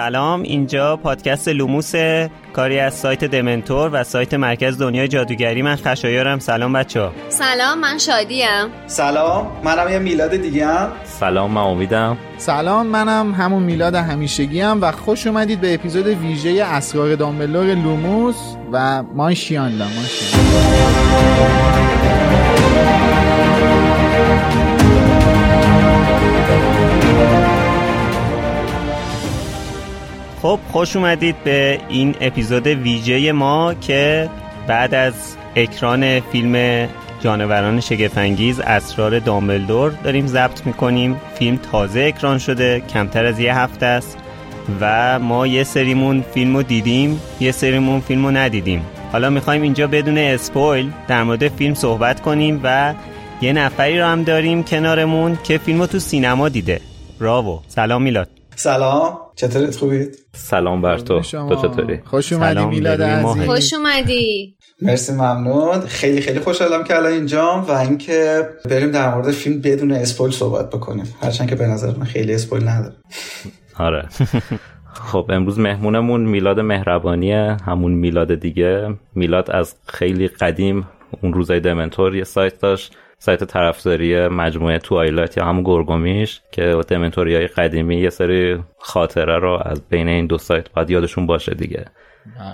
سلام. اینجا پادکست لوموس کاری از سایت دمنتور و سایت مرکز دنیای جادوگری. من خشایارم. سلام بچه ها سلام من شادیم. سلام منم یه میلاد دیگه هم سلام من امیدم. سلام منم همون میلاد همیشگی هم و خوش اومدید به اپیزود ویژه اسرار دامبلور لوموس و مانشیاندا خب خوش اومدید به این اپیزود ویژه ما که بعد از اکران فیلم جانوران شگفنگیز اسرار دامبلدور داریم ضبط می‌کنیم. فیلم تازه اکران شده کمتر از یه هفته است و ما یه سریمون فیلم رو دیدیم یه سریمون فیلم رو ندیدیم. حالا می‌خوایم اینجا بدون اسپویل در مورد فیلم صحبت کنیم و یه نفری رو هم داریم کنارمون که فیلم رو تو سینما دیده. راو سلام میلاد. سلام. چطورت خوبید؟ سلام بر تو. تو چطوری؟ خوش اومدی میلاد عزیز. خوش اومدی. مرسی ممنون. خیلی خیلی خوشحالم که الان اینجام و اینکه بریم در مورد فیلم بدون اسپویل صحبت بکنیم. هرچند که به نظر من خیلی اسپویل نداره. آره. خب امروز مهمونمون میلاد مهربانیه همون میلاد دیگه. میلاد از خیلی قدیم اون روزای دمنتور یه سایت داشت. سایت طرفداری مجموعه توایلایت یا همون گرگومیش که دمنتوری های قدیمی یه سری خاطره رو از بین این دو سایت باید یادشون باشه دیگه.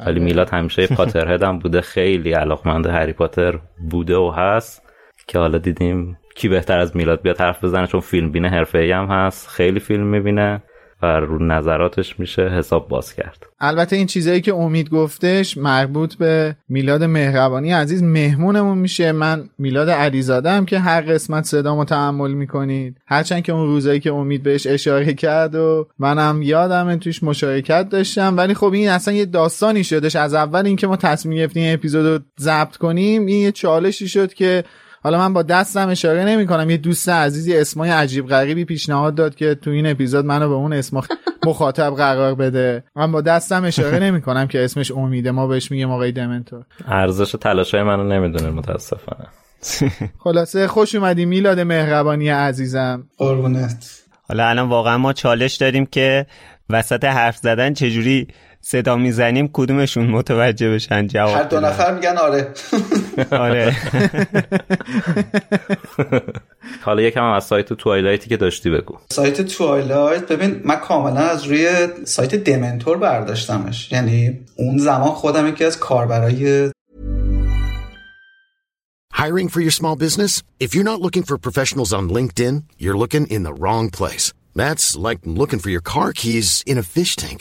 ولی میلاد همیشه پاتر هدم بوده خیلی علاقمند هری پاتر بوده و هست که حالا دیدیم کی بهتر از میلاد بیاد حرف بزنه چون فیلم بینه حرفه هم هست خیلی فیلم می‌بینه. و رو نظراتش میشه حساب باز کرد. البته این چیزایی که امید گفتش مربوط به میلاد مهربانی عزیز مهمونمون میشه. من میلاد علیزاده که هر قسمت صدامو تحمل می‌کنید. هرچند که اون روزایی که امید بهش اشاره کرد و منم یادم توش مشارکت داشتم. ولی خب این اصلا یه داستانی شدش. از اول اینکه ما تصمیم گرفتیم اپیزود رو ضبط کنیم این یه چالشی شد که حالا من با دستم اشاره نمی کنم یه دوست عزیزی اسمای عجیب غریبی پیشنهاد داد که تو این اپیزود منو به اون اسم مخاطب قرار بده. من با دستم اشاره نمی کنم که اسمش امیده. ما بهش میگیم آقای دمنتور. ارزش تلاشای منو نمی‌دونه متاسفانه. خلاصه خوش اومدی میلاد مهربانی عزیزم. قربونت. حالا الان واقعا ما چالش داریم که وسط حرف زدن چجوری صدا می‌زنیم کدومشون متوجه بشن جواب هر دو نفر میگن آره آره حالا یکم هم از سایت توایلایتی که داشتی بگو سایت توایلایت ببین من کاملا از روی سایت دمنتور برداشتمش یعنی اون زمان خودم یکی از کاربرای Hiring for your small business? If you're not looking for professionals on LinkedIn, you're looking in the wrong place. That's like looking for your car keys in a fish tank.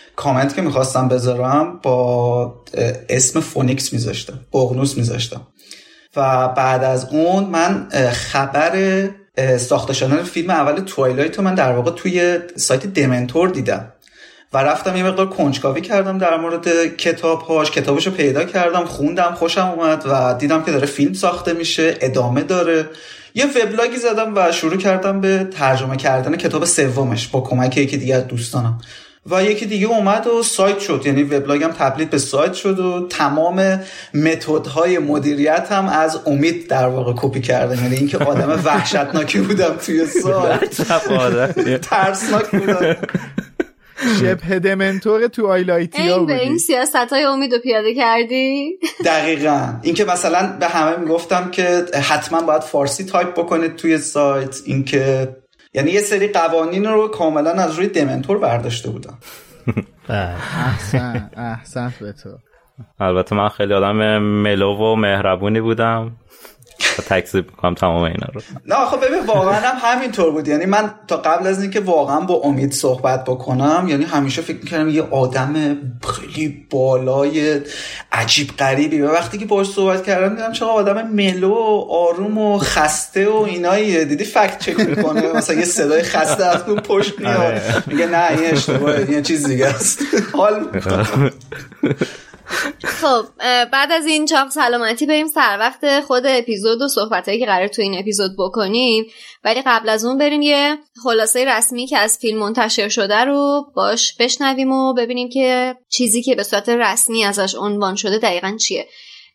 کامنت که می‌خواستم بذارم با اسم Phoenix میذاشتم ققنوس میذاشتم. و بعد از اون من خبر ساخته شدن فیلم اول Twilight رو من در واقع توی سایت دمنتور دیدم. و رفتم یه مقدار کنجکاوی کردم در مورد کتاب هاش کتابش رو پیدا کردم خوندم خوشم اومد و دیدم که داره فیلم ساخته میشه ادامه داره. یه وبلاگی زدم و شروع کردم به ترجمه کردن کتاب سومش با کمک یکی دیگه از دوستانم. و یکی دیگه اومد و سایت شد. یعنی وبلاگم تبدیل به سایت شد و تمام متدهای مدیریت هم از امید در واقع کپی کردم یعنی اینکه آدم وحشتناکی بودم توی سایت. ترسناک بودم. شبه دمنتور تو آیلایتیا به این سیاست های امید رو پیاده کردی؟ دقیقا. اینکه مثلا به همه می‌گفتم که حتما باید فارسی تایپ بکنید توی سایت. اینکه یعنی یه سری قوانین رو کاملا از روی دمنتور برداشته بودم. احسن احسن به تو. البته من خیلی آدم ملو و مهربونی بودم. تکذیب می‌کنم تمام اینا رو. نه خب ببین واقعا هم همینطور بود. یعنی من تا قبل از اینکه واقعا با امید صحبت بکنم یعنی همیشه فکر می‌کردم یه آدم خیلی بالای عجیب غریبی. و وقتی که باش صحبت کردم دیدم چقدر آدم ملو و آروم و خسته و اینایی دیدی فکت چک می‌کنه؟ مثلا یه صدای خسته از اون پشت میاد. آره. میگه نه این اشتباهه این چیز دیگه است. حال خب بعد از این چاق سلامتی بریم سر وقت خود اپیزود و صحبتهایی که قرار تو این اپیزود بکنیم. ولی قبل از اون بریم یه خلاصه رسمی که از فیلم منتشر شده رو باش بشنویم و ببینیم که چیزی که به صورت رسمی ازش عنوان شده دقیقا چیه.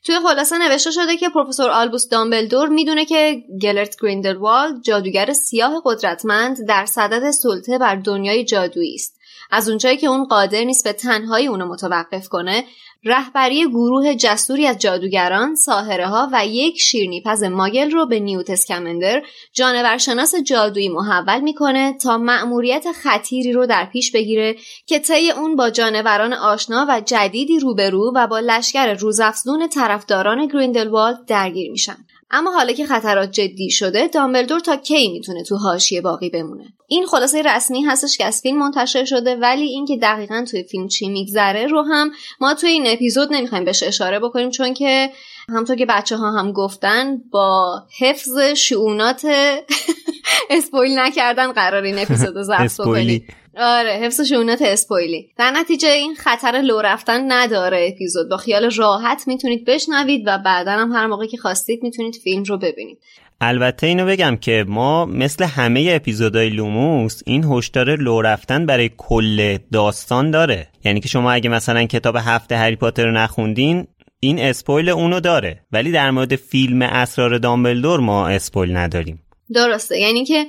توی خلاصه نوشته شده که پروفسور آلبوس دامبلدور می‌دونه که گلرت گریندلوالد جادوگر سیاه قدرتمند در صدد سلطه بر دنیای جادویی است. از اونجایی که اون قادر نیست به تنهایی اونو متوقف کنه رهبری گروه جسوری از جادوگران، ساهره ها و یک شیرنیپز ماگل رو به نیوت اسکمندر جانورشناس جادویی محول می‌کنه تا مأموریت خطیری رو در پیش بگیره که طی اون با جانوران آشنا و جدیدی روبرو و با لشکر روزافزون طرفداران گریندلوالد درگیر میشن. اما حالا که خطرات جدی شده دامبلدور تا کی می‌تونه تو حاشیه باقی بمونه؟ این خلاصه رسمی هستش که از فیلم منتشر شده ولی اینکه دقیقا توی فیلم چی میگذره رو هم ما توی این اپیزود نمی‌خوایم بهش اشاره بکنیم چون که همطور که بچه ها هم گفتن با حفظ شعونات اسپویل نکردن قرار این اپیزود رو ضبط بکنیم. آره حفظ شونت اسپویلی. در نتیجه این خطر لو رفتن نداره اپیزود. با خیال راحت می‌تونید بشنوید و بعدا هم هر موقع که خواستید می‌تونید فیلم رو ببینید. البته اینو بگم که ما مثل همه اپیزودهای لوموس این هشدار لو رفتن برای کل داستان داره. یعنی که شما اگه مثلا کتاب هفته هری پاتر رو نخوندین این spoil اونو داره ولی در مورد فیلم اسرار دامبلدور ما spoil نداریم. درسته. یعنی که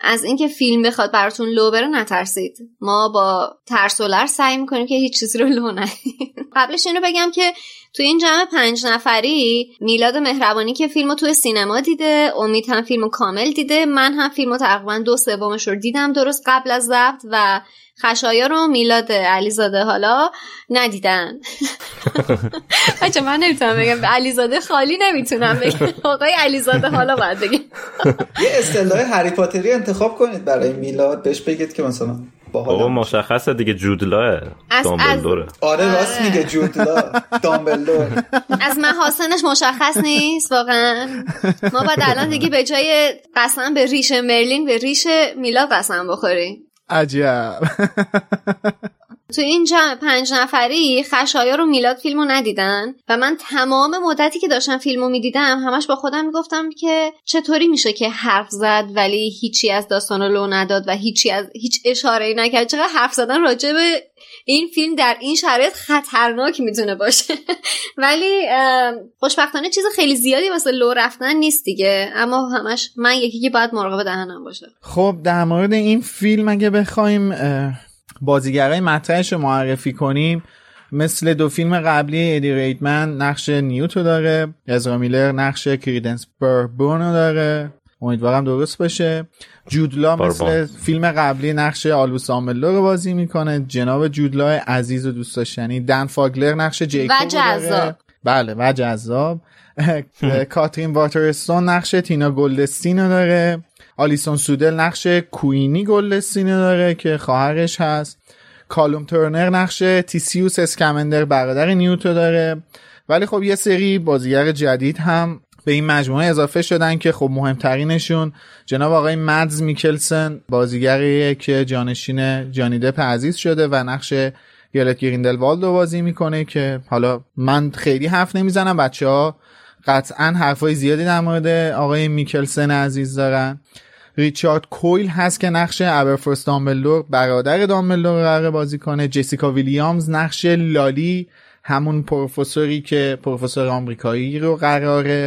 از اینکه فیلم بخواد براتون لو بره نترسید. ما با ترس و سعی می‌کنیم که هیچ چیزی رو لو ندیم قبلش اینو بگم که توی این جمع پنج نفری میلاد مهربانی که فیلمو توی سینما دیده امید هم فیلمو کامل دیده من هم فیلمو تقریبا دو سومش رو دیدم درست قبل از ضبط و خشایا رو میلاد علیزاده حالا ندیدن. بچه من نمی‌تونم بگم. علیزاده خالی نمی‌تونم بگم. آقای علیزاده حالا باید بگم. یه اصطلاح هری پاتری انتخاب کنید برای میلاد. بهش بگید که مثلا بابا مشخصه دیگه جودلاه. دامبلدوره. آره راست میگه جودلا دامبلدور. از محاسنش مشخص نیست واقعا. ما باید الان دیگه به جای قسم به ریش مرلین به ریش میلاد قسم بخوریم. عجب. تو این جمع پنج نفری خشایا رو میلاد فیلمو ندیدن و من تمام مدتی که داشتم فیلمو می‌دیدم همش با خودم می‌گفتم که چطوری میشه که حرف زد ولی هیچی از داستان رو لو نداد و هیچی از هیچ اشاره نکرد. چقدر حرف زدن راجع به این فیلم در این شرایط خطرناک می‌تونه باشه. ولی خوشبختانه چیز خیلی زیادی واسه لو رفتن نیست دیگه. اما همش من یکی که باید مراقب دهنم باشه. خب در مورد این فیلم اگه بخوایم بازیگرای مطرحش رو معرفی کنیم مثل دو فیلم قبلی ادی ریدمن نقش نیوتو داره ازرا میلر نقش کریدنس بربون داره. امیدوارم درست باشه. جود لا مثل فیلم قبلی نقش آلبوس دامبلدور رو بازی می‌کنه. جناب جود لا عزیز و دوست داشتنی. دن فاگلر نقش جیکوب و جذاب. بله و جذاب. کاترین واترستون نقش تینا گلدستین رو داره. آلیسون سودل نقش کوینی گلدستین رو داره که خواهرش هست. کالوم ترنر نقش تسیوس اسکمندر برادر نیوت رو داره. ولی خب یه سری بازیگر جدید هم به این مجموعه اضافه شدن که خب مهمترینشون جناب آقای مدز میکلسن بازیگریه که جانشین جانی دپ عزیز شده و نقش گلت گریندلوالد رو بازی می‌کنه که حالا من خیلی حرف نمی‌زنم بچه ها قطعا حرفای زیادی در مورد آقای میکلسن عزیز دارن. ریچارد کویل هست که نقش ابرفورس دامبلدور برادر دامبلدور قرار بازی کنه. جسیکا ویلیامز نقش لالی همون پروفسوری که پروفسور آمریکایی رو قراره.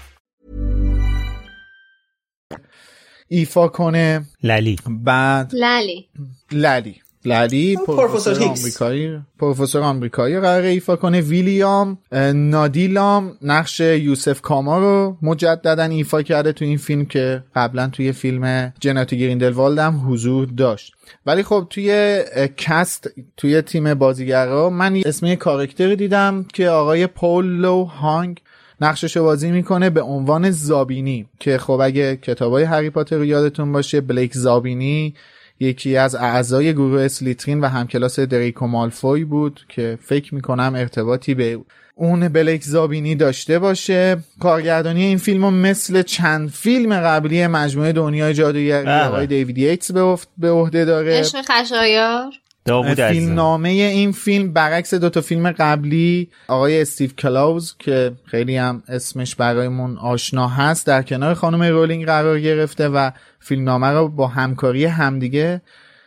ایفا کنه. للی. بعد للی. للی. للی پروفسور. آمریکایی پروفسور آمریکایی قراره ایفا کنه. ویلیام نادیلام نقش یوسف کاما رو مجددا ایفا کرده تو این فیلم که قبلا توی فیلم جناتی گریندلوالد هم حضور داشت. ولی خب توی کست توی تیم بازیگرا من اسم یه کارکتری دیدم که آقای پولو هانگ نقشش رو بازی می‌کنه به عنوان زابینی که خب اگه کتابای هری پاتر رو یادتون باشه بلیک زابینی یکی از اعضای گروه اسلیترین و همکلاس دریکو مالفوی بود که فکر می‌کنم ارتباطی به اون بلیک زابینی داشته باشه. کارگردانی این فیلم رو مثل چند فیلم قبلی مجموعه دنیای جادوگری بله. آقای دیوید ییتس به افت- به عهده داره. عشق خشایار. داوود فیلم نامه این فیلم برعکس دو تا فیلم قبلی آقای استیو کلاوز که خیلی هم اسمش برایمون آشنا هست در کنار خانم رولینگ قرار گرفته و فیلم نامه رو با همکاری همدیگه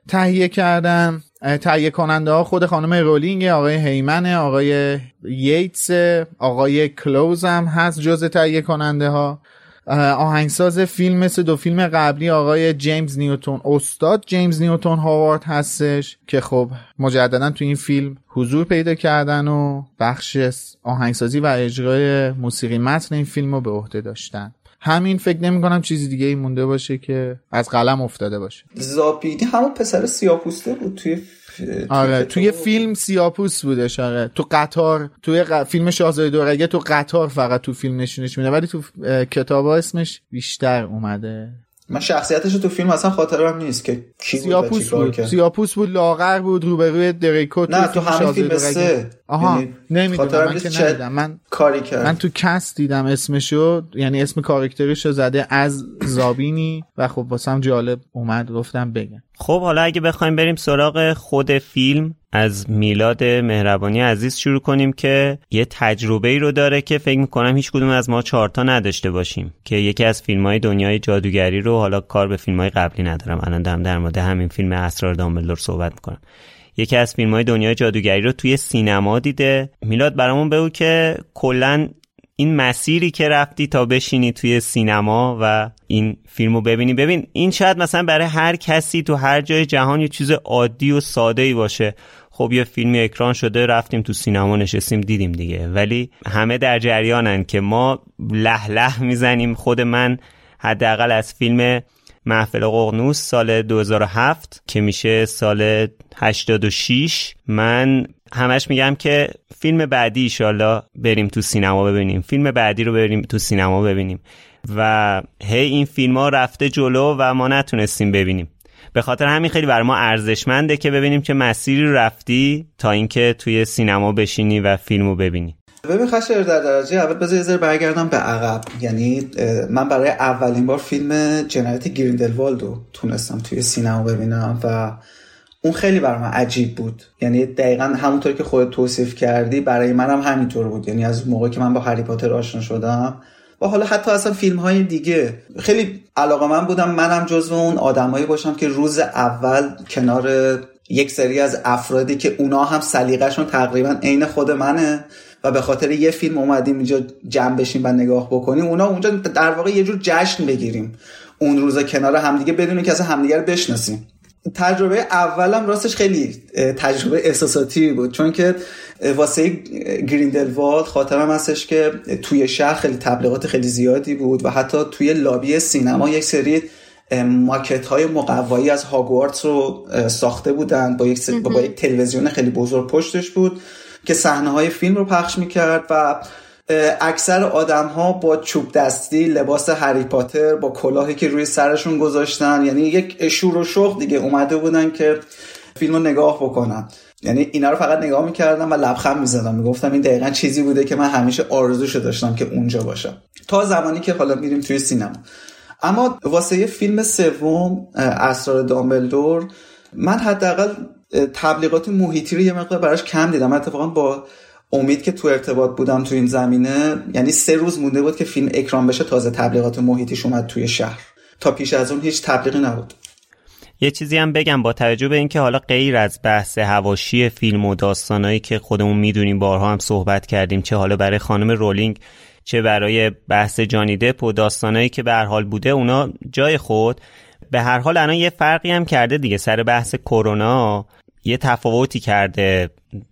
تهیه کردن. تهیه کننده ها خود خانم رولینگ آقای هیمنه آقای ییتس آقای کلوز هم هست جز تهیه کننده ها. آهنگساز فیلم مثل دو فیلم قبلی آقای جیمز نیوتون استاد جیمز نیوتون هاوارد هستش که خب مجددا تو این فیلم حضور پیدا کردن و بخش آهنگسازی و اجرای موسیقی متن این فیلم رو به عهده داشتن. همین فکر نمی کنم چیزی دیگه ای مونده باشه که از قلم افتاده باشه. زابیدی همون پسر سیاپوسته بود توی آره کتاب. توی فیلم سیاپوس بودش آره تو قطار توی ق- فیلم شاهزاده دورگه تو قطار فقط تو فیلم نشونش میده ولی تو اه، کتابا اسمش بیشتر اومده من شخصیتش تو فیلم اصلا خاطرم نیست که کی بود سیاپوس بود کرد. سیاپوس بود لاغر بود روبروی دریکو نه تو همین فیلم. سه آها یعنی نمی‌دونم من که چه ندیدم. من کاری کرد. من تو کست دیدم اسمشو یعنی اسم کاراکترشو زده از زابینی و خب واسم جالب اومد گفتم بگم. خب حالا اگه بخوایم بریم سراغ خود فیلم از میلاد مهربانی عزیز شروع کنیم که یه تجربه ای رو داره که فکر می‌کنم هیچ کدوم از ما چهارتا نداشته باشیم که یکی از فیلم های دنیای جادوگری رو حالا کار به فیلم های قبلی ندارم. الان دارم در مورد همین فیلم اسرار دامبلدور صحبت می‌کنم. یکی از فیلم های دنیای جادوگری رو توی سینما دیده. میلاد برامون بگو که کلا این مسیری که رفتی تا بشینی توی سینما و این فیلمو ببینی. ببین این شاید مثلا برای هر کسی تو هر جای جهان یه چیز عادی و ساده ای باشه. خب یه فیلمی اکران شده رفتیم تو سینما نشستیم دیدیم دیگه. ولی همه در جریانن که ما له له می‌زنیم خود من حداقل از فیلم محفل ققنوس سال 2007 که میشه سال 86 من همش میگم که فیلم بعدی ایشالله بریم تو سینما ببینیم. فیلم بعدی رو بریم تو سینما ببینیم. و هی این فیلم ها رفته جلو و ما نتونستیم ببینیم. به خاطر همین خیلی بر ما ارزشمنده که ببینیم که مسیری رفتی تا اینکه توی سینما بشینی و فیلمو ببینی. ببین خشر در درجه اول بذار یه برگردم به عقب. یعنی من برای اولین بار فیلم جنایت گریندلوالد رو تونستم توی سینما ببینم و اون خیلی برای من عجیب بود. یعنی دقیقا همونطور که خودت توصیف کردی برای منم همینطور بود. یعنی از موقعی که من با هری پاتر آشنا شدم. و حالا حتی اصلا فیلم های دیگه. خیلی علاقه من بودم منم جزو اون آدمایی باشم که روز اول کنار یک سری از افرادی که اونا هم سلیقهشون تقریبا عین خود منه و به خاطر یه فیلم اومدیم اینجا جمع بشیم و نگاه بکنیم اونا اونجا در واقع یه جور جشن بگیریم. اون روزا کنار همدیگه بدون که اصلا همدیگه رو بشناسیم. تجربه اولم راستش خیلی تجربه احساساتی بود چون که واسه گریندلوالد خاطرم هستش که توی شهر خیلی تبلیغات خیلی زیادی بود و حتی توی لابی سینما یک سری ماکت های مقوایی از هاگوارتس رو ساخته بودن با یک, با یک تلویزیون خیلی بزرگ پشتش بود که صحنه های فیلم رو پخش می‌کرد و اکثر آدم ها با چوب دستی لباس هری پاتر با کلاهی که روی سرشون گذاشتن یعنی یک شور و شوق دیگه اومده بودن که فیلم رو نگاه بکنن. یعنی اینا رو فقط نگاه می‌کردم و لبخند می‌زدم. می‌گفتم این دقیقا چیزی بوده که من همیشه آرزوشو داشتم که اونجا باشم. تا زمانی که حالا میریم توی سینما. اما واسه فیلم سوم اسرار دامبلدور من حداقل تبلیغات محیطی رو یه مقدار براش کم دیدم. اتفاقا با امید که تو ارتباط بودم تو این زمینه یعنی سه روز مونده بود که فیلم اکران بشه تازه تبلیغات محیطیش اومد توی شهر. تا پیش از اون هیچ تبلیغی نبود. یه چیزی هم بگم با توجه به اینکه حالا غیر از بحث هواشی فیلم و داستانایی که خودمون می‌دونیم بارها هم صحبت کردیم چه حالا برای خانم رولینگ چه برای بحث جانی دپ و داستانایی که به حال بوده اونا جای خود. به هر حال الان یه فرقی هم کرده دیگه. سر بحث کرونا یه تفاوتی کرده.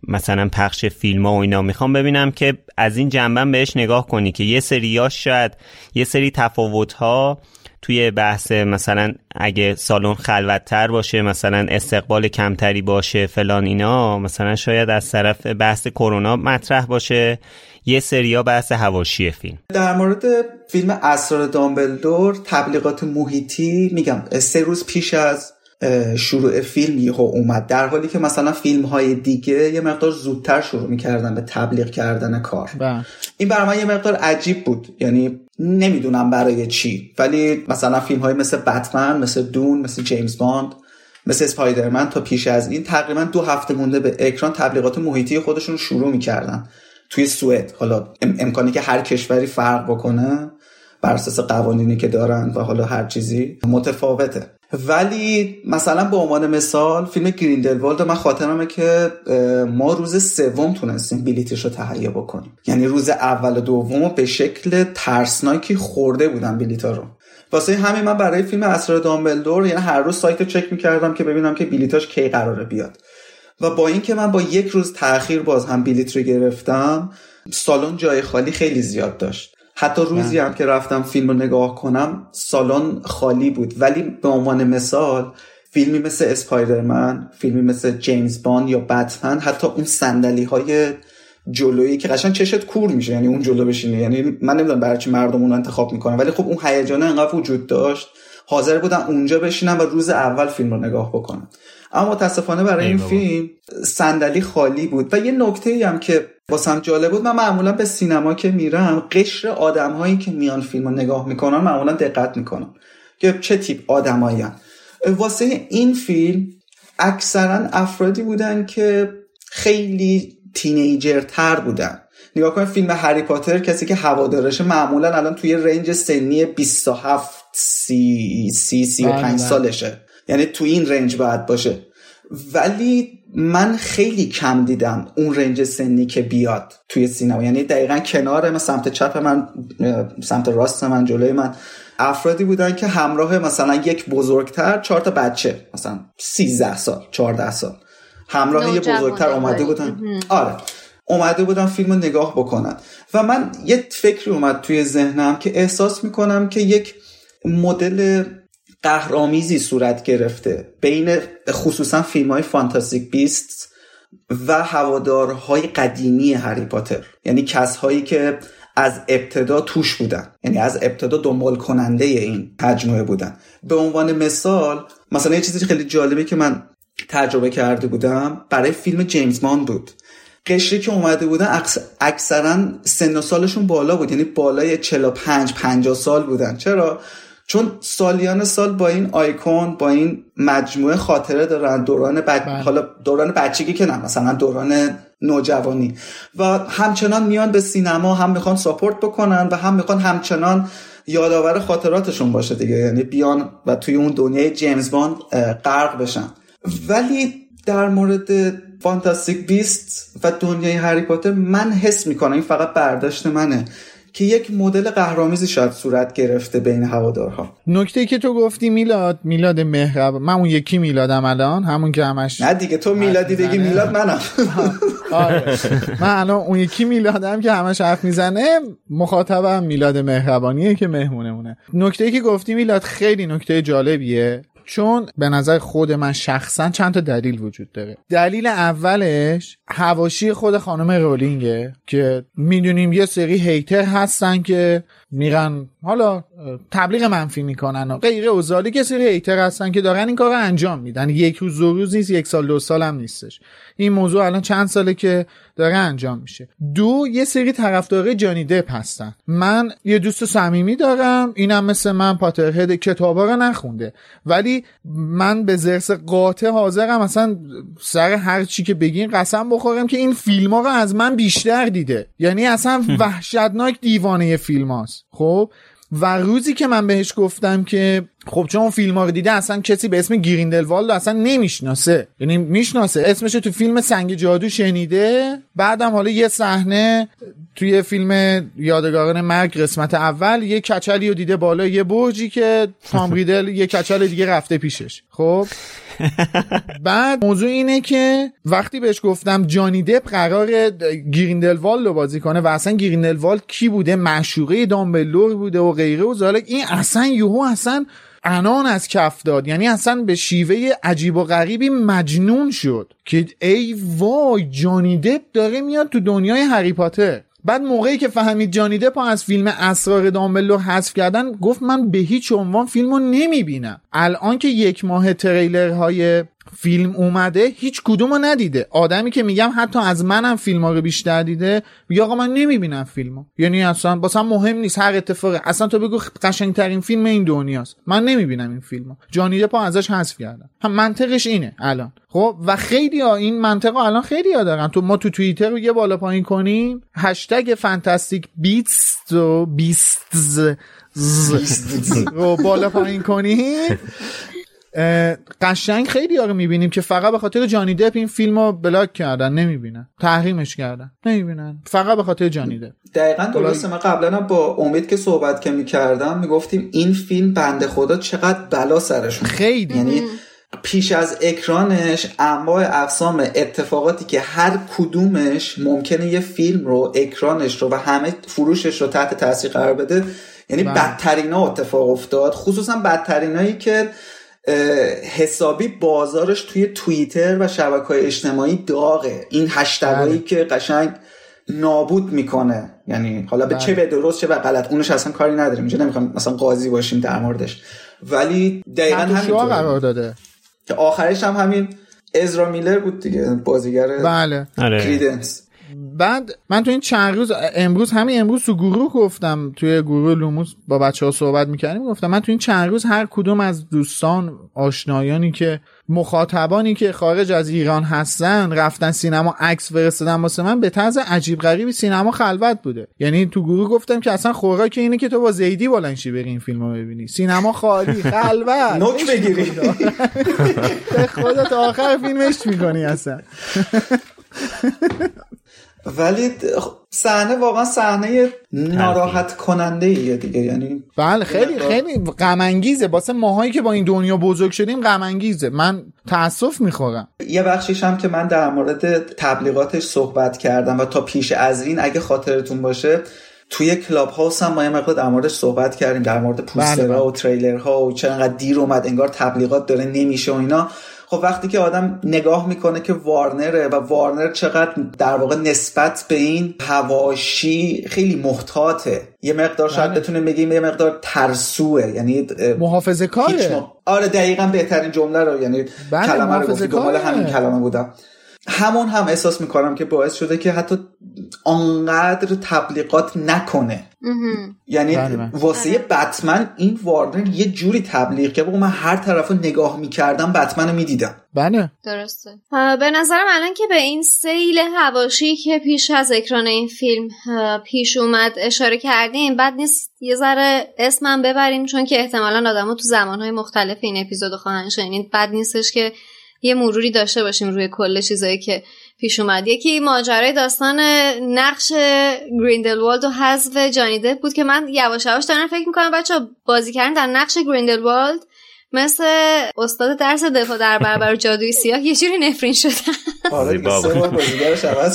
مثلا پخش فیلم ها و اینا. می‌خوام ببینم که از این جنبه بهش نگاه کنی که یه سریاش شاید یه سری تفاوت ها توی بحث مثلا اگه سالن خلوتتر باشه مثلا استقبال کمتری باشه فلان اینا مثلا شاید از طرف بحث کرونا مطرح باشه. یه سریا بحث هواشی فیلم. در مورد فیلم اسرار دامبلدور تبلیغات محیطی میگم سه روز پیش از شروع فیلم یهو اومد. در حالی که مثلا فیلم های دیگه یه مقدار زودتر شروع می‌کردن به تبلیغ کردن کار. با. این برای من یه مقدار عجیب بود. یعنی نمی‌دونم برای چی. ولی مثلا فیلم های مثل بتمن مثل دون مثل جیمز باند مثل اسپایدرمن تا پیش از این تقریبا دو هفته مونده به اکران تبلیغات محیطی خودشون شروع می‌کردن. توی سوئد. حالا امکانی که هر کشوری فرق بکنه بر اساس قوانینی که دارن و حالا هر چیزی متفاوته. ولی مثلا به عنوان مثال فیلم گریندلوالد من خاطرمه که ما روز سوم تونستیم بلیتش رو تهیه بکنیم. یعنی روز اول و دوم به شکل ترسناکی خورده بودم بلیتا رو. واسه همین من برای فیلم اسرار دامبلدور یعنی هر روز سایت رو چک می‌کردم که ببینم که بلیتاش کی قراره بیاد. و با اینکه من با یک روز تاخیر باز هم بلیت رو گرفتم سالن جای خالی خیلی زیاد داشت. حتی روزی هم که رفتم فیلم رو نگاه کنم سالن خالی بود. ولی به عنوان مثال فیلمی مثل اسپایدرمن فیلمی مثل جیمز بان یا بتمن حتی اون صندلی های جلویی که قشنگ چشت کور میشه یعنی اون جلو بشینه یعنی من نمی‌دونم برای چی مردم اون انتخاب می‌کنن ولی خب اون هیجانه انقدر وجود داشت. حاضر بودن اونجا بشینم و روز اول فیلم رو نگاه بکنم. اما متاسفانه برای این فیلم صندلی خالی بود. و یه نکته هم که واسم جالب بود من معمولا به سینما که میرم قشر آدم هایی که میان فیلم رو نگاه می‌کنن معمولا دقت می‌کنم که چه تیپ آدمایی واسه این فیلم اکثرا افرادی بودن که خیلی تینیجر تر بودن. نگاه کنید فیلم هری پاتر کسی که هوادارشه معمولا الان توی رنج سنی 27 سی سی سی و پنج سالشه. یعنی تو این رنج باید باشه. ولی من خیلی کم دیدم اون رنج سنی که بیاد توی سینما. یعنی دقیقا کنار من سمت چپ من سمت راست من جلوی من افرادی بودن که همراه مثلا یک بزرگتر چهار تا بچه مثلا 13 سال 14 سال. همراه یه بزرگتر اومده بودن. آره. اومده بودن فیلم رو نگاه بکنن. و من یه فکری اومد توی ذهنم که احساس می‌کنم که یک مدل قهرامیزی صورت گرفته بین خصوصا فیلم های فانتاستیک بیست و هوادارهای قدیمی هری پاتر. یعنی کسهایی که از ابتدا توش بودن. یعنی از ابتدا دنبال کننده این مجموعه بودن. به عنوان مثال مثلا یه چیزی خیلی جالبه که من تجربه کرده بودم برای فیلم جیمز مان بود. قشری که اومده بودن اکثرا سن و سالشون بالا بود. یعنی بالای 45 50 سال بودن. چرا؟ چون سالیان سال با این آیکون با این مجموعه خاطره دارن دوران بچ... بله. حالا دوران بچگی که نه مثلا دوران نوجوانی. و همچنان میان به سینما هم می‌خوان support بکنن و هم می‌خوان همچنان یادآور خاطراتشون باشه دیگه. یعنی بیان و توی اون دنیای جیمز باند غرق بشن. ولی در مورد Fantastic Beasts و دنیای هری پاتر من حس می‌کنم این فقط برداشت منه. که یک مدل قهرامیزی شاید صورت گرفته بین هوادارها. نکته ای که تو گفتی میلاد میلاد مهرب من اون یکی میلادم الان همون که همش نه دیگه تو میلادی بگی میلاد منم. آره. من الان اون یکی میلادم که همش حرف می‌زنه مخاطبم میلاد مهربانیه که مهمونمونه. نکته ای که گفتی میلاد خیلی نکته جالبیه. چون به نظر خود من شخصا چند تا دلیل وجود داره. دلیل اولش هواشی خود خانم رولینگه که می‌دونیم یه سری هیتر هستن که میرن. حالا تبلیغ منفی می‌کنن و غیره اوزالی که سری هیتر هستن که دارن این کار رو انجام میدن. یک روز دو روز نیست یک سال دو سال هم نیستش. این موضوع الان چند ساله که داره انجام میشه. دو یه سری طرفدار جانی دپ هستن. من یه دوست صمیمی دارم. اینم مثل من پاترهد کتابا رو نخونده. ولی من به زرس قاطع حاضرم. اصلا سر هر چی که بگین قسم بخورم که این فیلم ها رو از من بیشتر دیده. یعنی اصلا وحشتناک دیوانه فیلم هاست. خب و روزی که من بهش گفتم که خب چون فیلم ها رو دیده اصلا کسی به اسم گریندلوالد اصلا نمی‌شناسه. یعنی می‌شناسه. اسمش تو فیلم سنگ جادو شنیده. بعدم حالا یه صحنه توی فیلم یادگاران مرگ قسمت اول یه کچلی رو دیده بالا یه برجی که تام ریدل یه کچل دیگه رفته پیشش. خب؟ بعد موضوع اینه که وقتی بهش گفتم جانی دپ قرار گریندلوالد رو بازی کنه و اصلا گریندلوالد کی بوده؟ معشوقه دامبلور بوده و غیره و زالک این اصلا یوهو اصلا انان از کف داد. یعنی اصلا به شیوه عجیب و غریبی مجنون شد که ای وای جانی دپ داره میاد تو دنیای هری پاتر. بعد موقعی که فهمید جانی دپ از فیلم اسرار دامبلو حذف کردن گفت من به هیچ عنوان فیلمو نمی‌بینم. الان که یک ماه تریلرهای فیلم اومده هیچ کدومو ندیده. آدمی که میگم حتی از منم فیلم ها رو بیشتر دیده میگه آقا من نمی‌بینم فیلمو. یعنی اصلا باسم مهم نیست هر اتفاقی. اصلا تو بگو قشنگترین فیلم این دنیاست. من نمی‌بینم این فیلمو. جانی دپ ازش حذف کردم. هم منطقش اینه الان. خب و خیلی ها این منطقه الان خیلی ها دارن. تو ما تو توییتر رو یه بالا پایین کنیم. هشتگ فانتاستیک بیتس و بیست رو بالا پایین کنیم. قشنگ خیلی ها رو می‌بینیم که فقط به خاطر جانی دپ این فیلم رو بلاک کردن نمی‌بینن. تحریمش کردن. نمی‌بینن. فقط به خاطر جانی دپ. دقیقا درسته من قبلا با امید که صحبت که می‌کردم می‌گفتیم این فیلم بنده خدا چقدر بلا سرشون. خیلی. یعنی پیش از اکرانش انواع اقسام اتفاقاتی که هر کدومش ممکنه یه فیلم رو اکرانش رو و همه فروشش رو تحت تاثیر قرار بده یعنی بدترین ها اتفاق افتاد. خصوصا بدترینایی که حسابی بازارش توی توییتر و شبکه های اجتماعی داغه. این هشتگایی که قشنگ نابود می‌کنه. یعنی حالا به چه به درست چه به غلط اونش اصلا کاری نداریم. اینجا نمی‌خوام مثلا قاضی باشیم در موردش. ولی دقیقا همین قرار داده. که آخرش هم همین ازرا میلر بود دیگه بازیگر بله. کریدنس. بعد من تو این چند روز امروز همین امروز تو گروه گفتم توی گروه لوموس با بچه ها صحبت می‌کردیم گفتم من تو این چند روز هر کدوم از دوستان آشنایانی که مخاطبانی که خارج از ایران هستن رفتن سینما عکس فرستادن واسه من به طرز عجیب غریبی سینما خلوت بوده. یعنی تو گروه گفتم که اصلا خوراک اینه که تو با زیدی بلنشی بری این فیلمو ببینی. سینما خالی خلوت. نوک بگیری. خودت آخر فیلمش می‌کنی اصلا. ولی صحنه واقعا صحنه ناراحت کننده ایه دیگه. یعنی بله خیلی خیلی غم انگیزه واسه ماهایی که با این دنیا بزرگ شدیم غم انگیزه من تاسف می‌خورم. یه بخشیش هم که من در مورد تبلیغاتش صحبت کردم و تا پیش از این اگه خاطرتون باشه توی کلاب هاوس هم ما یه مقدار در موردش صحبت کردیم در مورد پوسترها و تریلرها و چقدر دیر اومد انگار تبلیغات داره نمیشه و اینا. خب وقتی که آدم نگاه می‌کنه که وارنره و وارنر چقدر در واقع نسبت به این هواشی خیلی محتاطه یه مقدار شاید بله. بتونیم بگیم یه مقدار ترسوه یعنی محافظه کاره م... آره دقیقا بهترین جمله رو یعنی بله کلمه رو گفتی همین کلمه بودم. همون هم احساس می‌کنم که باعث شده که حتی آنقدر تبلیغات نکنه. یعنی واسه بتمن این وارنر یه جوری تبلیغ که من هر طرف رو نگاه می‌کردم بتمن رو می‌دیدم. بله. درسته. به نظرم الان که به این سیل هواشی که پیش از اکران این فیلم پیش اومد اشاره کردیم بعد نیست یه ذره اسمم ببریم چون که احتمالا آدم تو زمانهای مختلف این اپیزود خواهن شنید. بد نیستش که یه مروری داشته باشیم روی کل چیزایی که پیش اومد. یکی ماجرای داستان نقش گریندلوالد و حذف جانی بود که من یواش یواش دارم فکر می‌کنم بچه بازی کردن در نقش گریندلوالد مثل استاد درس دفاع در برابر جادوی سیاه. یه جوری نفرین شدن. آره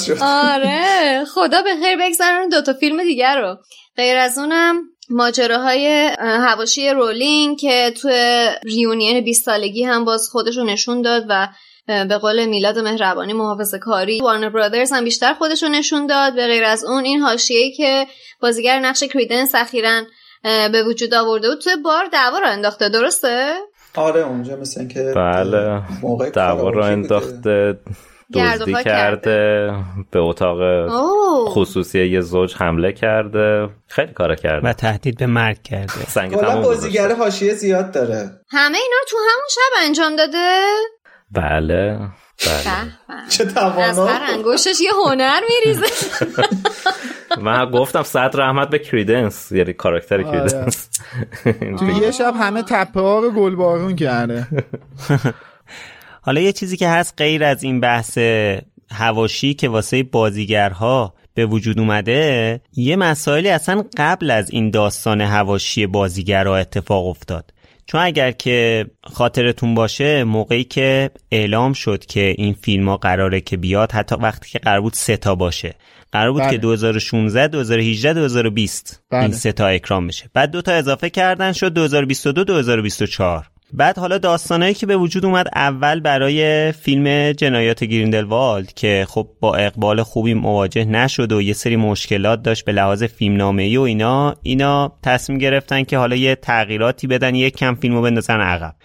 شد. آره خدا به خیر بگذارن دوتا فیلم دیگر رو. غیر از اونم ماجراهای هواشی رولینگ که تو ریونین 20 سالگی هم باز خودش رو نشون داد و به قول میلاد مهربانی محافظ کاری وارنر برادرز هم بیشتر خودش رو نشون داد. به غیر از اون این حاشیه‌ای که بازیگر نقش کریدنس اخیرا به وجود آورده بود توی بار دعوا رو انداخته. درسته؟ آره اونجا مثل که بله. دعوا رو انداخته. دزدی کرده. به اتاق خصوصی یه زوج حمله کرده. خیلی کارا کرده. و تهدید به مرگ کرده. سنگ بازیگر حاشیه زیاد داره. همه اینا رو تو همون شب انجام داده؟ بله بله. چه توانا؟ از هر انگوشش یه هنر میریزه. من گفتم صد رحمت به کریدنس. یعنی کاراکتر کریدنس. تو یه شب همه تپه ها رو گلبارون کرده. حالا یه چیزی که هست غیر از این بحث هواشی که واسه بازیگرها به وجود اومده یه مسائلی اصلا قبل از این داستان هواشی بازیگرها اتفاق افتاد چون اگر که خاطرتون باشه موقعی که اعلام شد که این فیلم ها قراره که بیاد حتی وقتی که قرار بود سه تا باشه قرار بود بله. که 2016 2018 2020 بله. این سه تا اکرام بشه بعد دو تا اضافه کردن شد 2022 2024 بعد حالا داستانایی که به وجود اومد اول برای فیلم جنایات گریندلوالد که خب با اقبال خوبی مواجه نشد و یه سری مشکلات داشت به لحاظ فیلم ای و اینا اینا تصمیم گرفتن که حالا یه تغییراتی بدن یک کم فیلمو بندازن عقب.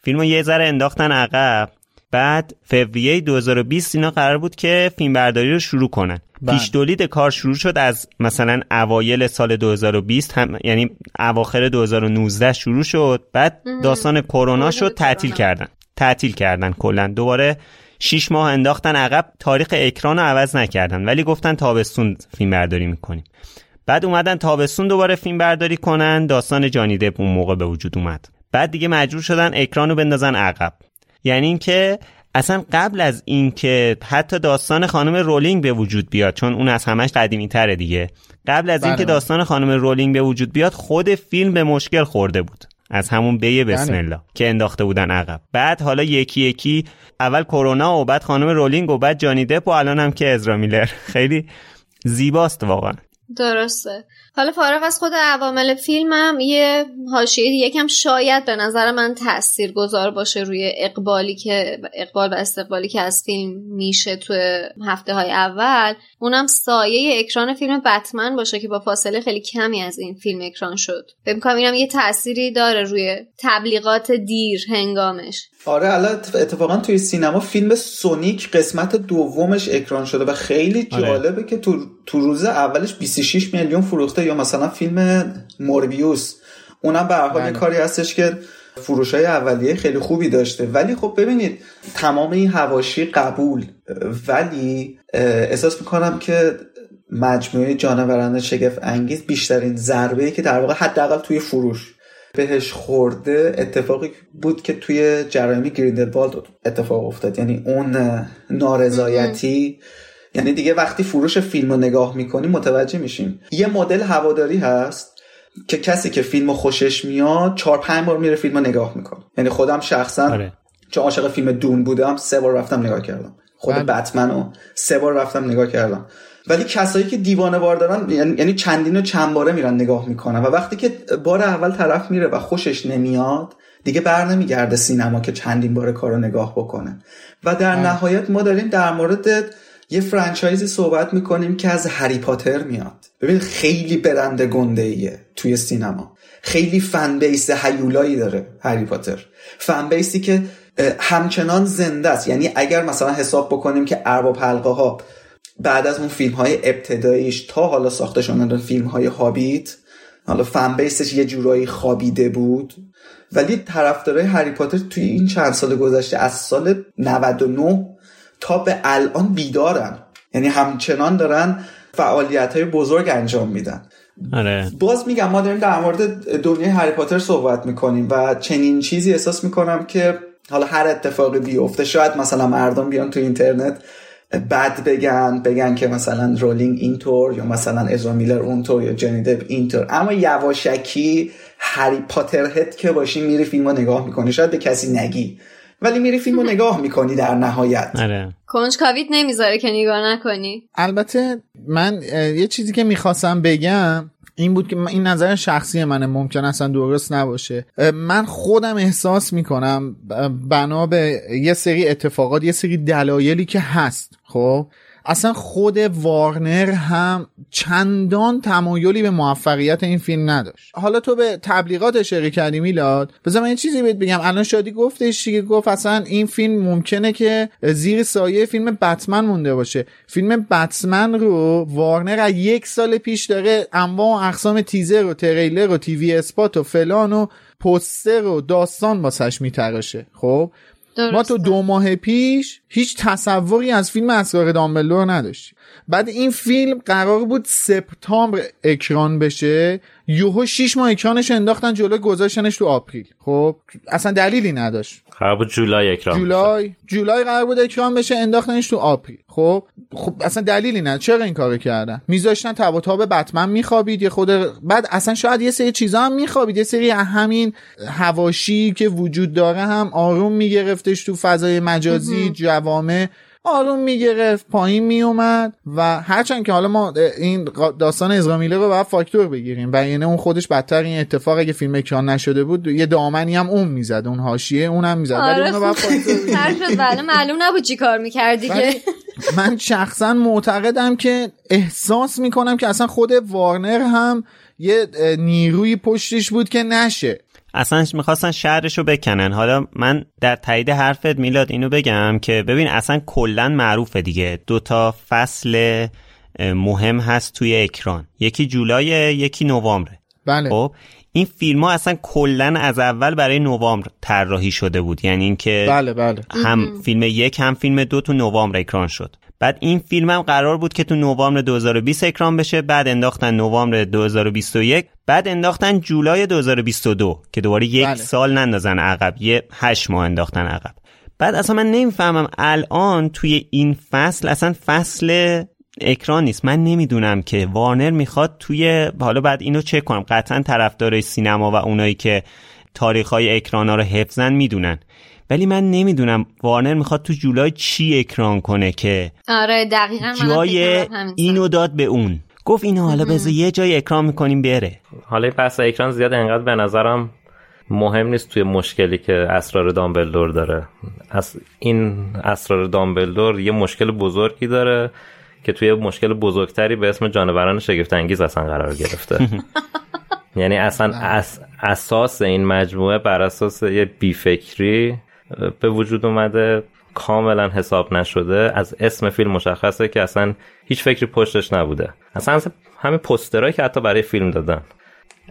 فیلمو یه ذره انداختن عقب. بعد فوریه 2020 اینا قرار بود که فیلم برداری رو شروع کنن. بله. پیش تولید کار شروع شد از مثلا اوایل سال 2020 هم یعنی اواخر 2019 شروع شد. بعد داستان کرونا شد تعطیل کردن. تعطیل کردن کلا. دوباره 6 ماه انداختن عقب تاریخ اکران رو عوض نکردن. ولی گفتن تابستون فیلم برداری می‌کنیم. بعد اومدن تابستون دوباره فیلم برداری کنن. داستان جانی دپ اون موقع به وجود اومد. بعد دیگه مجبور شدن اکران رو بندازن عقب. یعنی اینکه اصلا قبل از اینکه حتی داستان خانم رولینگ به وجود بیاد چون اون از همش قدیمی تره دیگه. قبل از اینکه بله. داستان خانم رولینگ به وجود بیاد خود فیلم به مشکل خورده بود. از همون بیه بسم بله. الله که انداخته بودن عقب. بعد حالا یکی یکی اول کرونا و بعد خانم رولینگ و بعد جانی دپ و الان هم که ازرا میلر. خیلی زیباست واقعا. درسته. حالا فارغ از خود عوامل فیلمم یه حاشیه یکم شاید به نظر من تأثیر گذار باشه روی اقبالی که اقبال و استقبالی که از فیلم میشه تو هفته های اول. اونم سایه اکران فیلم بتمن باشه که با فاصله خیلی کمی از این فیلم اکران شد. فکر می‌کنم اینم یه تأثیری داره روی تبلیغات دیر هنگامش. آره الان اتفاقا توی سینما فیلم سونیک قسمت دومش اکران شده و خیلی آره. جالبه که تو, تو روز اولش 26 میلیون فروخته یا مثلا فیلم موربیوس. اونم به حال بله. کاری هستش که فروش های اولیه خیلی خوبی داشته. ولی خب ببینید تمام این هواشی قبول. ولی احساس می‌کنم که مجموعه جانوران شگفت انگیز بیشترین ضربه که در واقع حداقل توی فروش بهش خورده اتفاقی بود که توی جرامی گریندلوالد اتفاق افتاد. یعنی اون نارضایتی یعنی دیگه وقتی فروش فیلم رو نگاه می‌کنیم متوجه میشیم یه مدل هواداری هست که کسی که فیلم خوشش میاد چهار پنج بار میره فیلم رو نگاه می‌کنه یعنی خودم شخصا آره. چون عاشق فیلم دون بودم سه بار رفتم نگاه کردم خود بله. بتمن رو سه بار رفتم نگاه کردم ولی کسایی که دیوانه بار دارن یعنی-, یعنی چندین و چند باره میرن نگاه می‌کنن و وقتی که بار اول طرف میره و خوشش نمیاد دیگه بر نمیگرده سینما که چندین بار کارو نگاه بکنه و در بله. نهایت ما داریم در مورد یه فرانچایزی صحبت می‌کنیم که از هری پاتر میاد. ببین خیلی برنده گنده ایه توی سینما. خیلی فن بیس هیولایی داره هری پاتر. فن بیسی که همچنان زنده است. یعنی اگر مثلا حساب بکنیم که ارباب حلقه ها بعد از اون فیلم های ابتداییش تا حالا ساخته شدن فیلم های هابیت حالا فن بیسش یه جورایی خوابیده بود. ولی طرفدارای هری پاتر توی این چند سال گذشته از سال 99 تا به الان بیدارن. یعنی همچنان دارن فعالیت های بزرگ انجام میدن. آره. باز میگم ما داریم در مورد دنیای هری پاتر صحبت می‌کنیم و چنین چیزی احساس می‌کنم که حالا هر اتفاقی بیفته شاید مثلا مردم بیان تو اینترنت بد بگن بگن که مثلا رولینگ اینطور یا مثلا ازرا میلر اونطور یا جنی دپ اینطور. اما یواشکی هری پاتر هد که باشی میری فیلم رو نگاه می‌کنی. شاید به کسی نگی. ولی میری فیلم رو نگاه می‌کنی در نهایت. آره. کنجکاویت نمی‌ذاره که نگاه نکنی. البته من یه چیزی که می‌خواستم بگم این بود که این نظر شخصی منه ممکن اصلا درست نباشه. من خودم احساس می‌کنم بنا به یه سری اتفاقات یه سری دلایلی که هست خب؟ اصلا خود وارنر هم چندان تمایلی به موفقیت این فیلم نداشت. حالا تو به تبلیغات اشاره کردی میلاد بذار من یه چیزی بهت بگم. الان شادی گفتش که گفت اصلا این فیلم ممکنه که زیر سایه فیلم بتمن مونده باشه. فیلم بتمن رو وارنر از یک سال پیش داره انواع و اقسام تیزر و تریلر و تیوی اسپات و فلان و پوستر و داستان واسش میتراشه. خب؟ ما تو دو ماه پیش هیچ تصوری از فیلم اسرار دامبلدور نداشتیم. بعد این فیلم قرار بود سپتامبر اکران بشه یوهو 6 ماه اکرانش انداختن جلو گذاشتنش تو April. خب اصلا دلیلی نداشت. قرار بود جولای اکران July July قرار بود اکران بشه انداختنش تو April. خب خب اصلا دلیلی نه چرا این کارو کردن؟ میذاشتن تب و تاب بتمن میخوابید یه خود بعد اصلا شاید یه سری چیزا هم میخوابید. یه سری همین هواشی که وجود داره هم آروم میگرفتش تو فضای مجازی جوامع. آروم می‌گرفت پایین میومد و هرچند که حالا ما این داستان ازرامیله رو باید فاکتور بگیریم و یعنی اون خودش بدتر این اتفاق اگه فیلم اکران نشده بود یه دامنی هم اون می‌زد اون حاشیه اونم می‌زد ولی آره. اونو باید فاکتور بله معلوم نبود چی کار می‌کردی که. ولی من شخصا معتقدم که احساس می‌کنم که اصلا خود وارنر هم یه نیروی پشتش بود که نشه. اصلا می‌خواستن شهرش رو بکنن. حالا من در تایید حرفت میلاد اینو بگم که ببین اصلا کلا معروفه دیگه. دو تا فصل مهم هست توی اکران. یکی جولای یکی نوامبر بله. خب این فیلم ها اصلا کلا از اول برای نوامبر طراحی شده بود. یعنی اینکه بله بله. هم فیلم یک هم فیلم دو تو نوامبر اکران شد. بعد این فیلم هم قرار بود که تو نوامبر 2020 اکران بشه بعد انداختن نوامبر 2021 بعد انداختن جولای 2022 که دوباره یک بله. سال نندازن عقب یه هشت ماه انداختن عقب. بعد اصلا من نمی‌فهمم الان توی این فصل اصلا فصل اکران نیست. من نمی‌دونم که وارنر می‌خواد توی حالا بعد اینو چک کنم قطعا طرفدارای سینما و اونایی که تاریخ های اکران ها رو حفظن می‌دونن. ولی من نمی‌دونم وارنر می‌خواد تو جولای چی اکران کنه که آره دقیقا جای اینو داد به اون. گفت اینو حالا بذار یه جای اکران می‌کنیم بره. حالا این بحث اکران زیاد انقدر به نظرم مهم نیست توی مشکلی که اسرار دامبلدور داره. از این اسرار دامبلدور یه مشکل بزرگی داره که توی مشکل بزرگتری به اسم جانوران شگفت انگیز اصلا قرار گرفته. یعنی اصلا اس اساس این مجموعه بر اساس یه بیفکری به وجود اومده کاملا حساب نشده. از اسم فیلم مشخصه که اصلا هیچ فکری پشتش نبوده. اصلا, همین پسترهایی که حتی برای فیلم دادن.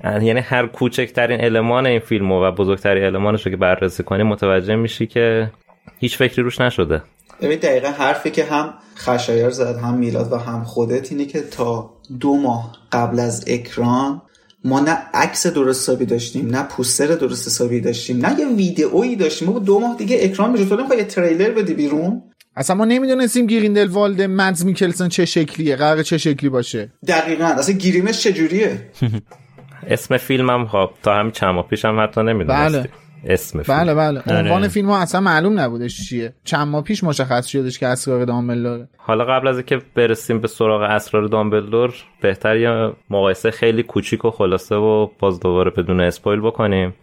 یعنی هر کوچکترین المان این فیلم و بزرگترین المانش رو که بررسی کنی متوجه میشی که هیچ فکری روش نشده. ببین دقیقا حرفی که هم خشایار زد هم میلاد و هم خودت اینه که تا دو ماه قبل از اکران ما نه عکس درست حسابی داشتیم نه پوستر درست حسابی داشتیم نه یه ویدئویی داشتیم. ما دو ماه دیگه اکران میشه تو نمی‌خوای یه تریلر بدی بیرون؟ اصلا ما نمی‌دونستیم گریندلوالد مدز میکلسن چه شکلیه قرار چه شکلی باشه. دقیقا. اصلا گیریمش چجوریه؟ اسم فیلمم خب تا همین چند ماه پیشم حتی نمی‌دونستیم بله. اسم فیلم. بله بله. آره. عنوان فیلم ها اصلا معلوم نبودش چیه. چند ماه پیش مشخص شدش که اسرار دامبلدوره حالا قبل از اینکه برسیم به سراغ اسرار دامبلدور بهتر یه مقایسه خیلی کوچیک و خلاصه و باز دوباره بدون اسپویل بکنیم.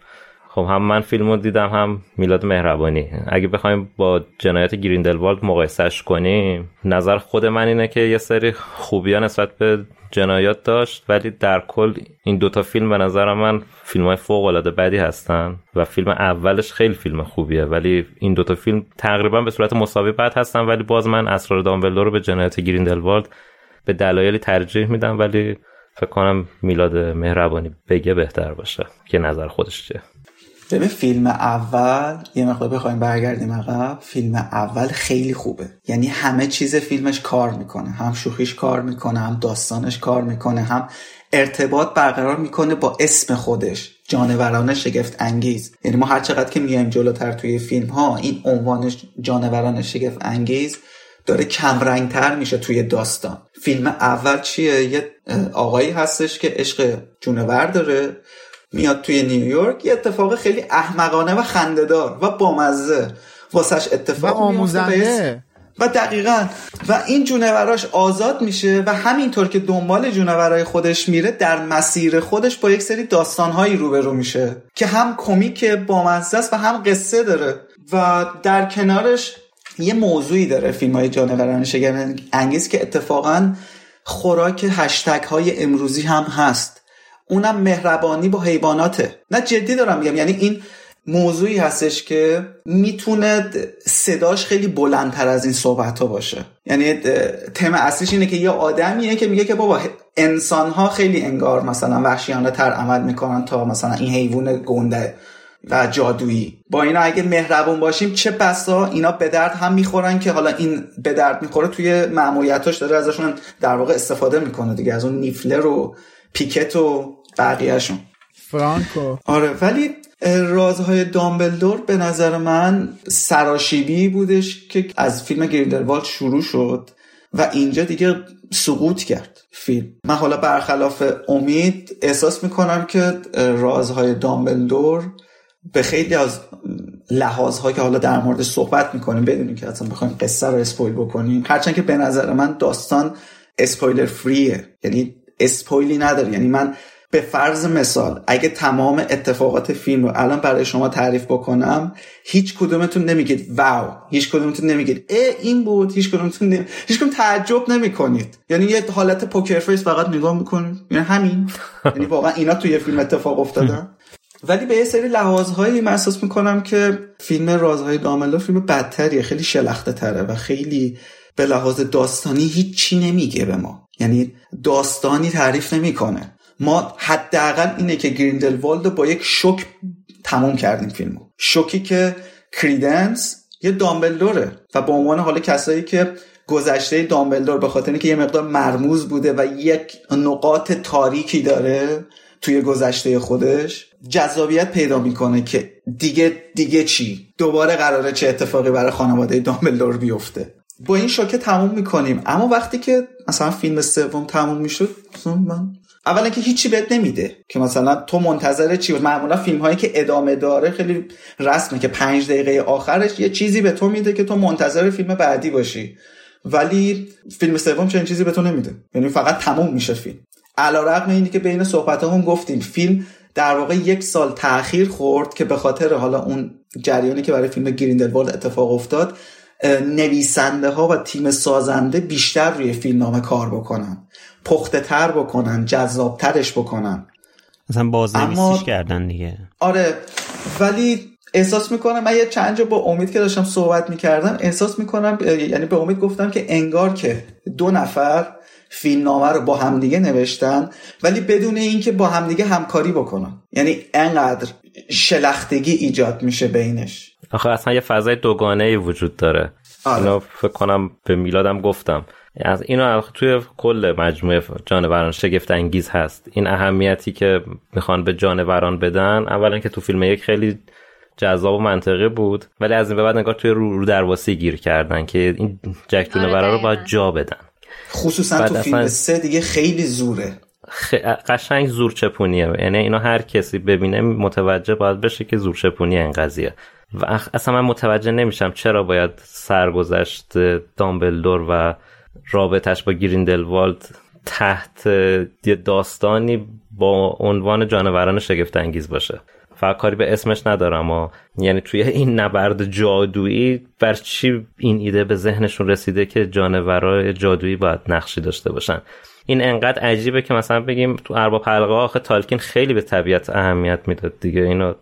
خب هم من فیلمو دیدم هم میلاد مهربانی. اگه بخوایم با جنایت گریندلوالد مقایسهش کنیم نظر خود من اینه که یه سری خوبی ها نسبت به جنایات داشت ولی در کل این دوتا فیلم به نظر من فیلم های فوق العاده بدی هستن و فیلم اولش خیلی فیلم خوبیه ولی این دوتا فیلم تقریبا به صورت مساوی بد هستن ولی باز من اسرار دامبلدور رو به جنایت گریندلوالد به دلایلی ترجیح میدم ولی فکر کنم میلاد مهربانی بگه بهتر باشه که نظر خودش چیه. ببین فیلم اول یه مقدار بخوایم برگردیم عقب فیلم اول خیلی خوبه. یعنی همه چیز فیلمش کار می‌کنه. هم شوخیش کار می‌کنه هم داستانش کار می‌کنه هم ارتباط برقرار می‌کنه با اسم خودش. جانوران شگفت انگیز. یعنی ما هر چقدر که میایم جلوتر توی فیلم ها این عنوان جانوران شگفت انگیز داره کمرنگتر میشه توی داستان. فیلم اول چیه؟ یه آقایی هستش که عشق جونور داره. میاد توی نیویورک یه اتفاق خیلی احمقانه و خندهدار و بامزه واسش اتفاق و آموزنده. و دقیقا. و این جونوراش آزاد میشه و همینطور که دنبال جونورای خودش میره در مسیر خودش با یک سری داستانهایی روبرو میشه که هم کمیک بامزه است و هم قصه داره. و در کنارش یه موضوعی داره فیلم های جانوران شگفت انگیز که اتفاقا خوراک هشتگ های امروزی هم هست. اونم مهربانی با حیواناته. نه جدی دارم میگم یعنی این موضوعی هستش که می‌تونه صداش خیلی بلندتر از این صحبت ها باشه. یعنی تم اصلیش اینه که یه آدمیه که میگه که بابا انسان ها خیلی انگار مثلا وحشیانه تر عمل می‌کنن تا مثلا این حیوان گنده و جادویی. با اینا اگه مهربون باشیم چه بسا اینا به درد هم می‌خورن که حالا این به درد می‌خوره توی معمولیتاش داره ازشون در واقع استفاده می‌کنه دیگه از اون نیفلر و پیکت و بقیهشون. فرانکو. آره ولی رازهای دامبلدور به نظر من سراشیبی بودش که از فیلم گریندلوالد شروع شد و اینجا دیگه سقوط کرد فیلم. من حالا برخلاف امید احساس می‌کنم که رازهای دامبلدور به خیلی از لحاظها که حالا در مورد صحبت می‌کنیم بدونیم که اصلا بخوایم قصه رو اسپویل بکنیم هرچند که به نظر من داستان اسپویلر فریه یعنی اسپویلی نداره. یعنی من به فرض مثال اگه تمام اتفاقات فیلم رو الان برای شما تعریف بکنم هیچ کدومتون نمیگید wow هیچ کدومتون نمیگید اه این بود هیچ کدومتون نمی... هیچ کدوم تعجب نمی‌کنید. یعنی یه حالت poker face فقط نگاه می‌کنید. یعنی همین. یعنی واقعا اینا توی فیلم اتفاق افتادن. ولی به یه سری لحاظهایی من احساس می‌کنم که فیلم رازهای دامبلدور فیلم بدتریه. خیلی شلخته تره و خیلی به لحاظ داستانی هیچی نمیگه به ما. یعنی داستانی تعریف نمی‌کنه. ما حداقل اینه که گریندلوالد با یک شوک تموم کردیم فیلمو. شوکی که کریدنس یه دامبلدوره و به عنوان حالا کسایی که گذشته دامبلدور به خاطر اینکه یه مقدار مرموز بوده و یک نقاط تاریکی داره توی گذشته خودش جذابیت پیدا می‌کنه که دیگه دیگه چی؟ دوباره قراره چه اتفاقی برای خانواده دامبلدور بیفته. با این شوکه تموم می‌کنیم. اما وقتی که مثلا فیلم سوم تموم می‌شد من اولا که هیچی بهت نمیده که مثلا تو منتظر چی معمولا فیلم هایی که ادامه داره خیلی رسمه که پنج دقیقه آخرش یه چیزی به تو میده که تو منتظر فیلم بعدی باشی. ولی فیلم سوم چنین چیزی به تو نمیده. یعنی فقط تموم میشه فیلم. علیرغم اینی که بین صحبتامون گفتیم. فیلم در واقع یک سال تاخیر خورد که به خاطر حالا اون جریانی که برای فیلم گریندلوالد اتفاق افتاد نویسنده ها و تیم سازنده بیشتر روی فیلم نامه کار بکنن. پخته تر بکنن جذاب ترش بکنن. مثلا بازنویسیش کردن دیگه. آره ولی احساس می‌کنم من یه چند جا با امید که داشتم صحبت می‌کردم احساس می‌کنم یعنی به امید گفتم که انگار که دو نفر فیلمنامه رو با همدیگه نوشتن ولی بدون اینکه با همدیگه همکاری بکنن. یعنی انقدر شلختگی ایجاد میشه بینش. آخه اصلا یه فضای دوگانه ای وجود داره. آره. اینو فکر کنم به میلادم گفتم. از اینو توی کل مجموعه جانوران شگفت انگیز هست. این اهمیتی که می‌خوان به جانوران بدن اولا که تو فیلم یک خیلی جذاب و منطقی بود ولی از این به بعد نگار توی رو, رو درواسی گیر کردن که این جک جانورا رو باید جا بدن. خصوصا تو فیلم سه دیگه خیلی زوره. خ... قشنگ زور چپونیه یعنی اینا هر کسی ببینه متوجه باید بشه که زور چپونیه این قضیه. و اصلا من متوجه نمیشم چرا باید سرگذشت دامبلدور و رابطش با گریندلوالد تحت یه داستانی با عنوان جانوران شگفت انگیز باشه. فقط کاری به اسمش ندارم و یعنی توی این نبرد جادویی بر چی این ایده به ذهنشون رسیده که جانورای جادویی باید نقشی داشته باشن؟ این انقدر عجیبه که مثلا بگیم تو ارباب حلقه آخه تالکین خیلی به طبیعت اهمیت می‌داد دیگه. اینو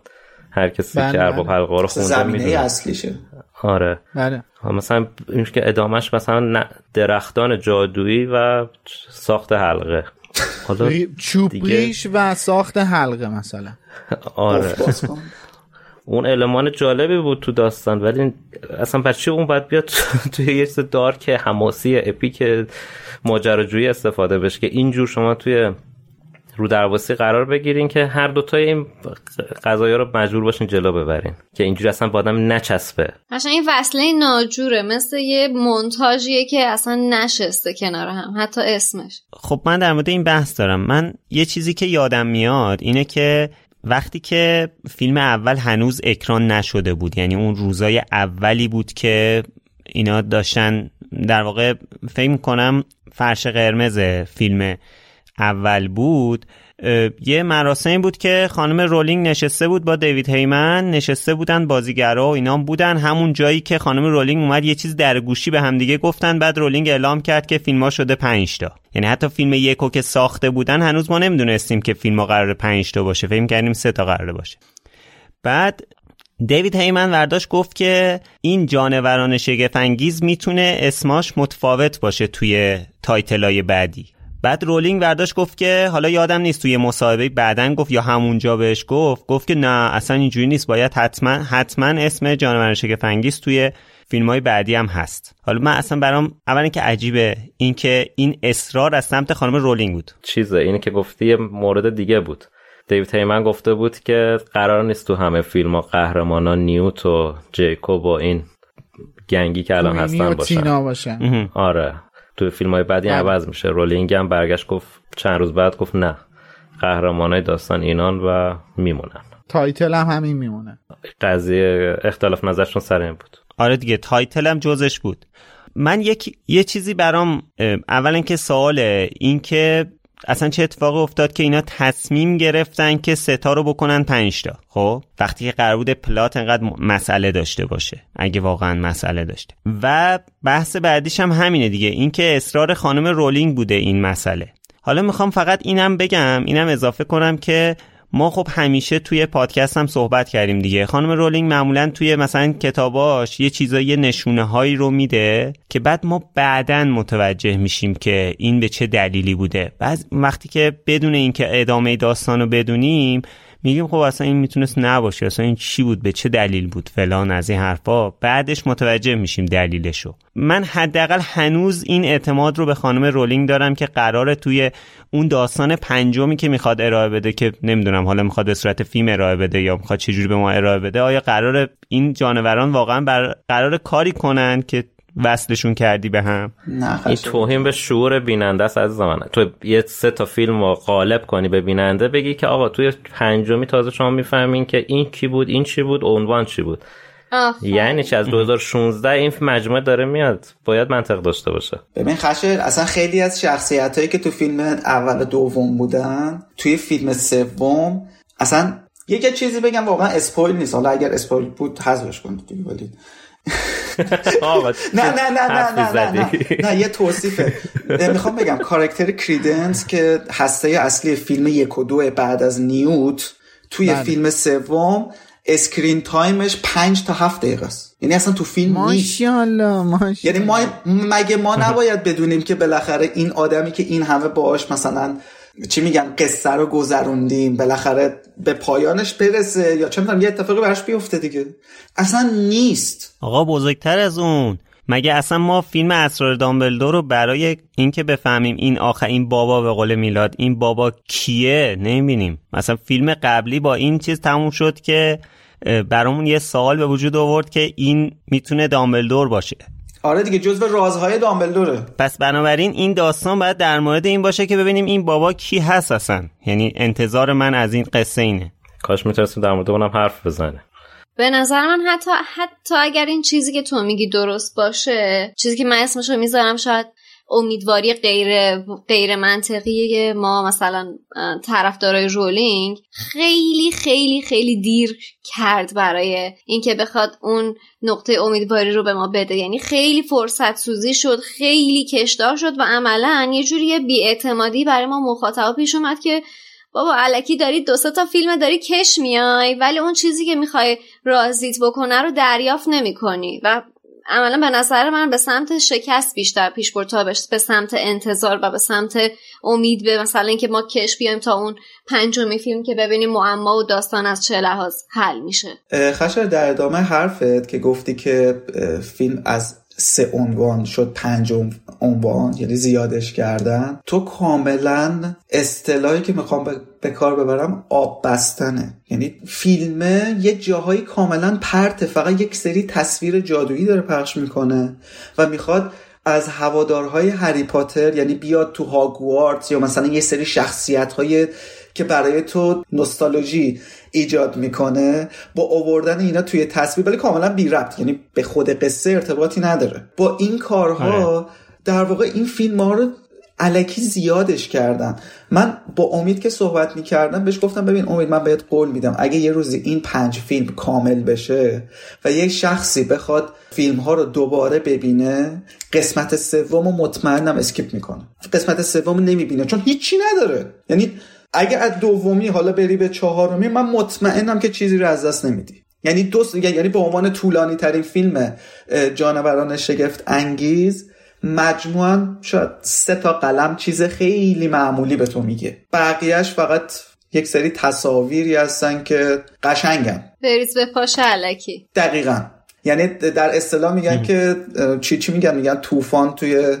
هر کسی بله که ارباب بله. حلقه رو خونده می‌دونه. اصلیشه. آره. بله. مثلا این که ادامهش مثلا درختان جادویی و ساخت حلقه. حالا چوب ریش و ساخت حلقه مثلا. آره. اون المان جالبی بود تو داستان ولی اصلا بچه اون باید بیاد توی یه چیز دارک حماسی اپیک ماجراجویی استفاده بشه که اینجور شما توی رو درواسی قرار بگیرین که هر دوتای این قضايا رو مجبور باشین جلو ببرین. که اینجوری اصلا با آدم نچسبه. قشنگ این وصله ناجوره. مثل یه مونتاژیه که اصلا نشسته کنار هم. حتی اسمش. خب من در مورد این بحث دارم. من یه چیزی که یادم میاد اینه که وقتی که فیلم اول هنوز اکران نشده بود یعنی اون روزای اولی بود که اینا داشتن در واقع فکر کنم فرش قرمز فیلم اول بود یه مراسمی بود که خانم رولینگ نشسته بود با دیوید هیمن نشسته بودن بازیگرا و اینا بودن. همون جایی که خانم رولینگ اومد یه چیز در گوشی به همدیگه گفتن. بعد رولینگ اعلام کرد که فیلم شده 5 تا. یعنی حتی فیلم یکو که ساخته بودن هنوز ما نمی‌دونستیم که فیلم ها قرار 5 تا باشه. فکر کردیم سه تا قراره باشه. بعد دیوید هیمن ورداشت گفت که این جانوران شگفنگیز می‌تونه اسماش متفاوت باشه توی title های بعدی. بعد رولینگ برداشت گفت که حالا یادم نیست توی مصاحبه بعدن گفت یا همونجا بهش گفت گفت که نه اصلا اینجوری نیست باید حتما حتما اسم جانور شگفنگیز توی فیلم های بعدی هم هست. حالا من اصلا برام اول که عجیبه اینکه این اصرار از سمت خانم رولینگ بود. چیزه اینه که گفتی یه مورد دیگه بود. دیوید هیمن گفته بود که قرار نیست تو همه فیلم ها قهرمانان نیوت و جیکوب و این گنگی که الان هستن باشن. باشن. آره. تو فیلم های بعدی بله. عوض میشه. رولینگ هم برگشت گفت چند روز بعد گفت نه. قهرمان های داستان اینان و میمونن. title هم همین میمونه. قضیه اختلاف نظرشون سر این بود. آره دیگه title هم جزش بود. من یک یه چیزی برام اولا که سواله این که اصلا چه اتفاقی افتاد که اینا تصمیم گرفتن که ستا رو بکنن پنج تا؟ خب وقتی که قرار بود پلات انقدر مسئله داشته باشه اگه واقعا مسئله داشته. و بحث بعدیش هم همینه دیگه اینکه اصرار خانم رولینگ بوده این مسئله. حالا می‌خوام فقط اینم بگم اینم اضافه کنم که ما خب همیشه توی پادکست هم صحبت کردیم دیگه. خانم رولینگ معمولا توی مثلا کتاباش یه چیزایی نشونه هایی رو میده که بعد ما بعدا متوجه میشیم که این به چه دلیلی بوده. بعد وقتی که بدون اینکه ادامه داستان رو بدونیم میگیم خب اصلا این می‌تونست نباشه اصلا این چی بود به چه دلیل بود فلان از این حرفا؟ بعدش متوجه میشیم دلیلشو. من حداقل هنوز این اعتماد رو به خانم رولینگ دارم که قراره توی اون داستان پنجمی که می‌خواد ارائه بده که نمی‌دونم حالا می‌خواد به صورت فیلم ارائه بده یا می‌خواد چجوری به ما ارائه بده آیا قرار این جانوران واقعا بر قرار کاری کنن که وصلشون کردی به هم؟ نه این توهین به شعور بیننده است عزیز من. تو یه سه تا فیلم رو غالب کنی به بیننده بگی که آقا توی پنجمی تازه شما می‌فهمین که این کی بود این چی بود عنوان چی بود. یعنی چه از 2016 این مجموعه داره میاد. باید منطق داشته باشه. ببین خشر اصلا خیلی از شخصیت هایی که تو فیلم اول و دوم بودن توی فیلم سوم اصلا یک چیزی بگم واقعا اسپویل نیست. حالا اگر اسپویل بود حذفش کنید ولی نه نه نه نه نه نه نه. یه توصیفه. می‌خوام بگم کارکتر کریدنس که هسته اصلی فیلم یک و دو بعد از نیوت توی بله. فیلم سوم screen time ش پنج تا هفت دقیقه است. یعنی اصلا تو فیلم ماشاءالله ماشاءالله. یعنی ما مگه ما نباید بدونیم که بالاخره این آدمی که این همه باهاش مثلا چی میگن قصه رو گذروندیم بالاخره به پایانش برسه یا چه می‌دونم یه اتفاقی براش بیفته دیگه. اصلا نیست. آقا بزرگتر از اون. مگه اصلا ما فیلم اسرار دامبلدور رو برای اینکه بفهمیم این آخر این بابا به قول میلاد این بابا کیه؟ نمی‌بینیم. مثلا فیلم قبلی با این چیز تموم شد که برامون یه سوال به وجود آورد که این می‌تونه دامبلدور باشه. آره دیگه جزو رازهای دامبلدوره. پس بنابراین این داستان باید در مورد این باشه که ببینیم این بابا کی هست اصلا. یعنی انتظار من از این قصه اینه. کاش می‌تونستیم در مورد اونم حرف بزنه به نظر من حتی حتی اگر این چیزی که تو میگی درست باشه چیزی که من اسمشو می‌ذارم شاید امیدواری غیر غیر منطقی ما مثلا طرفدارای رولینگ خیلی خیلی خیلی دیر کرد برای اینکه بخواد اون نقطه امیدواری رو به ما بده. یعنی خیلی فرصت سوزی شد خیلی کشدار شد و عملا یه جوری بیاعتمادی برای ما مخاطبا پیش اومد که بابا علکی داری دو تا فیلم داری کش میای ولی اون چیزی که می‌خوای رازیت بکنه رو دریافت نمی‌کنی. و عملا به نظر من به سمت شکست بیشتر پیش برد تا به سمت انتظار و به سمت امید به مثلا اینکه ما کش بیایم تا اون پنجمی فیلم که ببینیم معما و داستان از چه لحاظ حل میشه. خشر در ادامه حرفت که گفتی که فیلم از سه عنوان شد پنج عنوان یعنی زیادش کردن. تو کاملا اصطلاحی که می‌خوام به کار ببرم آب بستنه. یعنی فیلمه یه جاهایی کاملا پرته. فقط یک سری تصویر جادویی داره پخش می‌کنه و می‌خواد از هوادارهای هری پاتر یعنی بیاد تو هاگوارتس یا مثلا یه سری شخصیت های که برای تو نوستالژی ایجاد می‌کنه با آوردن اینا توی تصویر ولی کاملا بی ربط. یعنی به خود قصه ارتباطی نداره. با این کارها آره. در واقع این فیلم ها رو علکی زیادش کردن من با امید که صحبت می‌کردم بهش گفتم ببین امید من بهت قول میدم اگه یه روزی این پنج فیلم کامل بشه و یه شخصی بخواد فیلم ها رو دوباره ببینه قسمت سوم مطمئنم اسکیپ می‌کنه. قسمت سوم نمی‌بینه چون هیچی نداره. یعنی اگه از دومی حالا بری به چهارمی من مطمئنم که چیزی رو از دست نمیدی. یعنی دو یعنی به عنوان طولانی ترین فیلم جانوران شگفت انگیز مجموعا شاید سه تا قلم چیز خیلی معمولی به تو میگه. بقیهش فقط یک سری تصاویری هستن که قشنگن. بریز به پاش علکی دقیقا. یعنی در اصطلاح میگن که چی چی میگن؟ میگن طوفان توی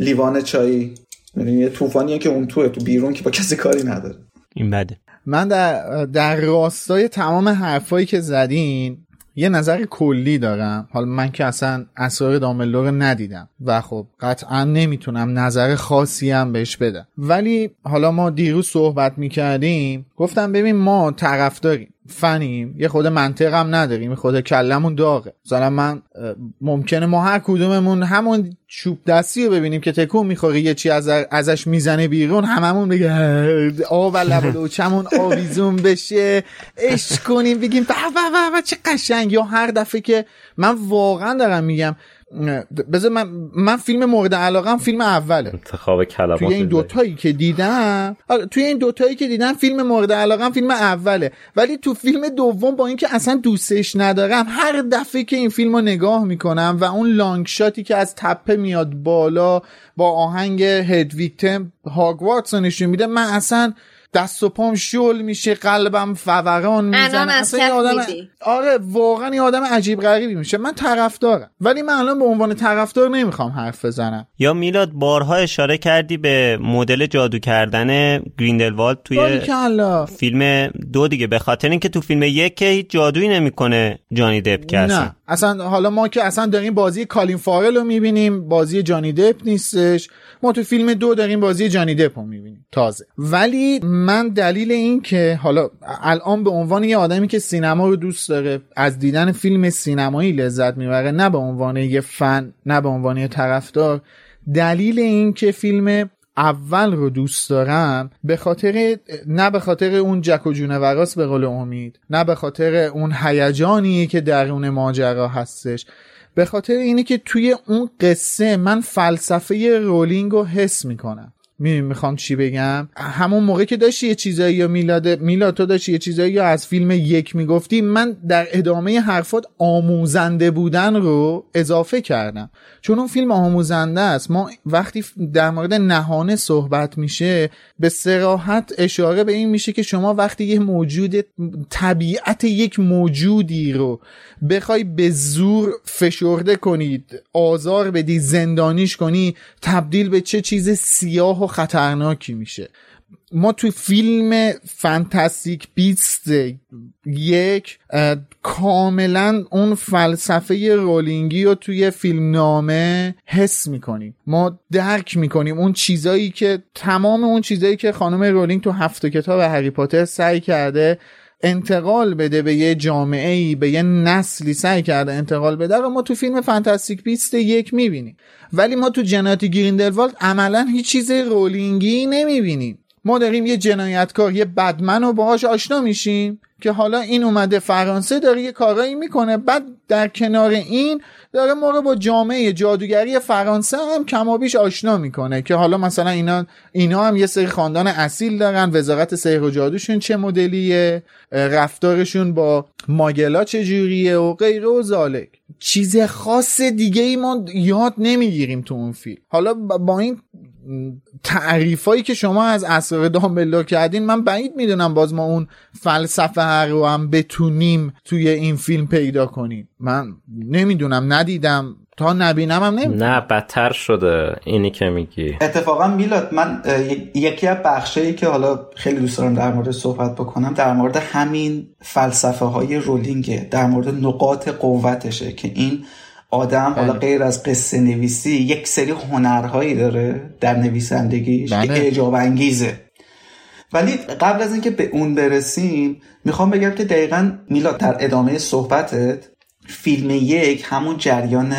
لیوان چایی. یعنی یه طوفانیه که اون توه تو بیرون که با کسی کاری نداره. این بده. من در, در راستای تمام حرفایی که زدین یه نظر کلی دارم. حالا من که اصلا اسرار داملور ندیدم. و خب قطعا نمی‌تونم نظر خاصی هم بهش بدم. ولی حالا ما دیروز صحبت می‌کردیم گفتم ببین ما طرف داریم فنیم. یه خود منطق هم نداریم خود کلمون داغه. مثلا من ممکنه ما هر کدوممون همون چوب دستی رو ببینیم که تکون می‌خوره یه چی از ازش می‌زنه بیرون هممون بگه آب لب و چمون آویزون بشه اش کنیم بگیم به چه قشنگ. یا هر دفعه که من واقعا دارم میگم بذار من من فیلم مورد علاقم فیلم اوله. انتخاب کلمات توی این دوتایی که دیدم آره، توی این دوتایی که دیدم فیلم مورد علاقم فیلم اوله. ولی تو فیلم دوم با اینکه اصلا دوستش ندارم هر دفعه که این فیلم رو نگاه می‌کنم و اون لانگ شاتی که از تپه میاد بالا با آهنگ هدویکتم هاگوارتس نشون میده من اصلا دست و پام شل میشه قلبم فوران می‌زنه. اصلا آدم آره واقعا یه آدم عجیب غریبی میشه. من طرفدارم ولی من الان به عنوان طرفدار نمی‌خوام حرف بزنم. یا میلاد بارها اشاره کردی به مدل جادو کردن گریندلوالد توی فیلم دو دیگه. به خاطر اینکه تو فیلم یک که هیچ جادویی نمی‌کنه جانی دپ که نه. اصلا حالا ما که اصلا داریم بازی کالین فارل رو می‌بینیم بازی جانی دپ نیستش. ما تو فیلم دو داریم بازی جانی دپ رو می‌بینیم تازه. ولی من دلیل این که حالا الان به عنوان یه آدمی که سینما رو دوست داره از دیدن فیلم سینمایی لذت می‌بره نه به عنوان یه فن نه به عنوان یه طرفدار. دلیل این که فیلم اول رو دوست دارم به خاطر نه به خاطر اون جک و وراس به قول امید نه به خاطر اون هیجانی که درون ماجرا هستش. به خاطر اینه که توی اون قصه من فلسفه رولینگ رو حس می‌کنم. می‌خوام چی بگم؟ همون موقع که داشتی یه چیزایی یا میلاد میلاد تو داشتی یه چیزایی یا از فیلم یک می‌گفتی من در ادامه حرفات آموزنده بودن رو اضافه کردم. چون اون فیلم آموزنده است ما وقتی در مورد نهانه صحبت میشه به سراحت اشاره به این میشه که شما وقتی یه موجود طبیعت یک موجودی رو بخوای به زور فشرده کنید آزار بدی زندانیش کنی تبدیل به چه چیز سیاه و خطرناکی میشه. ما توی فیلم فانتاستیک بیست یک کاملا اون فلسفه رولینگی رو توی فیلم نامه حس می‌کنیم. ما درک می‌کنیم اون چیزایی که تمام اون چیزایی که خانم رولینگ تو هفت کتاب هری پاتر سعی کرده انتقال بده به یه جامعه ای به یه نسلی سعی کرده انتقال بده و ما تو فیلم فانتاستیک بیست یک می‌بینیم. ولی ما تو جناتی گریندلوالد عملا هیچ چیز رولینگی نمی‌بینیم. ما داریم یه جنایتکار یه بدمن رو باهاش آشنا میشیم که حالا این اومده فرانسه داره یه کارایی می‌کنه. بعد در کنار این داره ما رو با جامعه جادوگری فرانسه هم کمابیش آشنا می‌کنه که حالا مثلا اینا اینا هم یه سری خاندان اصیل دارن وزارت سحر و جادوشون چه مدلیه رفتارشون با ماگلا جوریه و غیره و زالک. چیز خاص دیگه ای ما یاد نمی‌گیریم تو اون فیلم. حالا با این تعریفایی که شما از اسرار دامبلدور کردین من بعید می‌دونم باز ما اون فلسفه رو هم بتونیم توی این فیلم پیدا کنیم. من نمی‌دونم ندیدم. تا نبینم هم نمی‌دونم. نه بدتر شده. اینی که میگی. اتفاقا میلاد من یکی از بخشایی که حالا خیلی دوست دارم در مورد صحبت بکنم در مورد همین فلسفه های رولینگه در مورد نقاط قوتشه که این آدم حالا بله. غیر از قصه نویسی یک سری هنرهایی داره در نویسندگیش که بله. اعجاب انگیزه ولی قبل از اینکه به اون برسیم می‌خوام بگم که دقیقا میلاد در ادامه صحبتت فیلم یک همون جریان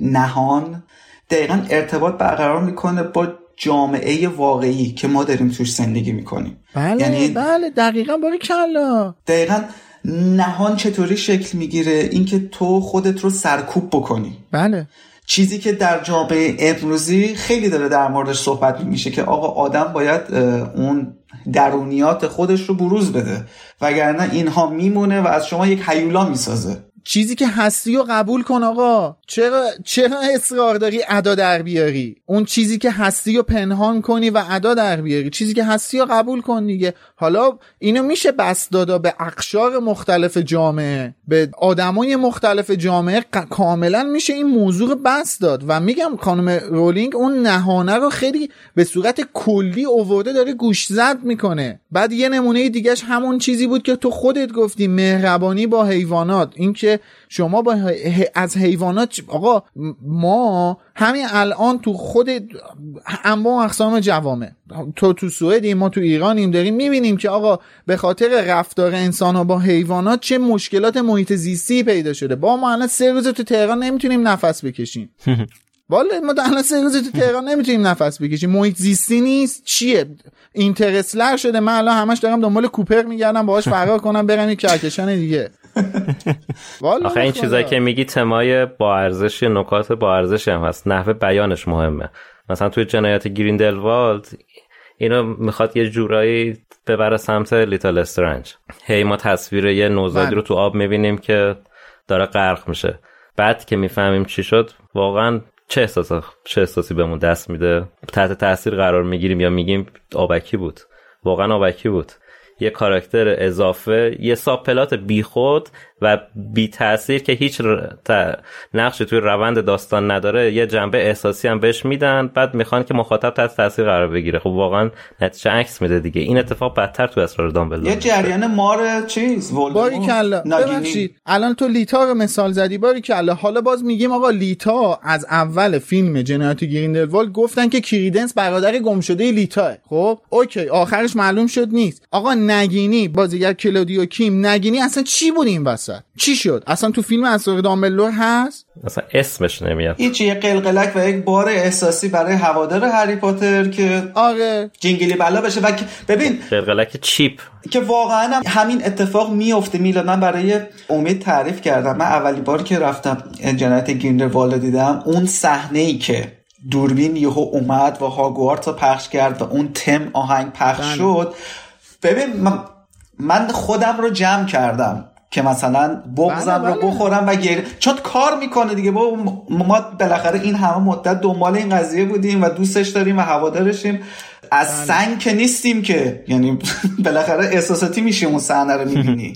نهان دقیقا ارتباط برقرار می‌کنه با جامعه واقعی که ما داریم توش زندگی می‌کنیم بله یعنی بله دقیقا باری کلا دقیقا نهان چطوری شکل می‌گیره؟ اینکه تو خودت رو سرکوب بکنی. بله. چیزی که در جامعه امروزی خیلی داره در موردش صحبت میشه که آقا آدم باید اون درونیات خودش رو بروز بده. وگرنه اینها میمونه و از شما یک حیولا می‌سازه. چیزی که هستی رو قبول کن آقا. چرا چرا اصرار داری ادا در بیاری؟ اون چیزی که هستی رو پنهان کنی و ادا در بیاری. چیزی که هستی رو قبول کن دیگه. حالا اینو میشه بس دادا به اقشار مختلف جامعه. به آدمای مختلف جامعه کاملا میشه این موضوع بس داد. و میگم خانم رولینگ اون نهانه رو خیلی به صورت کلی اوورده داره گوش زد می‌کنه. بعد یه نمونه دیگهش همون چیزی بود که تو خودت گفتی مهربانی با حیوانات. شما با از حیوانات آقا ما همین الان تو خود انواع اقسام جوامع. تو تو سوئدیم ما تو ایرانیم داریم می‌بینیم که آقا به خاطر رفتار انسان ها با حیوانات چه مشکلات محیط زیستی پیدا شده. با ما الان سه روز تو تهران نمی‌تونیم نفس بکشیم. والا ما الان سه روز تو تهران نمی‌تونیم نفس بکشیم. محیط زیستی نیست. چیه؟ اینترسلر شده. من الان همش دارم دنبال کوپر میگردم باهاش فرار کنم برم یک کهکشان دیگه. آخه این چیزایی که میگی تمای با ارزش نکات با ارزش هم هست. نحوه بیانش مهمه. مثلا توی جنایت گریندلوالد اینو می‌خواد یه جورایی ببره سمت لیتل استرنج. هی ما تصویر یه نوزادی بله. رو تو آب می‌بینیم که داره غرق میشه. بعد که می‌فهمیم چی شد واقعا چه احساسی چه احساسی بهمون دست میده؟ تحت تاثیر قرار می‌گیریم یا میگیم آبکی بود. واقعا آبکی بود. یه کاراکتر اضافه یه subplot بیخود و بی تاثیر که هیچ نقشی توی روند داستان نداره یه جنبه احساسی هم بهش میدن بعد می‌خوان که مخاطب تحت تاثیر قرار بگیره. خب واقعا نتیجه عکس میده دیگه. این اتفاق بدتر تو اسرار دامبلدور یه جریان مار چیز باری کلا ببخشید. الان تو لیتا رو مثال زدی. باری کلا حالا باز میگیم آقا لیتا از اول فیلم جنایت گریندلوالد گفتن که کریدنس برادر گمشده لیتا خب؟ اوکی. آخرش معلوم شد نیست. آقا نگینی بازیگر کلودیا کیم نگینی اصلا چی بود این چی شد؟ اصلا تو فیلم اسرار دامبلدور هست؟ اصلا اسمش نمیاد. هیچ یه قلقلک و یک بار احساسی برای هوادار هری پاتر که آره. جنگلی بلا بشه و ببین قلقلک چیپ. که واقعا همین اتفاق میفته میلاد. من برای امید تعریف کردم. من اولی بار که رفتم جنایت گریندلوالد دیدم اون صحنه ای که دوربین یهو اومد و هاگوارت رو پخش کرد و اون تم آهنگ پخش بله. شد. ببین من, من خودم رو جمع کردم. که مثلا بغزم بله رو بله. بخورم و گیر چون کار می‌کنه دیگه با ما بالاخره این همه مدت دنبال این قضیه بودیم و دوستش داریم و هوادارشیم از بله. سنگ که نیستیم که یعنی بالاخره احساساتی میشیم اون صحنه رو می‌بینی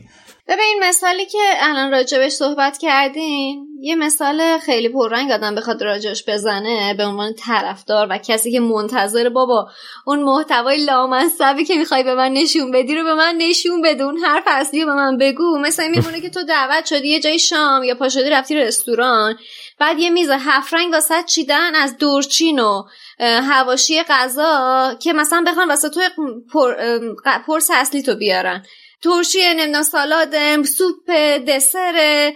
ببین مثالی که الان راجبش صحبت کردین یه مثال خیلی پررنگ آدم بخواد راجبش بزنه به عنوان طرفدار و کسی که منتظر بابا اون محتوای لامصبی که می‌خوای به من نشون بدی رو به من نشون بده. اون حرف اصلی به من بگو. مثلا میمونه که تو دعوت شدی یه جای شام یا پا شدی رفتی رستوران بعد یه میز هفت رنگ واسه چیدن از دورچین و هواشی غذا که مثلا بخوان واسه تو پر، پرس اصلی تو بیارن. ترشی نمی‌دونم سالاد سوپ دسر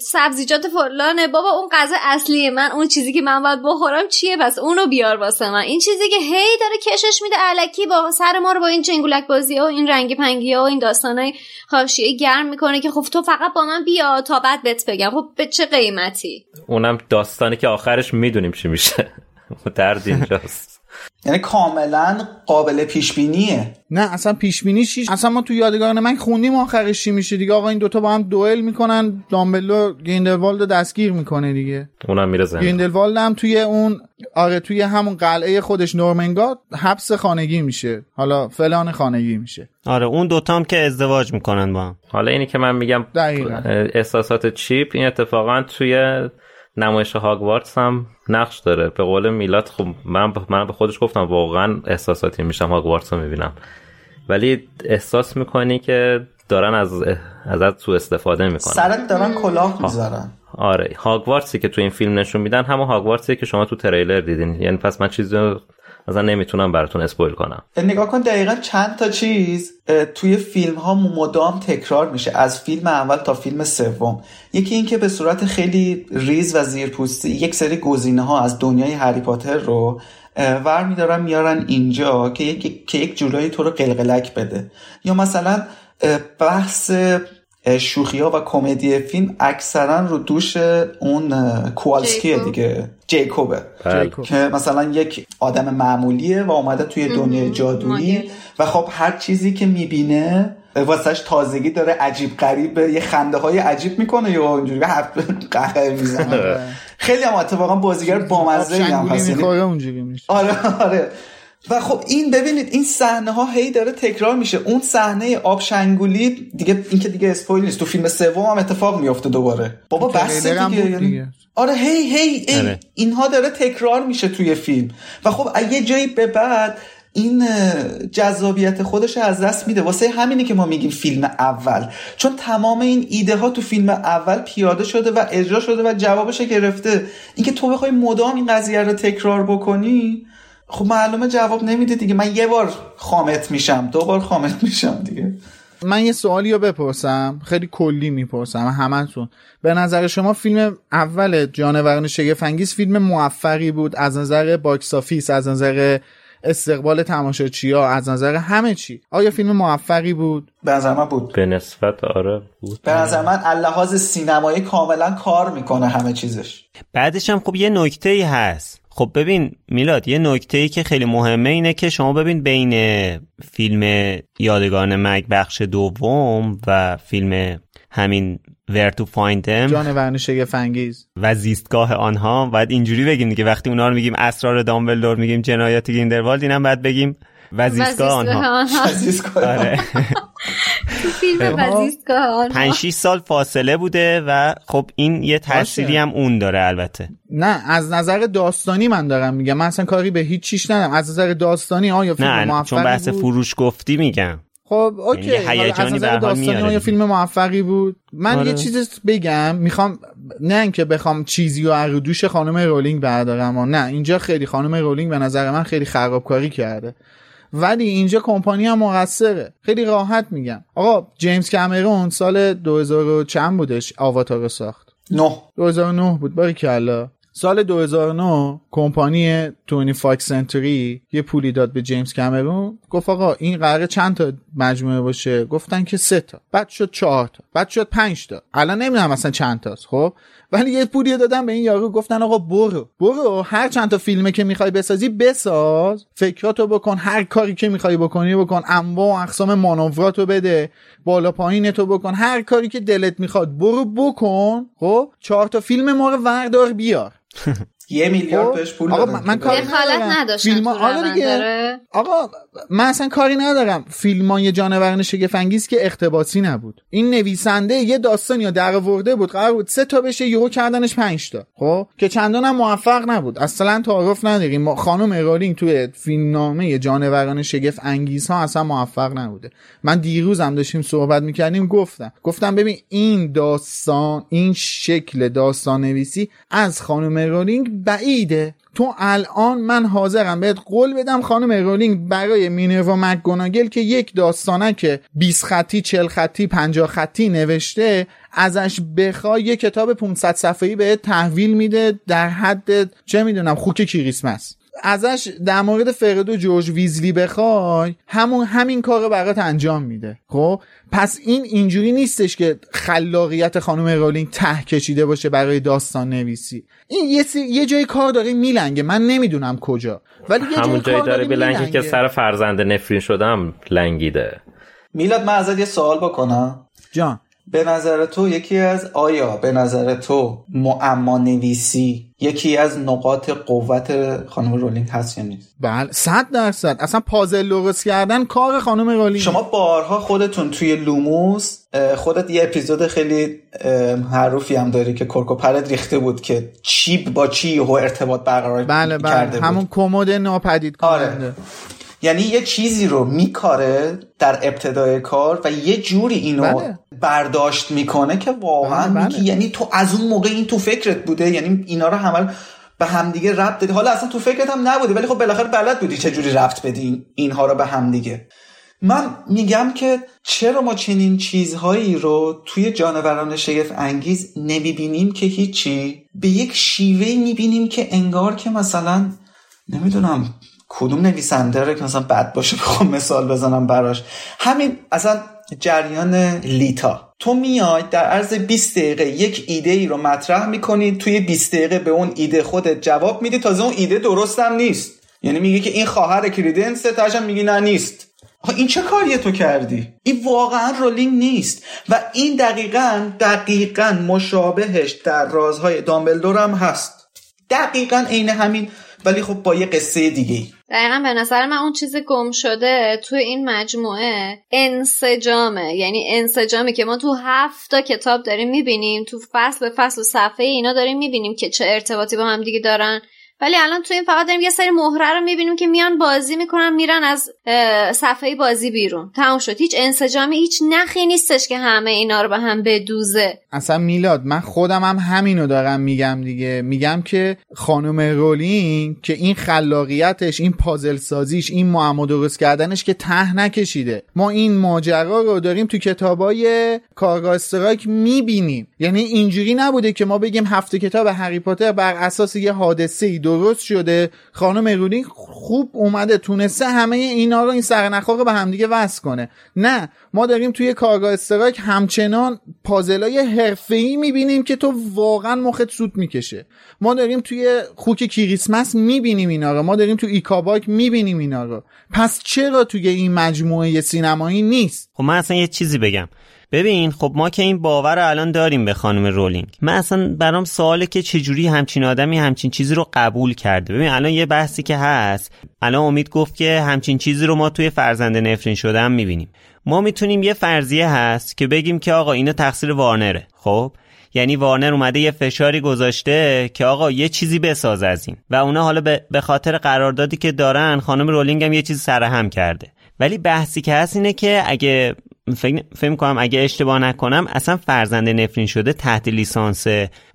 سبزیجات فلانه بابا اون غذا اصلیه. من اون چیزی که من باید بخورم چیه؟ پس اونو بیار واسه من. این چیزی که هی داره کشش میده علکی با سر ما رو با این چنگولک بازی و این رنگی پنگی و این داستانای حاشیه گرم می‌کنه که خب تو فقط با من بیا تا بعد بهت بگم. خب به چه قیمتی؟ اونم داستانی که آخرش می‌دونیم چی میشه. درد اینجاست. یعنی کاملا قابل پیش بینیه نه اصلا پیش بینی چیش؟ اصلا ما تو یادگاران مرگ خوندیم آخرش چی میشه دیگه. آقا این دوتا با هم دوئل می‌کنن دامبلدور گریندلوالد رو دستگیر می‌کنه دیگه. اونم میره زندان گریندلوالد هم توی اون آره توی همون قلعه خودش نورمنگاد حبس خانگی میشه. حالا فلان خانگی میشه. آره اون دوتا هم که ازدواج می‌کنن با هم. حالا اینی که من میگم دقیقا. احساسات چیپ این اتفاقا توی نمایش هاگوارتس هم نقش داره. به قول میلاد خب من من به خودش گفتم واقعا احساساتی میشم هاگوارتس رو می‌بینم. ولی احساس می‌کنی که دارن از ازت تو استفاده می‌کنن. سرت دارن کلاه می‌ذارن. آره هاگوارتسی که تو این فیلم نشون میدن همون هاگوارتسی که شما تو تریلر دیدین. یعنی پس من چیزی مثلا نمی‌تونم براتون اسپویل کنم. نگاه کن دقیقا چند تا چیز توی فیلم ها مدام تکرار میشه از فیلم اول تا فیلم سوم. یکی اینکه به صورت خیلی ریز و زیرپوستی یک سری گزینه ها از دنیای هری پاتر رو ور میدارن میارن اینجا که یک, که یک جورایی تو رو قلقلک بده. یا مثلا بحث شوخی ها و کمدی فیلم اکثرا رو دوش اون کوالسکیه دیگه. جیکوبه. که مثلا یک آدم معمولیه و اومده توی دنیای جادویی و خب هر چیزی که می‌بینه واسهش تازگی داره عجیب غریبه یه خنده های عجیب می‌کنه یا اونجوری قهقه می‌زنه. خیلی هم اتفاقا بازیگر بامزه هم هست. آره آره. و خب این ببینید این صحنه ها هی داره تکرار میشه. اون صحنه آب شنگولی دیگه این که دیگه اسپویل نیست. تو فیلم سوم هم اتفاق میفته دوباره. بابا بس دیگه, یعنی... آره هی هی, هی. آره. اینها داره تکرار میشه توی فیلم. و خب یه جایی به بعد این جذابیت خودش از دست میده. واسه همینه که ما میگیم فیلم اول. چون تمام این ایده ها تو فیلم اول پیاده شده و اجرا شده و جوابش گرفته. اینکه تو بخوای مدام این قضیه رو تکرار بکنی خب معلومه جواب نمیده دیگه. من یه بار خامت میشم دو بار خامت میشم دیگه. من یه سوالی رو بپرسم. خیلی کلی می‌پرسم همتون. به نظر شما فیلم اول جانوران شگفنگیز فیلم موفقی بود؟ از نظر box office از نظر استقبال تماشاچی ها از نظر همه چی. آیا فیلم موفقی بود؟ به نظر من بود. به نسبت آره بود. به نظر من از لحاظ سینمایی کاملا کار می‌کنه همه چیزش. بعدش هم خب یه نکته ای هست. خب ببین میلاد یه نکته ای که خیلی مهمه اینه که شما ببین بین فیلم یادگاران مرگ بخش دوم و فیلم همین Where to find them جان شگفنگیز و زیستگاه آنها باید اینجوری بگیم دیگه. وقتی اونا رو میگیم اسرار دامبلدور میگیم جنایات گیندروالد اینم باید بگیم وزیستگاه آنها. آره. فیلم وزیستگاه آنها. 5 سال فاصله بوده و خب این یه تأثیری هم اون داره البته. نه از نظر داستانی من دارم میگم. من اصلا کاری به هیچ چیش ندارم. از نظر داستانی آیا فیلم نه موفقی چون بحث بود؟ فروش گفتی میگم. خب اوکی. هیجانی از نظر داستانی آیا فیلم موفقی بود؟ من آره. یه چیز بگم. می‌خوام نه اینکه بخوام چیزی از دوش خانم رولینگ بردارم. و نه اینجا خیلی خانم رولینگ به نظر من خیلی خرابکاری کرده. ولی اینجا کمپانی هم مقصره. خیلی راحت میگم. آقا جیمز کامرون سال 2000 چند بودش؟ آواتار رو ساخت. نه. 2009 بود. باری کلا سال 2009 کمپانی توئنتی فاکس سنچوری یه پولی داد به جیمز کامرون. گفت آقا این قراره چند تا مجموعه باشه؟ گفتن که سه تا. بعد شد چهار تا. بعد شد پنج تا. الان نمی‌دونم اصلا چند تاست. خب؟ ولی یه پولی دادن به این یارو گفتن آقا برو. برو هر چند تا فیلمه که می‌خوای بسازی بساز. فکراتو بکن هر کاری که می‌خوای بکنی بکن. انواع و اقسام مانوراتو بده بالا پایینتو بکن. هر کاری که دلت می‌خواد برو بکن. خب چهار تا فیلم ما رو وردار بیار. یه میلیارد بهش پول آقا من, من که کاری ندارم. فیلم آره روند دیگه. آقا من اصلا کاری ندارم. فیلم های جانوران شگفنگیز که اختباسی نبود. این نویسنده یه داستان یا در آورده بود قرار بود سه تا بشه یهو کردنش پنج تا. خب؟ که چندان هم موفق نبود. اصلا تعارف نداریم. خانم ارالینگ توی فیلمنامه جانوران شگفت انگیز ها اصلا موفق نبوده. من دیروز هم داشتیم صحبت می‌کردیم گفتم. گفتم ببین این داستان این شکل داستان نویسی از خانم رولینگ بعیده. تو الان من حاضرم بهت قول بدم خانم رولینگ برای مینروا مکگوناگل که یک داستانه که 20 خطی 40 خطی 50 خطی نوشته ازش بخوای یه کتاب 500 صفحه‌ای بهت تحویل میده در حد چه می‌دونم خوک کریسمس. ازش در مورد فردو جورج ویزلی بخوای همون همین کار برات انجام میده. خب؟ پس این اینجوری نیستش که خلاقیت خانم رولینگ ته کشیده باشه برای داستان نویسی. این یه, سی... یه جای کار داره میلنگه. من نمی‌دونم کجا. ولی یه همون جای جایی کار داره میلنگه. که سر فرزند نفرین شدم لنگیده. میلاد من ازت یه سوال بکنم. جان. به نظر تو یکی از آیا به نظر تو معما نویسی یکی از نقاط قوت خانم رولینگ هست یا نیست؟ بله صد درصد. اصلا پازل درست کردن کار خانم رولینگ. شما بارها خودتون توی لوموس خودت یه اپیزود خیلی اه، معروفی هم داری که کرکو پرد ریخته بود که چی با چی و ارتباط برقرار بله بله. کرده بود. همون کمد ناپدید آره. کننده یعنی یه چیزی رو میکاره در ابتدای کار و یه جوری اینو بله. برداشت می‌کنه که واقعا بله، بله. میگی یعنی تو از اون موقع این تو فکرت بوده یعنی اینا رو همه به همدیگه ربط دادی. حالا اصلا تو فکرت هم نبوده ولی خب بالاخره بلد بودی چه جوری ربط بدی این- اینها رو به همدیگه. من میگم که چرا ما چنین چیزهایی رو توی جانوران شگفت انگیز نمی‌بینیم که هیچی؟ به یک شیوه می‌بینیم که انگار که مثلا نمی‌دونم کدوم نویسنده رو که مثلا بد باشه بخوام مثال بزنم براش. همین اصلا جریان لیتا. تو میای در عرض 20 دقیقه یک ایده ای رو مطرح می‌کنی توی 20 دقیقه به اون ایده خودت جواب میدی. تازه اون ایده درستم نیست. یعنی میگه که این خواهر کریدنسه تاشم میگی نه نیست. این چه کاریه تو کردی؟ این واقعا رولینگ نیست. و این دقیقا دقیقا مشابهش در رازهای دامبلدور هم هست. دقیقا عین همین ولی خب با یه قصه دیگه ای دقیقا به نظر من اون چیز گم شده تو این مجموعه انسجامه. یعنی انسجامی که ما تو هفت تا کتاب داریم می‌بینیم تو فصل به فصل و صفحه اینا داریم می‌بینیم که چه ارتباطی با هم دیگه دارن. ولی الان تو این فقط داریم یه سری مهره رو می‌بینیم که میان بازی می‌کنن میرن از صفحه بازی بیرون. تموم شد. هیچ انسجامی هیچ نخی نیستش که همه اینا رو به هم بدوزه. اصلا میلاد من خودم هم همینو دارم میگم دیگه. میگم که خانم رولینگ که این خلاقیتش این پازل سازیش این معما درست کردنش که ته نکشیده. ما این ماجرا رو داریم تو کتابای کارگاه می‌بینیم. یعنی اینجوری نبوده که ما بگیم هفته کتاب هری پاتر بر اساس یه حادثه ای درست شده. خانم رولینگ خوب اومده تونسته همه اینا رو این سرنخها رو به همدیگه وصل کنه. نه ما داریم توی کارگاه استرایک همچنان پازلای حرفه‌ای می‌بینیم که تو واقعا مخت سوت می‌کشه. ما داریم توی خوک کریسمس می‌بینیم اینا رو. ما داریم تو ایکاباک می‌بینیم اینا رو. پس چرا توی این مجموعه سینمایی نیست؟ خب من اصلا یه چیزی بگم. ببین خب ما که این باور رو الان داریم به خانم رولینگ. من اصلا برام سواله که چجوری همچین آدمی همچین چیزی رو قبول کرده. ببین الان یه بحثی که هست الان امید گفت که همچین چیزی رو ما توی فرزند نفرین هم می‌بینیم. ما می‌تونیم یه فرضیه هست که بگیم که آقا اینا تقصیر وارنره. خب؟ یعنی وارنر اومده یه فشاری گذاشته که آقا یه چیزی بساز از این. و اونا حالا به خاطر قراردادی که دارن خانم رولینگ هم یه چیزی سرهم کرده. ولی بحثی که هست اینه که اگه فکر فکر کنم اگه اشتباه نکنم اصلا فرزند نفرین شده تحت لیسانس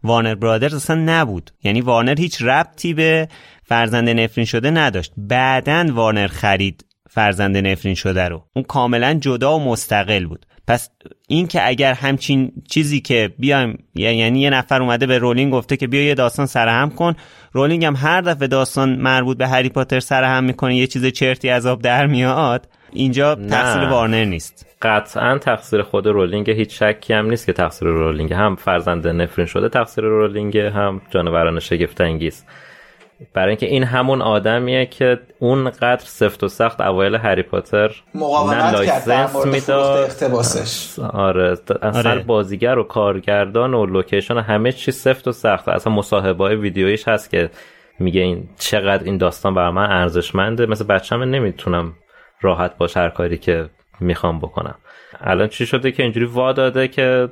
وارنر برادرز اصلا نبود. یعنی وارنر هیچ ربطی به فرزند نفرین شده نداشت. بعدن وارنر خرید فرزند نفرین شده رو. اون کاملا جدا و مستقل بود. پس این که اگر همچین چیزی که بیایم یعنی یه نفر اومده به رولینگ گفته که بیا یه داستان سرهم کن رولینگ هم هر دفعه داستان مربوط به هری پاتر سرهم می‌کنه یه چیز چرتی از آب در میاد اینجا تقصیر وارنر نیست. قطعا تقصیر خود رولینگ هیچ شکی هم نیست که تقصیر رولینگ هم فرزند نفرین شده تقصیر رولینگ هم جانوران شگفت انگیز برای اینکه این همون آدمیه که اونقدر سفت و سخت اوایل هری پاتر نه مقاومت کرد در لایسنس می‌داد. اقتباسش. آره اصلا آره. بازیگر و کارگردان و لوکیشن و همه چی سفت و سخت. اصلا مصاحبه های ویدیویش هست که میگه این چقدر این داستان برای من ارزشمنده. مثل بچه‌م نمی‌تونم راحت باش هر کاری که می‌خوام بکنم. الان چی شده که اینجوری وا داده که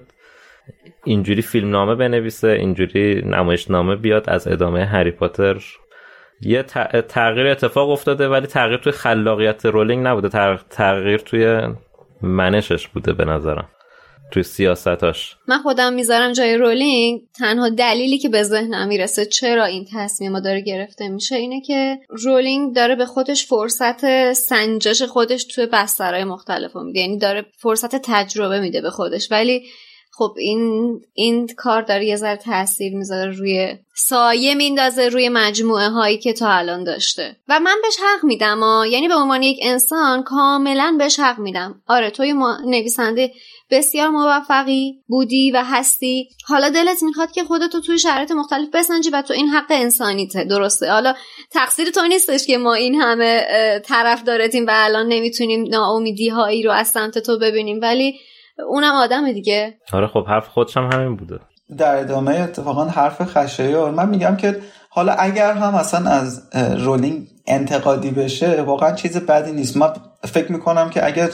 اینجوری فیلم نامه بنویسه اینجوری نمایش نامه بیاد از ادامه هری پاتر. یه تغییر اتفاق افتاده ولی تغییر توی خلاقیت رولینگ نبوده تغ- تغییر توی منشش بوده به نظرم. توی سیاستاش. من خودم می‌ذارم جای رولینگ. تنها دلیلی که به ذهنم می‌رسه چرا این تصمیم داره گرفته میشه اینه که رولینگ داره به خودش فرصت سنجش خودش توی بسترهای مختلف میده. یعنی داره فرصت تجربه میده به خودش. ولی خب این این کار داره یه ذره تاثیر می‌ذاره روی سایه میندازه روی مجموعه هایی که تا الان داشته. و من بهش حق میدم. یعنی به عنوان یک انسان کاملا بهش حق میدم. آره توی نویسنده بسیار موفقی بودی و هستی. حالا دلت می‌خواد که خودتو توی شرایط مختلف بسنجی و تو این حق انسانیته. درسته. حالا تقصیر تو نیستش که ما این همه طرف دارتیم و الان نمی‌تونیم ناامیدی هایی رو از سمت تو ببینیم. ولی اونم آدم دیگه. آره خب حرف خودش هم همین بوده. در ادامه اتفاقا حرف خشایار من میگم که حالا اگر هم اصلا از رولینگ انتقادی بشه واقعا چیز بدی نیست. من فکر می‌کنم که اگر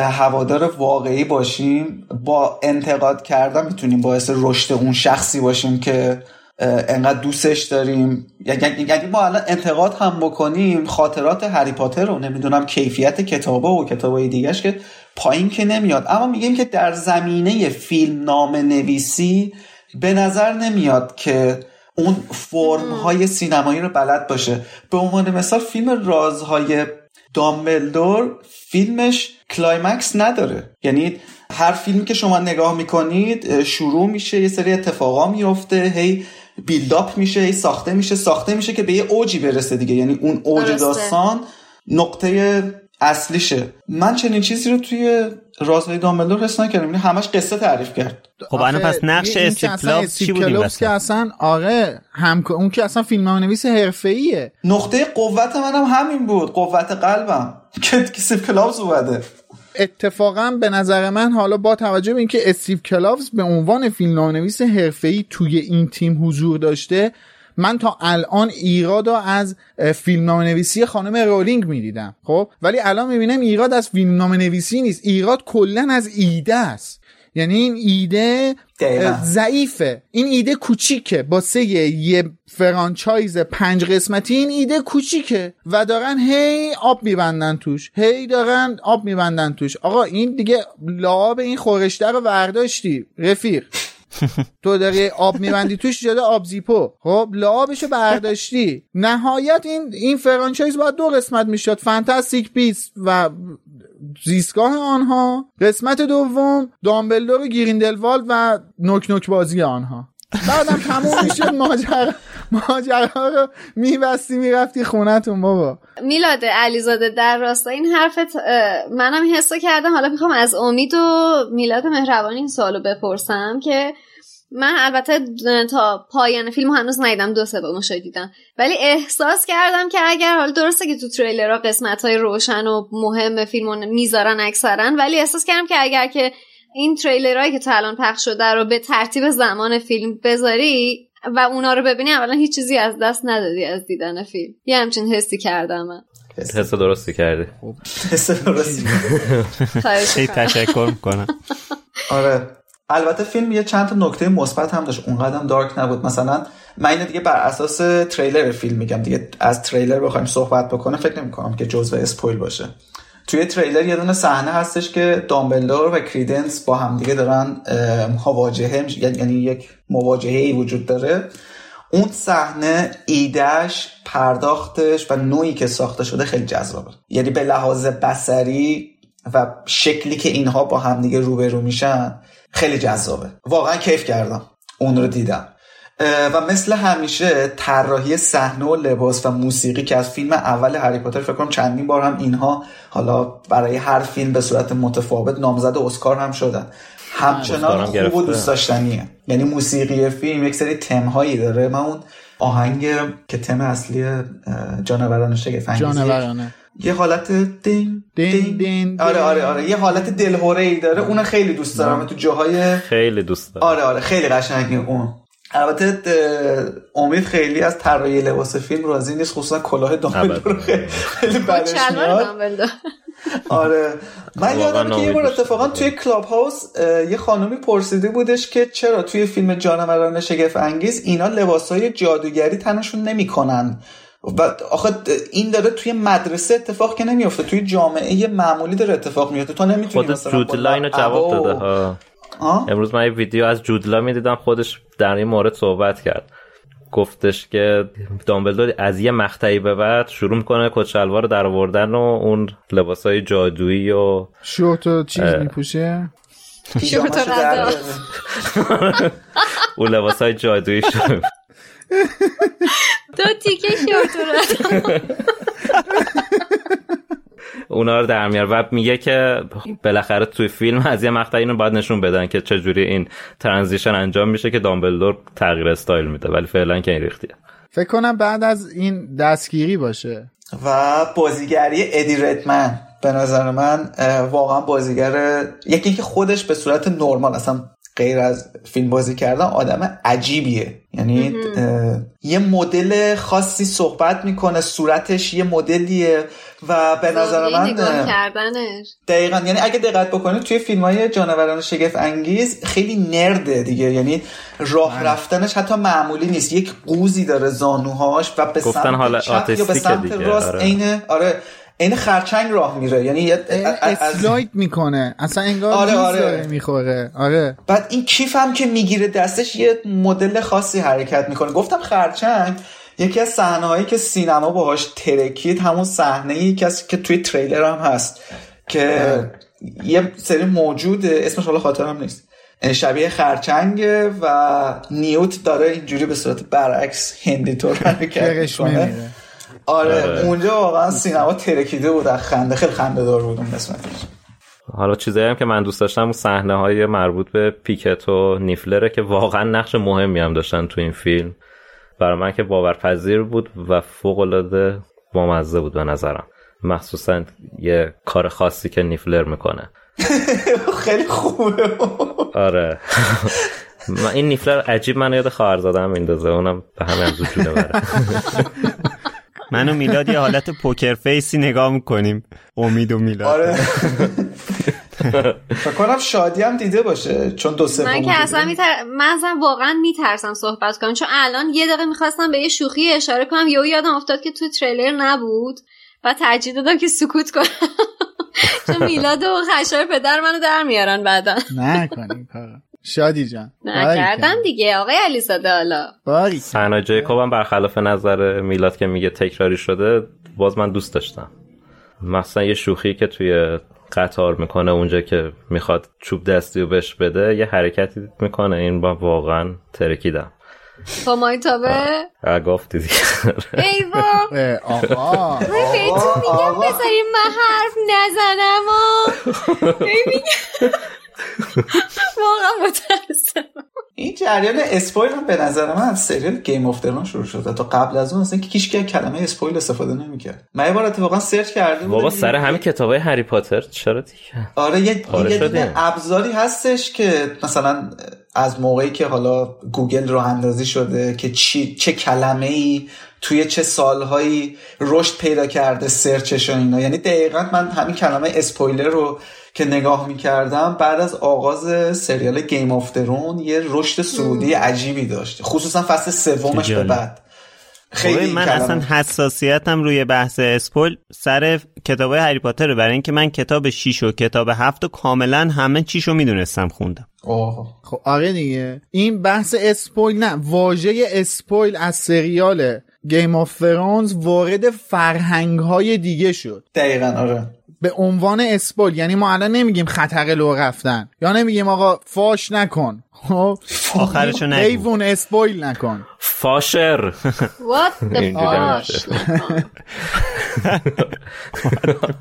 هوادار واقعی باشیم با انتقاد کردن می‌تونیم باعث رشد اون شخصی باشیم که انقدر دوستش داریم. یعنی-, یعنی ما الان انتقاد هم بکنیم خاطرات هری پاتر رو نمی‌دونم کیفیت کتابه و کتابای دیگهش که پایین که نمیاد. اما میگیم که در زمینه فیلم‌نامه نویسی به نظر نمیاد که اون فرم های سینمایی رو بلد باشه. به عنوان مثال فیلم رازهای دامبلدور فیلمش climax نداره. یعنی هر فیلمی که شما نگاه می‌کنید شروع میشه یه سری اتفاقا میفته هی build up میشه هی ساخته میشه ساخته میشه که به یه اوجی برسه دیگه. یعنی اون اوج داستان نقطه اصلیشه. من چنین چیزی رو توی رازهای دامبلدور حس نکردم. یعنی همش قصه تعریف کرد. خب الان پس نقش استیو چی بود که اصلا آره هم اون که اصلا فیلم‌نامه نویس حرفه‌ایه. نقطه قوت منم هم همین بود. قوت قلبم. که استیو کلاوز اومده. اتفاقا به نظر من حالا با توجه به اینکه استیو کلاوز به عنوان فیلم‌نامه نویس حرفه‌ای توی این تیم حضور داشته من تا الان ایراد از فیلم نویسی خانم رولینگ می‌دیدم خب؟ ولی الان می‌بینم ایراد از فیلم نویسی نیست. ایراد کلا از ایده است. یعنی این ایده ضعیفه. این ایده کوچیکه. با سه یه فرانچایز پنج قسمتی این ایده کوچیکه. و دارن هی آب میبندن توش. هی دارن آب میبندن توش. آقا این دیگه لعاب این خورشته رو ورداشتی. رفیق. تو داری آب میبندی توش جده آب زیپو. خب لعابشو برداشتی. نهایت این این franchise باید دو قسمت می‌شد. Fantastic Beasts و زیستگاه آنها. قسمت دوم دامبلدور و گریندلوالد و نوک نوک بازی آنها. بعدم تموم می‌شد ماجرا. ماجرا رو میبستی می‌رفتی خونتون بابا. میلاد علیزاده در راستا این حرفت منم حسو کردم. حالا می‌خوام از امید و میلاد مهربانی این سوالو بپرسم که من البته تا پایان فیلم هنوز ندیدم دو سه بار دیدم. ولی احساس کردم که اگر حالا درسته که تو تریلرها قسمت های روشن و مهم فیلم می‌ذارن اکثرا ولی احساس کردم که اگر که این تریلرهایی که تا الان پخش شده رو به ترتیب زمان فیلم بذاری و اونا رو ببینی اولا هیچ چیزی از دست ندادی از دیدن فیلم. یه همچین حسی کردم من. حس. درستی کردی. حس درستی. خیلی تشکر می‌کنم. آره. البته فیلم یه چند تا نکته مثبت هم داشت. اونقدر دارک نبود. مثلا من اینو دیگه بر اساس تریلر فیلم میگم. دیگه از تریلر بخوایم صحبت بکنه فکر نمی‌کنم که جزء اسپویل باشه. توی تریلر یه دونه صحنه هستش که دامبلدور و کریدنس با همدیگه دارن مواجهه یعنی یک مواجهه ای وجود داره. اون صحنه ایدهش پرداختش و نوعی که ساخته شده خیلی جذابه. یعنی به لحاظ بسری و شکلی که اینها با همدیگه روبرو میشن خیلی جذابه. واقعا کیف کردم. اون رو دیدم. و مثل همیشه طراحی صحنه و لباس و موسیقی که از فیلم اول هری پاتر فکر کنم چندین بار هم اینها حالا برای هر فیلم به صورت متفاوت نامزد اسکار هم شدن. همچنان خوب و دوست داشتنیه. یعنی موسیقی فیلم یک سری تم هایی داره. من اون آهنگ که تم اصلی جانوران شگفت جانورانه یه حالت دین دین دین. آره آره آره. یه حالت دلهوره ای داره. اون خیلی دوست دارم. تو جاهای خیلی دوست دارم. آره آره. خیلی قشنگه اون. البته امید خیلی از طراحی لباس فیلم راضی نیست خصوصا کلاه دامبلدور خیلی بدش میاد. آره. من یادم که یه بار اتفاقا توی کلاب هاوس یه خانومی پرسیده بودش که چرا توی فیلم جانوران شگفت انگیز اینا لباسای جادوگری تنشون نمی‌کنن. و آخه این داره توی مدرسه اتفاق که نمیفته توی جامعه معمولی داره اتفاق میفته تو نمی‌تونی لاین جواب داده ها. امروز من یه ویدیو از جودلا می‌دیدم خودش در این مورد صحبت کرد. گفتش که دامبلدور از یه مقطعی به بعد شروع می‌کنه کچلوار در آوردن و اون لباسای جادویی و شورت و چیز میپوشه؟ شورت و اون لباسای جادویی شد دو تیکه شورت اونا رو در میار. و میگه که بالاخره توی فیلم از یه مقطع اینو باید نشون بدن که چجوری این ترانزیشن انجام میشه که دامبلدور تغییر استایل میده ولی فعلا که این ریختیه. فکر کنم بعد از این دستگیری باشه. و بازیگری ادی ردمن. به نظر من واقعا بازیگر یکی اینکه خودش به صورت نرمال اصلا غیر از فیلم بازی کردن آدم عجیبیه. یعنی یه مدل خاصی صحبت می‌کنه صورتش یه مدلیه و به نظر من دقیقا. یعنی اگه دقت بکنید توی فیلم های جانوران شگفت انگیز خیلی نرده دیگه. یعنی راه بله. رفتنش حتی معمولی نیست. یک قوزی داره زانوهاش و به سمت چپ یا به سمت راست آره. عین آره. این خرچنگ راه میره. یعنی اسلاید می‌کنه. اصلا انگار آره آره. می‌خوره. آره. بعد این کیف هم که می‌گیره دستش یه مدل خاصی حرکت می‌کنه. گفتم خرچنگ یکی از صحنه هایی که سینما باهاش ترکید همون صحنه یکی از که توی تریلر هم هست که یه سری موجود اسمش حالا خاطرم نیست. شبیه خرچنگ و نیوت داره اینجوری به صورت برعکس هندی طور حرکت می‌کنه. آره, آره. اونجا واقعا سینما ترکیده بود از خنده خیلی خنده دار بود اون قسمتش. حالا چیزایی هم که من دوست داشتم صحنه های مربوط به پیکت و نیفلره که واقعا نقش مهمی هم داشتن تو این فیلم. برای من که باورپذیر بود و فوق العاده بامزه بود به نظرم. مخصوصا یه کار خاصی که نیفلر می‌کنه. خیلی خوبه. آره. این نیفلر عجیب من یاد خواهر زادم میندازه اونم به از جونه بره من و میلاد یه حالت پوکر فیسی نگاه می‌کنیم. امید و میلاد. آره. فکر کنم شادی هم دیده باشه چون دو سه من که اصلا میتر... من اصلا واقعا میترسم صحبت کنم. چون الان یه دقیقه می‌خواستم به یه شوخی اشاره کنم. یهو یادم افتاد که تو تریلر نبود و ترجیح دادم که سکوت کنم. چون میلاد و خشار پدر منو در میارن بعدا. نه کنیم شادی جان. نکردم دیگه آقای علیزاده حالا. سنا جیکوب هم برخلاف نظر میلاد که میگه تکراری شده باز من دوست داشتم. مثلا یه شوخی که توی قطار می‌کنه اونجا که می‌خواد چوب دستی رو بهش بده یه حرکتی می‌کنه. این با واقعا ترکیدم. با ماهیتابه گفتی دیگه. ای آقا. من بهتون میگم بذاریم من حرف نزنم واقعا متاسفم این جریان spoil هم به نظر من از سریال Game of Thrones شروع شده. تا قبل از اون اصلا که کسی کلمه spoil استفاده نمی‌کرد. من یه بار اتفاقا سرچ کردم. بابا سر همین کتابای هری پاتر؟ چرا دیگه؟ آره یه, یه ابزاری هستش که مثلا از موقعی که حالا گوگل راه اندازی شده که چی چه کلمه ای توی چه سالهایی رشد پیدا کرده سرچش و اینا. یعنی دقیقا من همین کلمه اسپویلر رو که نگاه می‌کردم بعد از آغاز سریال Game of Thrones یه رشد صعودی عجیبی داشت خصوصا فصل سومش به بعد. خیلی من اصلا حساسیتم روی بحث spoil. سر کتاب هری پاتر برای اینکه من کتاب 6 و کتاب 7 و کاملا همه چیشو می‌دونستم خوندم. خب آره دیگه. این بحث spoil نه واژه spoil از سریال Game of Thrones وارد فرهنگ های دیگه شد. دقیقا آره. به عنوان spoil یعنی ما الان نمیگیم خطر لو رفتن. یا نمیگیم آقا فاش نکن. خب؟ آخرشو نگو. حیوان اسپویل نکن. فاشر.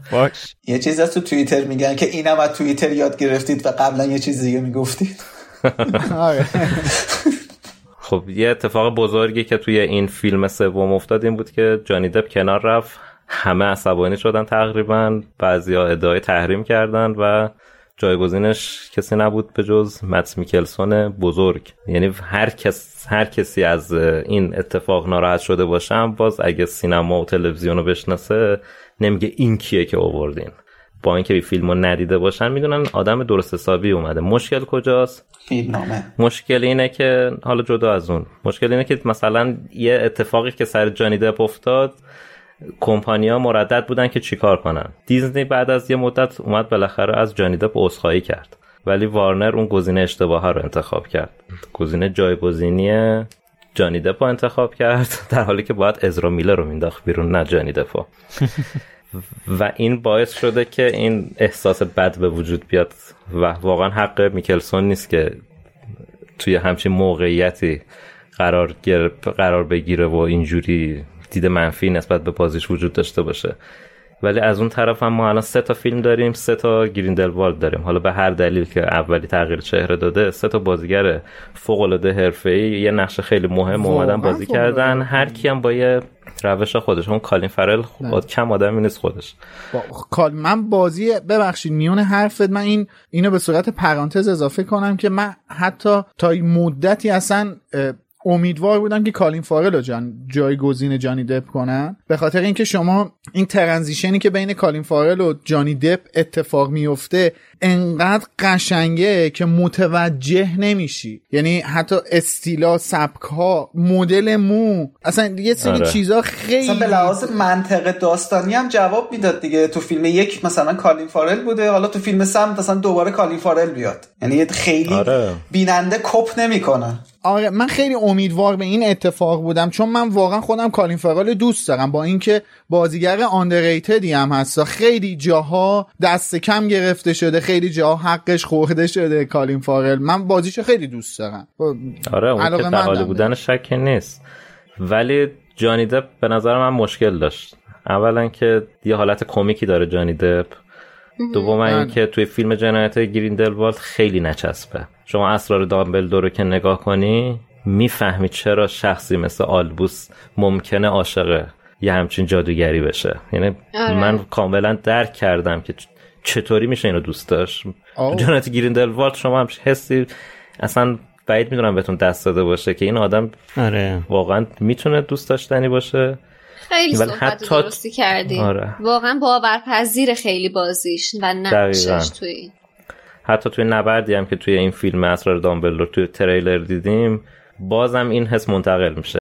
فاش. یه چیز از تو توییتر میگن که اینم از توییتر یاد گرفتید و قبلا یه چیز دیگه می‌گفتید. آره. خب یه اتفاق بزرگی که توی این فیلم سوم افتاد این بود که جانی دب کنار رفت. همه عصبانی شدن تقریبا بعضیا ادعای تحریم کردن و جایگزینش کسی نبود به جز مت میکلسون بزرگ. یعنی هر کس هر کسی از این اتفاق ناراحت شده باشم باز اگه سینما و تلویزیون رو بشناسه نمیگه این کیه که آوردین. با اینکه فیلم رو ندیده باشن می‌دونن آدم درست حسابی اومده. مشکل کجاست؟ فیلمنامه. مشکل اینه که حالا جدا از اون. مشکل اینه که مثلا یه اتفاقی که سر جانی دپ افتاد کمپانیا مردد بودن که چیکار کنن. دیزنی بعد از یه مدت اومد بالاخره از جانی دپ عذرخواهی کرد. ولی وارنر اون گزینه اشتباه رو انتخاب کرد. گزینه جایگزینی جانی دپو انتخاب کرد در حالی که باید ازرا میلر رو مینداخت بیرون نه جانی دپو و این باعث شده که این احساس بد به وجود بیاد و واقعا حق میکلسون نیست که توی همچین موقعیتی قرار, قرار بگیره و اینجوری دید منفی نسبت به بازیش وجود داشته باشه. ولی از اون طرف هم ما الان سه تا فیلم داریم سه تا گریندلوالد داریم. حالا به هر دلیل که اولی تغییر چهره داده سه تا بازیگر فوق العاده حرفه‌ای. یه نقش خیلی مهم اومدن بازی کردن. هر کی هم با یه روش خودش اون کالین فارل خود کم آدمی نیست خودش. با... من بازی ببخشید میون حرفت من این اینو به صورت پرانتز اضافه کنم که من حتی تا مدتی اصلا امیدوار بودم که کالین فارل رو جان جایگزین جانی دپ کنن. به خاطر اینکه شما این transition ی که بین کالین فارل و جانی دپ اتفاق میفته انقدر قشنگه که متوجه نمیشی. یعنی حتی استیلا سبک ها مدل مو اصلا یه سری آره. چیزا خیلی اصلا به لحاظ منطق داستانی هم جواب می‌داد دیگه. تو فیلم یک مثلا کالین فارل بوده حالا تو فیلم سم مثلا دوباره کالین فارل بیاد. یعنی خیلی آره. بیننده کپ نمی‌کنه. آره من خیلی امیدوار به این اتفاق بودم چون من واقعا خودم کالین فرال دوست دارم با اینکه بازیگر آندرریتدی هم هست. خیلی جاها دست کم گرفته شده خیلی جاها حقش خورده شده کالین فارل من بازیشو خیلی دوست دارم. آره اون که تعالی بودن شک نیست. ولی جانی دپ به نظر من مشکل داشت. اولا که یه حالت کمیکی داره جانی دپ. دوم اینکه توی فیلم جنایت گریندلوالد خیلی نچسبه. شما اسرار دامبلدور رو که نگاه کنی می‌فهمی چرا شخصی مثل آلبوس ممکنه عاشق یه همچین جادوگری بشه. یعنی آره. من کاملا درک کردم که چطوری میشه اینو دوست داشت. جنایت گریندلوالد شما هم حسی اصلا بعید می‌دونم بهتون دست داده باشه که این آدم آره. واقعا می‌تونه دوست داشتنی باشه. خیلی صحبت حتی... درستی کردیم آره. واقعا باورپذیر خیلی بازیش و نقشش توی حتی توی نبردی هم که توی این فیلم اسرار دامبلدور توی تریلر دیدیم بازم این حس منتقل میشه.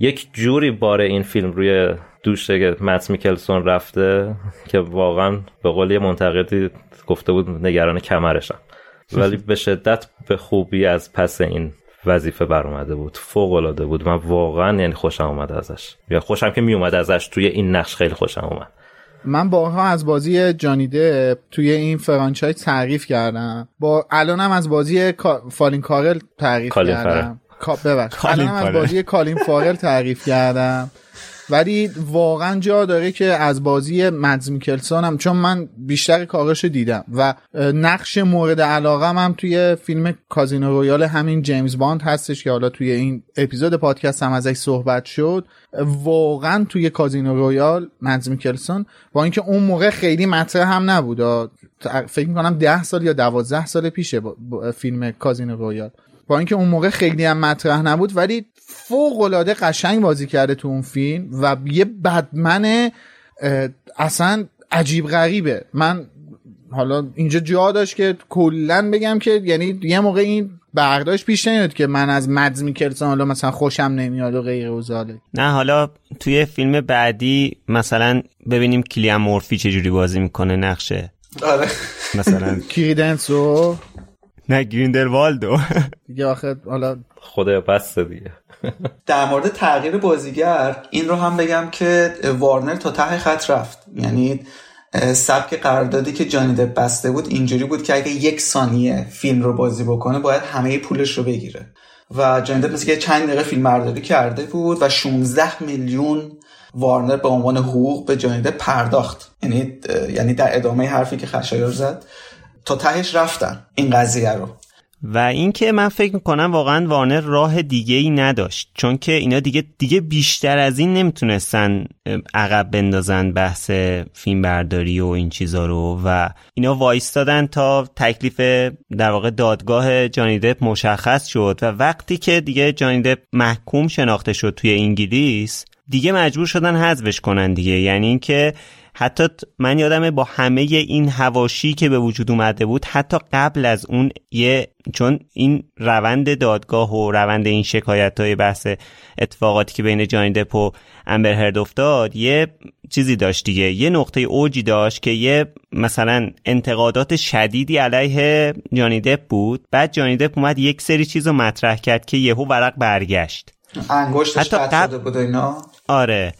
یک جوری بار این فیلم روی دوش مت میکلسون رفته که واقعا به قول یه منتقدی گفته بود نگران کمرشم ولی به شدت به خوبی از پس این وظیفه بر اومده بود. فوق العاده بود. من واقعا یعنی خوشم اومد ازش. یا خوشم که می اومد ازش. توی این نقش خیلی خوشم اومد. من بارها از بازی جانی دپ توی این franchise تعریف کردم. با الانم از بازی فالین کارل تعریف کردم. ببخش. الانم از بازی کالین فارل تعریف کردم. ولی واقعا جا داره که از بازی مدس میکلسن هم چون من بیشتر کاراش دیدم و نقش مورد علاقه هم توی فیلم کازینو رویال همین جیمز باند هستش که حالا توی این اپیزود پادکست هم ازش صحبت شد. واقعا توی کازینو رویال مدس میکلسن با اینکه اون موقع خیلی مطرح هم نبود. فکر می‌کنم ده سال یا دوازده سال پیشه با فیلم کازینو رویال. با اینکه اون موقع خیلی هم مطرح نبود ولی فوق العاده قشنگ بازی کرده تو اون فیلم و یه bad man اصلا عجیب غریبه. من حالا اینجا جا داشت که کلا بگم که یعنی یه موقع این برداشت پیش نیاد که من از مدس میکلسن حالا مثلا خوشم نمیاد و غیره و نه حالا توی فیلم بعدی مثلا ببینیم کلیان مورفی چجوری بازی می‌کنه نقشه. آره. مثلا کریدنسو. نه گریندلوالدو. دیگه آخه حالا خدا بسته دیگه. در مورد تغییر بازیگر این رو هم بگم که وارنر تا ته خط رفت. یعنی سبک قراردادی که جانی دپ بسته بود اینجوری بود که اگه یک ثانیه فیلم رو بازی بکنه باید همه پولش رو بگیره. و جانی دپ مثل که چند دقیقه فیلم برداری کرده بود و 16 میلیون وارنر به عنوان حقوق به جانی دپ پرداخت. یعنی یعنی در ادامه حرفی که خشایار زد. تا تهش رفتن این قضیه رو. و اینکه من فکر می‌کنم واقعا وارنر راه دیگه ای نداشت چون که اینا دیگه دیگه بیشتر از این نمی‌تونستن عقب بندازن بحث فیلم برداری و این چیزا رو و اینا وایستادن تا تکلیف در واقع دادگاه جانی دپ مشخص شد و وقتی که دیگه جانی دپ محکوم شناخته شد توی انگلیس دیگه مجبور شدن حذفش کنن دیگه. یعنی اینکه حتی من یادمه با همه این هواشی که به وجود اومده بود حتی قبل از اون یه چون این روند دادگاه و روند این شکایت های بحث اتفاقاتی که بین جانی دپ و امبر هرد افتاد یه چیزی داشت دیگه. یه نقطه اوجی داشت که یه مثلا انتقادات شدیدی علیه جانی دپ بود. بعد جانی دپ اومد یک سری چیز رو مطرح کرد که یهو ورق برگشت. انگشتش حتی قبل... بود اینا. آره.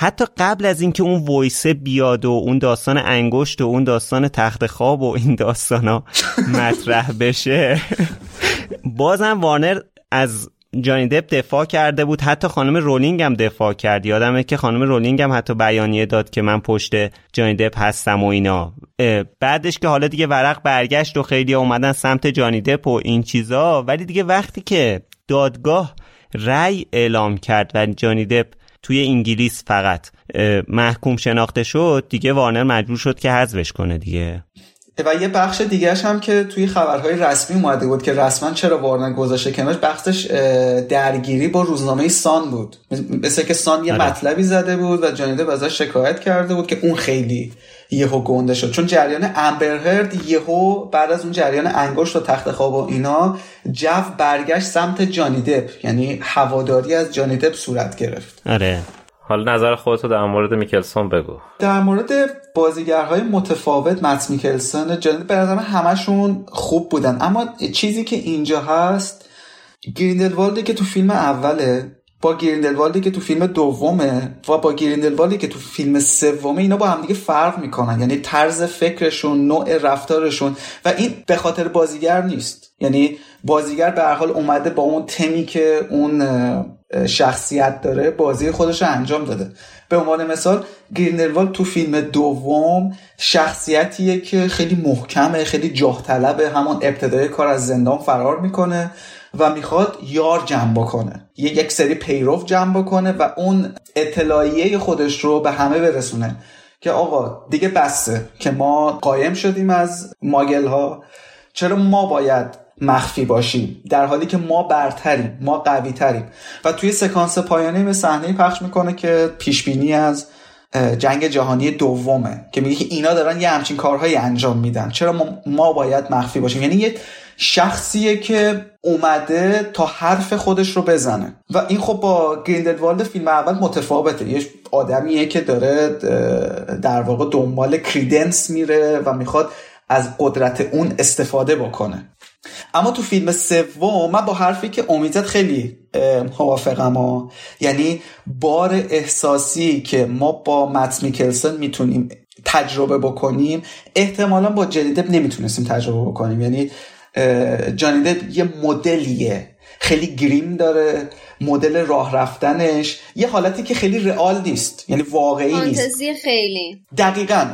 حتی قبل از اینکه اون وایسه بیاد و اون داستان انگشت و اون داستان تخت خواب و این ها مطرح بشه. بازم وارنر از جانی دپ دفاع کرده بود. حتی خانم رولینگ هم دفاع کرد. یادمه که خانم رولینگ هم حتی بیانیه داد که من پشت جانی دپ هستم و اینا. بعدش که حالا دیگه ورق برگشت و خیلی اومدن سمت جانی دپ و این چیزا. ولی دیگه وقتی که دادگاه رأی اعلام کرد و جانی دپ توی انگلیس فقط. محکوم شناخته شد دیگه وارنر مجبور شد که حذفش کنه دیگه. و یه بخش دیگهش هم که توی خبرهای رسمی اومده بود که رسما چرا وارنر گذاشته کنارش بخشش درگیری با روزنامه سان بود. مثل که سان یه آره. مطلبی زده بود و جانیده ازش شکایت کرده بود که اون خیلی یهو گنده شد. چون جریان امبرهرد یهو بعد از اون جریان انگشت و تخت خواب و اینا جو برگشت سمت جانی دپ یعنی هواداری از جانی دپ صورت گرفت. آره. حالا نظر خودتو در مورد میکلسون بگو. در مورد بازیگرهای متفاوت مت میکلسون جانی به همشون خوب بودن. اما چیزی که اینجا هست گریندلوالدی که تو فیلم اوله با گریندلوالدی که تو فیلم دومه و با گریندلوالدی که تو فیلم سومه اینا با همدیگه فرق می‌کنن. یعنی طرز فکرشون نوع رفتارشون و این به خاطر بازیگر نیست. یعنی بازیگر به هر حال اومده با اون تمی که اون شخصیت داره بازی خودش رو انجام داده. به عنوان مثال گریندلوالد تو فیلم دوم شخصیتیه که خیلی محکمه خیلی جاه طلبه همون ابتدای کار از زندان فرار می‌کنه. و می‌خواد یار جمع بکنه. یک سری پیرو جمع بکنه و اون اطلاعیه خودش رو به همه برسونه. که آقا دیگه بسته که ما قایم شدیم از ماگل ها چرا ما باید مخفی باشیم؟ در حالی که ما برتریم ما قوی تریم و توی سکانس پایانی به صحنه پخش می‌کنه که پیش بینی از جنگ جهانی دومه. که میگه اینا دارن یه همچین کارهایی انجام میدن. چرا ما باید مخفی باشیم؟ یعنی یه شخصیه که اومده تا حرف خودش رو بزنه. و این خب با گریندلوالد فیلم اول متفاوته. یه آدمیه که داره در واقع دنبال کریدنس میره و می‌خواد از قدرت اون استفاده بکنه. اما تو فیلم سوم من با حرفی که امیدت خیلی موافقم ها یعنی بار احساسی که ما با مت میکلسن می‌تونیم تجربه بکنیم احتمالا با جدیدب نمی‌تونستیم تجربه بکنیم. یعنی جانی یه مدلیه. خیلی گریم داره مدل راه رفتنش. یه حالتی که خیلی رئال نیست یعنی واقعی نیست. فانتزی خیلی. دقیقا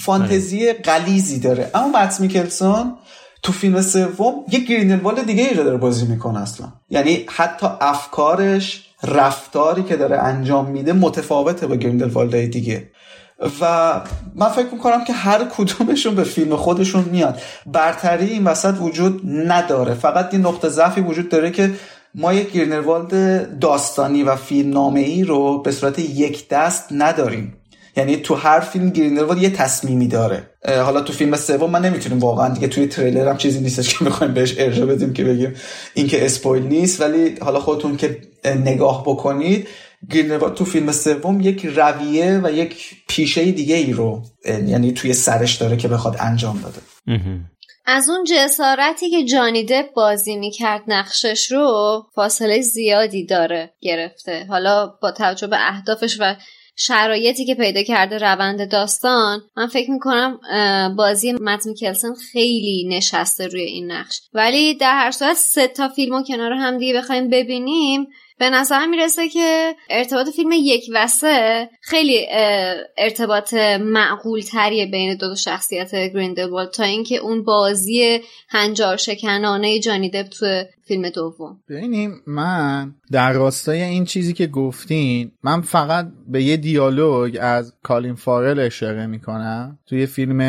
فانتزی قلیزی داره. اما مت میکلسون تو فیلم سوم یه گریندلوالد دیگه ای رو داره بازی می‌کنه اصلا. یعنی حتی افکارش رفتاری که داره انجام میده متفاوته با گریندلوالدهای دیگه. و من فکر می‌کنم که هر کدومشون به فیلم خودشون میاد. برتری این وسط وجود نداره. فقط یه نقطه ضعفی وجود داره که ما یک گرنروالد داستانی و فیلم نامه ای رو به صورت یک دست نداریم. یعنی تو هر فیلم گرینروالد یه تصمیمی داره. حالا تو فیلم سوم من نمی‌تونیم واقعا دیگه توی تریلر هم چیزی نیستش که می‌خوایم بهش ارجاع بدیم که بگیم این که اسپویل نیست. ولی حالا خودتون که نگاه بکنید گرینروالد تو فیلم سوم یک رویه و یک پیشه دیگه ای رو یعنی توی سرش داره که بخواد انجام داده از اون جسارتی که جانی دپ بازی می‌کرد نقشش رو فاصله زیادی داره گرفته. حالا با توجه به اهدافش و شرایطی که پیدا کرده روند داستان من فکر می‌کنم بازی مت میکلسن خیلی نشسته روی این نقش. ولی در هر صورت سه تا فیلم کنار هم دیگه بخوایم ببینیم به نظر می‌رسه که ارتباط فیلم یک و سه خیلی ارتباط معقول تریه بین دو, دو شخصیت گریندلوالد تا اینکه اون بازی هنجار شکنانه جانی دپ تو فیلم دوم. ببینیم من در راستای این چیزی که گفتین من فقط به یه دیالوگ از کالین فارل اشاره می‌کنم توی فیلم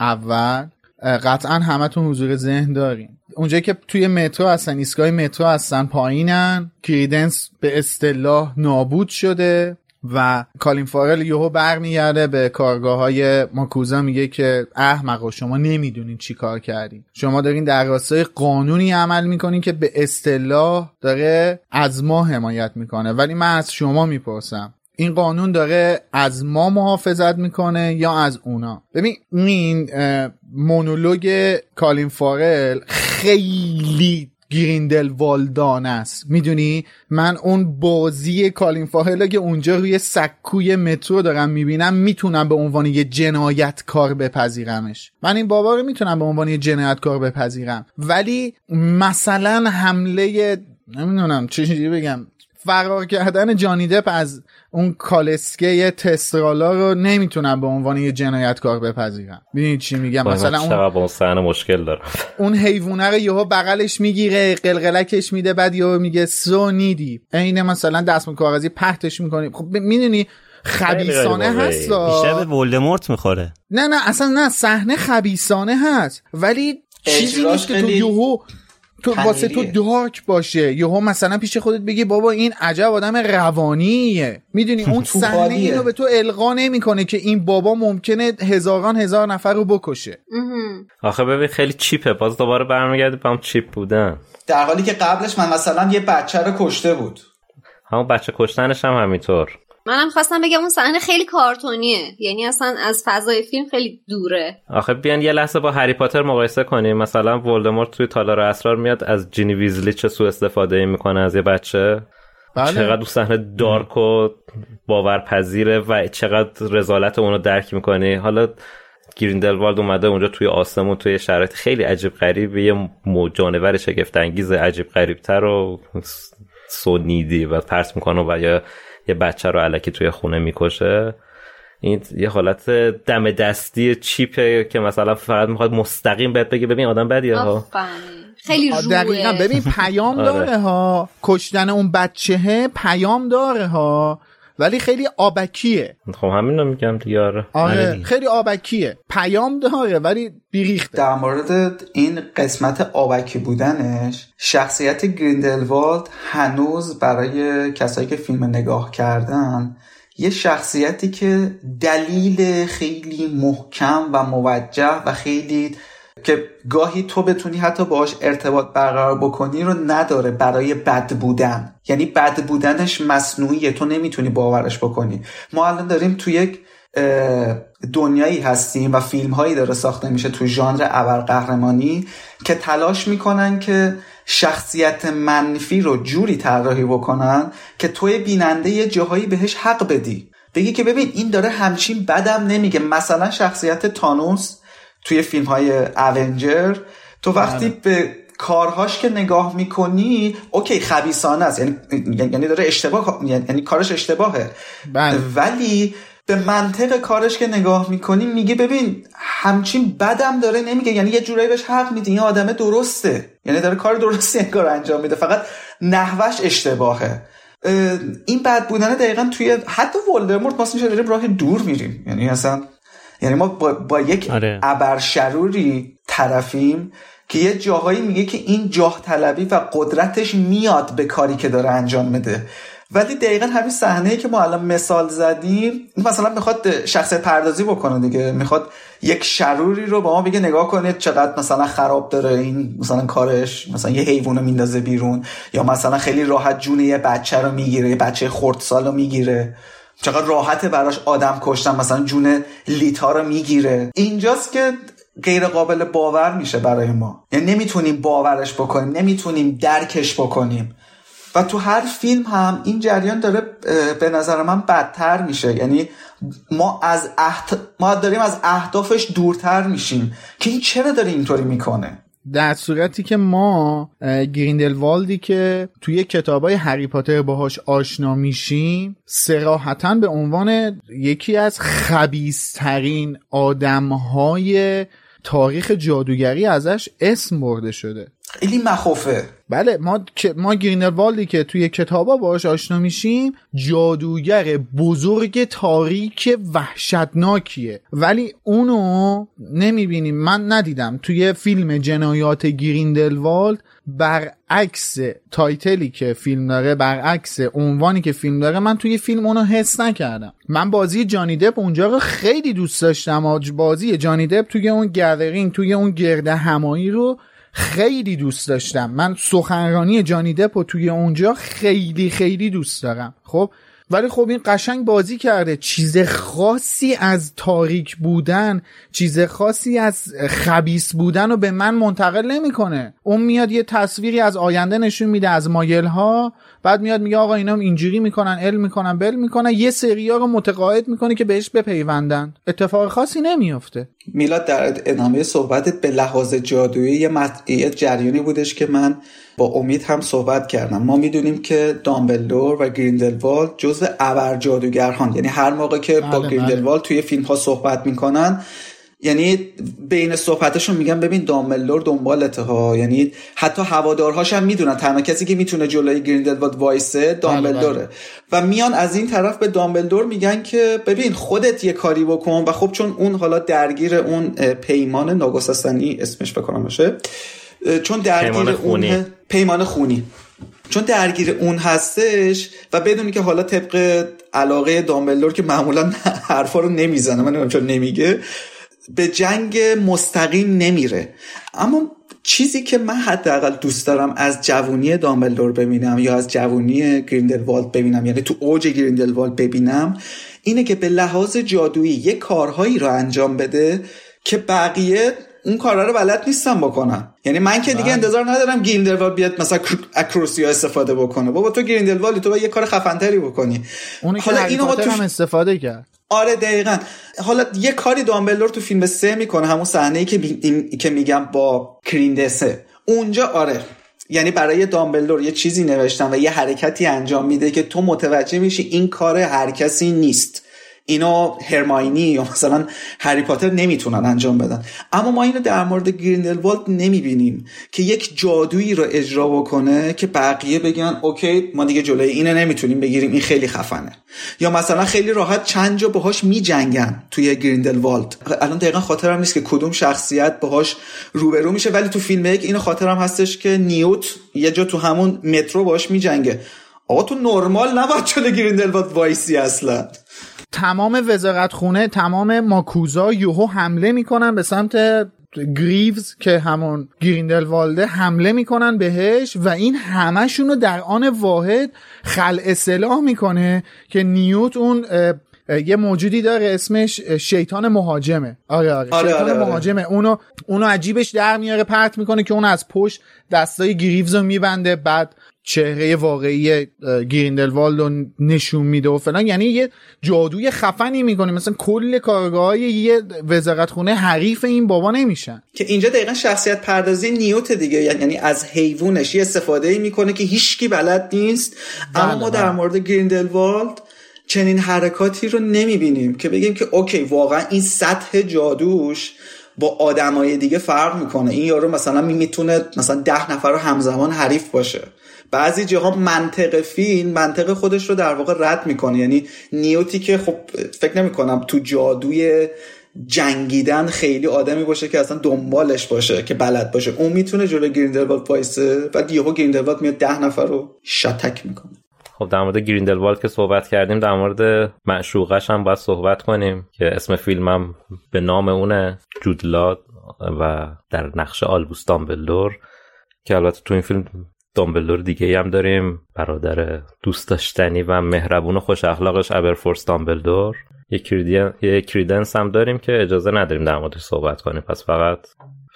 اول. قطعا همتون حضور ذهن دارین. اونجایی که توی مترو هستن ایستگاه مترو هستن پایینن. کریدنس به اصطلاح نابود شده و کالین فارل یهو برمیگرده به کارگاه های ماکوزا میگه که احمقا شما نمی‌دونین چی کار کردین. شما دارین در راستای قانونی عمل می‌کنین که به اصطلاح داره از ما حمایت می‌کنه. ولی من از شما می‌پرسم این قانون داره از ما محافظت می‌کنه یا از اونا؟ ببین این مونولوگ کالین فارل خیلی گریندل والدان است. می‌دونی؟ من اون بازی کالین فاهل که اونجا روی سکوی مترو دارم می‌بینم می‌تونم به عنوان یه جنایتکار بپذیرمش. من این بابا رو می‌تونم به عنوان یه جنایتکار بپذیرم. ولی مثلا حمله نمی‌دونم چه بگم فرار کردن جانی دپ از اون کالسکه تسترالا رو نمی‌تونم به عنوان یه جنایتکار بپذیرم. ببینید چی میگم؟ مثلا اون اون صحنه مشکل داره اون حیوانه رو یهو بغلش می‌گیره قلقلکش میده بعد یهو میگه سو نیدی عین مثلا دست کاغذی پرتش می‌کنی. خب می‌دونی خبیسانه هست بیشتر به ولدمورت می‌خوره. نه نه اصلا نه صحنه خبیسانه هست. ولی چیزی نیست که تو یهو تو واسه تو دارک باشه. یهو مثلا پیش خودت بگی بابا این عجب آدم روانیه. می‌دونی اون صحنه اینو به تو القا نمی‌کنه که این بابا ممکنه هزاران هزار نفر رو بکشه. آخه ببین خیلی چیپه. باز دوباره برمیگرده به هم چیپ بودن. در حالی که قبلش من مثلا یه بچه رو کشته بود. همون بچه کشتنش هم همینطور. منم خواستم بگم اون صحنه خیلی کارتونیه. یعنی اصلا از فضای فیلم خیلی دوره. آخه بیان یه لحظه با هری پاتر مقایسه کنیم. مثلا ولدمورت توی تالار اسرار میاد از جینی ویزلی چه سوء استفاده می‌کنه از یه بچه؟ بله. چقدر اون صحنه دارک و باورپذیره و چقدر رزالت اونو درک می‌کنی؟ حالا گریندلوالد اومده اونجا توی آسمون توی شرایط خیلی عجیب غریب یه جانور شگفت انگیز عجیب غریبتر و سونیدی و پرس می‌کنه و یا یه بچه رو علکی توی خونه می‌کشه. این یه حالت دم دستی چیپه که مثلا فقط می‌خواد مستقیم بهت بگه ببین آدم بدیه ها. خیلی روه دقیقا. ببین پیام داره ها. کشتن اون بچهه پیام داره ها. ولی خیلی آبکیه. خب همین رو میگم دیگه آره, آره خیلی آبکیه. پیام داره ولی بیریخته. در مورد این قسمت آبکی بودنش شخصیت گریندلوالد هنوز برای کسایی که فیلم نگاه کردن یه شخصیتی که دلیل خیلی محکم و موجه و خیلی که گاهی تو بتونی حتی باهاش ارتباط برقرار بکنی رو نداره برای بد بودن. یعنی بد بودنش مصنوعیه تو نمی‌تونی باورش بکنی. ما الان داریم تو یک دنیایی هستیم و فیلم هایی داره ساخته میشه تو ژانر ابرقهرمانی که تلاش می‌کنن که شخصیت منفی رو جوری طراحی بکنن که توی بیننده یه جاهایی بهش حق بدی. بگی که ببین این داره همچین بدم نمیگه. مثلا شخصیت تانوس توی فیلم های اونجر تو وقتی بله. به کارهاش که نگاه می‌کنی اوکی خبیسانه است. یعنی یعنی داره اشتباه یعنی کارش اشتباهه. بله. ولی به منطق کارش که نگاه می‌کنی میگه ببین همچین بدم داره نمیگه. یعنی یه جورایی بهش حق میدی. این آدم درسته. یعنی داره کار درستی انگار انجام میده. فقط نحوش اشتباهه. این بد بودن دقیقا توی حتی ولدمورت ما میشه داریم راه دور میریم. یعنی اصلا یعنی ما با, با یک آره. ابرشروری طرفیم که یه جاهایی میگه که این جاه طلبی و قدرتش میاد به کاری که داره انجام میده. ولی دقیقا همین صحنه که ما الان مثال زدیم مثلا می‌خواد شخصیت پردازی بکنه دیگه. می‌خواد یک شروری رو با ما بگه نگاه کنید چقدر مثلا خراب داره این مثلا کارش. مثلا یه حیوان رو میندازه بیرون یا مثلا خیلی راحت جون یه بچه رو می‌گیره یه بچه خردسال رو می‌گیره. چقدر راحته براش آدم کشتن مثلا جون لیتا رو می‌گیره. اینجاست که غیر قابل باور میشه برای ما. یعنی نمی‌تونیم باورش بکنیم نمی‌تونیم درکش بکنیم. و تو هر فیلم هم این جریان داره به نظر من بدتر میشه. یعنی ما از احت... ما داریم از اهدافش دورتر میشیم. که این چرا داره اینطوری می‌کنه؟ در صورتی که ما گریندلوالدی که توی کتابای هری پاتر باهاش آشنا میشیم سراحتا به عنوان یکی از خبیسترین آدمهای تاریخ جادوگری ازش اسم برده شده. خیلی مخوفه. بله ما ما گریندلوالدی که توی کتابا باهاش آشنا میشیم جادوگر بزرگ تاریک وحشتناکیه. ولی اونو نمی‌بینیم. من ندیدم. توی فیلم جنایات گریندلوالد برعکس title ی که فیلم داره برعکس عنوانی که فیلم داره من توی فیلم اونو حس نکردم. من بازی جانی دپ اونجا رو خیلی دوست داشتم بازی جانی دپ توی اون gathering توی اون گردهمایی رو خیلی دوست داشتم. من سخنرانی جانی دپ توی اونجا خیلی خیلی دوست دارم. خب؟ ولی خب این قشنگ بازی کرده. چیز خاصی از تاریک بودن چیز خاصی از خبیس بودن رو به من منتقل نمی‌کنه. اون میاد یه تصویری از آینده نشون میده از مایل ها بعد میاد میگه آقا اینا اینجوری می‌کنن ال می‌کنن بل می‌کنن یه سریا رو متقاعد می‌کنه که بهش بپیوندن. اتفاق خاصی نمیافته. میلاد در ادامه صحبتت به لحاظ جادویی یه, مت... یه جریانی بودش که من با امید هم صحبت کردم. ما می‌دونیم که دامبلدور و گریندلوالد جزو ابر جادوگران یعنی هر موقع که با بله، گریندلوالد توی فیلم ها صحبت می‌کنن یعنی بین صحبتشون میگن ببین دامبلدور دنبالته ها یعنی حتی هوادارهاش هم می‌دونن. تنها کسی که می‌تونه جلوی گریندلوالد وایسه دامبلدوره و میان از این طرف به دامبلدور میگن که ببین خودت یه کاری بکن و خب چون اون حالا درگیر اون پیمان ناگسستنی اسمش بکنم باشه چون درگیر پیمان خونی. اون پیمان خونی. چون درگیر اون هستش و بدونی که حالا طبق علاقه دامبلدور که معمولا حرفا رو نمی‌زنه من نمی‌دونم چون نمیگه به جنگ مستقیم نمیره. اما چیزی که من حداقل دوست دارم از جوونی دامبلدور ببینم یا از جوونی گریندلوالد ببینم یعنی تو اوج گریندلوالد ببینم اینه که به لحاظ جادویی یه کارهایی رو انجام بده که بقیه اون کارا رو بلد نیستم بکنم یعنی من که دیگه انتظار ندارم گریندلوالد بیاد مثلا اکروسیا استفاده بکنه. بابا تو گریندلوالد تو باید یه کار خفنتری بکنی. حالا اینو ما توش- هم استفاده کرد. آره دقیقا. حالا یه کاری دامبلدور تو فیلم سه می‌کنه همون صحنه ای که, بی... که میگم با کریندسه اونجا آره. یعنی برای دامبلدور یه چیزی نوشتن و یه حرکتی انجام میده که تو متوجه میشی این کار هر کسی نیست. اینو هرماینی یا مثلا هری پاتر نمی‌تونن انجام بدن. اما ما اینو در مورد گریندلوالد نمی‌بینیم که یک جادویی رو اجرا بکنه که بقیه بگن اوکی ما دیگه جلوی اینو نمی‌تونیم بگیریم این خیلی خفنه. یا مثلا خیلی راحت چند جا باهاش میجنگن توی گریندلوالد الان دقیقا خاطرم نیست که کدوم شخصیت باهاش روبرو میشه ولی تو فیلم یک اینو خاطرم هستش که نیوت یه جا تو همون مترو باهاش میجنگه. آقا تو نرمال نباید جلوی گریندلوالد وایسی اصلا. تمام وزارت خونه تمام ماکوزا یهو حمله می‌کنن به سمت گریوز که همون گریندلوالده حمله می‌کنن بهش و این همشون رو در آن واحد خلع سلاح می‌کنه که نیوت اون یه موجودی داره اسمش شیطان مهاجمه. آره آره, آره، شیطان آره، آره. مهاجمه. اونو اونو عجیبش در میاره پرت می‌کنه که اون از پشت دستای گریوز رو میبنده بعد چهره واقعی گریندلوالد رو نشون میده و فلان. یعنی یه جادوی خفنی می‌کنه. مثلا کل کارگاه یه وزارت خونه حریف این بابا نمیشن. که اینجا دقیقا شخصیت پردازی نیوت دیگه. یعنی از حیوانش یه استفاده ای می‌کنه که هیچکی بلد نیست. اما بله، ما بله. در مورد گریندلوالد چنین حرکاتی رو نمی‌بینیم که بگیم که اوکی واقعا این سطح جادوش با آدمای دیگه فرق می‌کنه. این یارو مثلا می‌تونه مثلا ده نفر رو همزمان حریف باشه. بعضی جاها منطق فیلم منطق خودش رو در واقع رد می‌کنه. یعنی نیوتی که خب فکر نمی‌کنم تو جادوی جنگیدن خیلی آدمی باشه که اصلا دنبالش باشه که بلد باشه. اون می‌تونه جلو گریندلوالد وایسه بعد یهو گریندلوالد میاد ده نفر رو شتک می‌کنه. خب در مورد گریندلوالد که صحبت کردیم در مورد معشوقش هم باید صحبت کنیم که اسم فیلمم به نام اونه جودلاد و در نقش آلبوس دامبلدور که البته تو این فیلم دامبلدور دیگه هم داریم. برادر دوست داشتنی و مهربون و خوش اخلاقش ابرفورس دامبلدور. یک کریدنس هم داریم که اجازه نداریم در موردش صحبت کنیم. پس فقط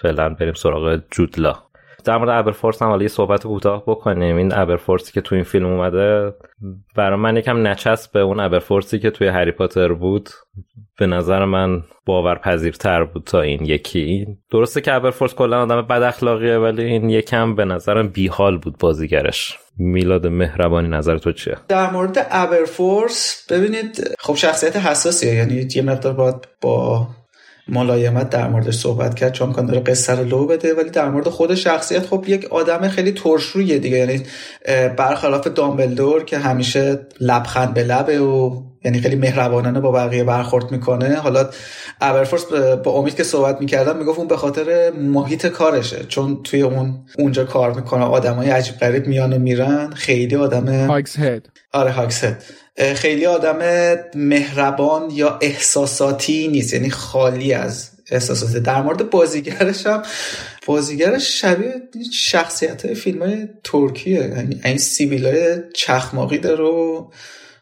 فعلا بریم سراغ جودلا. در مورد ابرفورس هم حالا یه صحبت کوتاه بکنیم. این ابرفورسی که تو این فیلم اومده برای من یکم نچسب به اون ابرفورسی که توی هری پاتر بود. به نظر من باورپذیرتر بود تا این یکی. درسته که ابرفورس کلا آدم بد اخلاقیه ولی این یکم به نظرم بیحال بود بازیگرش. میلاد مهربانی نظر تو چیه؟ در مورد ابرفورس ببینید خب شخصیت حساسیه. یعنی یه مقدار باید با ملایمت در موردش صحبت کرد. چون امکان داره قصه رو لو بده ولی در مورد خود شخصیت خب یک آدم خیلی ترشرویه دیگه. یعنی برخلاف دامبلدور که همیشه لبخند به لبه و یعنی خیلی مهربانانه با بقیه برخورد می‌کنه. حالا ابرفورس به- با امید که صحبت می‌کردم می‌گفت اون به خاطر محیط کارشه. چون توی اون اونجا کار می‌کنه آدمای عجیب غریب میان و میرن. خیلی آدم هاگز هد آره هاکست خیلی آدم مهربان یا احساساتی نیست. یعنی خالی از احساسات. در مورد بازیگرش هم بازیگرش شبیه شخصیت فیلم های ترکیه. یعنی این سیبیل های چخماقی داره و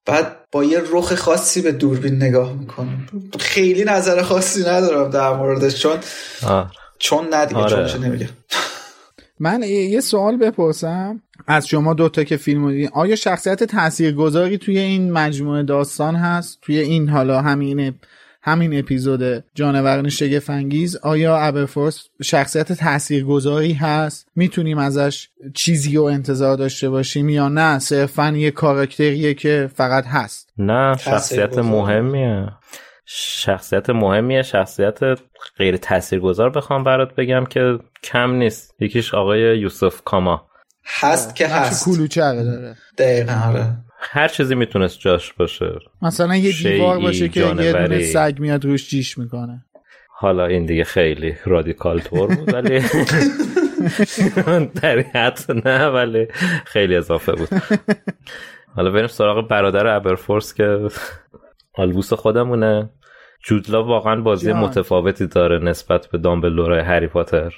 بعد با یه رخ خاصی به دوربین نگاه می‌کنه. خیلی نظر خاصی ندارم در موردش چون آه. چون ندیگه آره. چونش نمیگه. من یه سوال بپرسم. از شما دوتا که فیلم رو دیدین. آیا شخصیت تاثیرگذاری توی این مجموعه داستان هست؟ توی این حالا همین همین اپیزود جانوران شگفنگیز آیا ابرفورس شخصیت تاثیرگذاری هست؟ می‌تونیم ازش چیزی رو انتظار داشته باشیم یا نه؟ صرفا یه کاراکتریه که فقط هست. نه شخصیت. مهمیه. شخصیت مهمیه شخصیت غیر تاثیرگذار بخوام برات بگم که کم نیست. یکیش آقای یوسف کاما. هست که نقش هست. کلوچره داره. دقیقا آره. هر چیزی می‌تونست جاش باشه. مثلا یه دیوار باشه که یه دونه. سگ میاد روش جیش می‌کنه. حالا این دیگه خیلی رادیکال تور بود ولی در حد نه ولی خیلی اضافه بود. حالا بریم سراغ برادر ابرفورس که آلبوس خودمونه. جودلا واقعا بازی جان. متفاوتی داره نسبت به دامبلدور هری پاتر.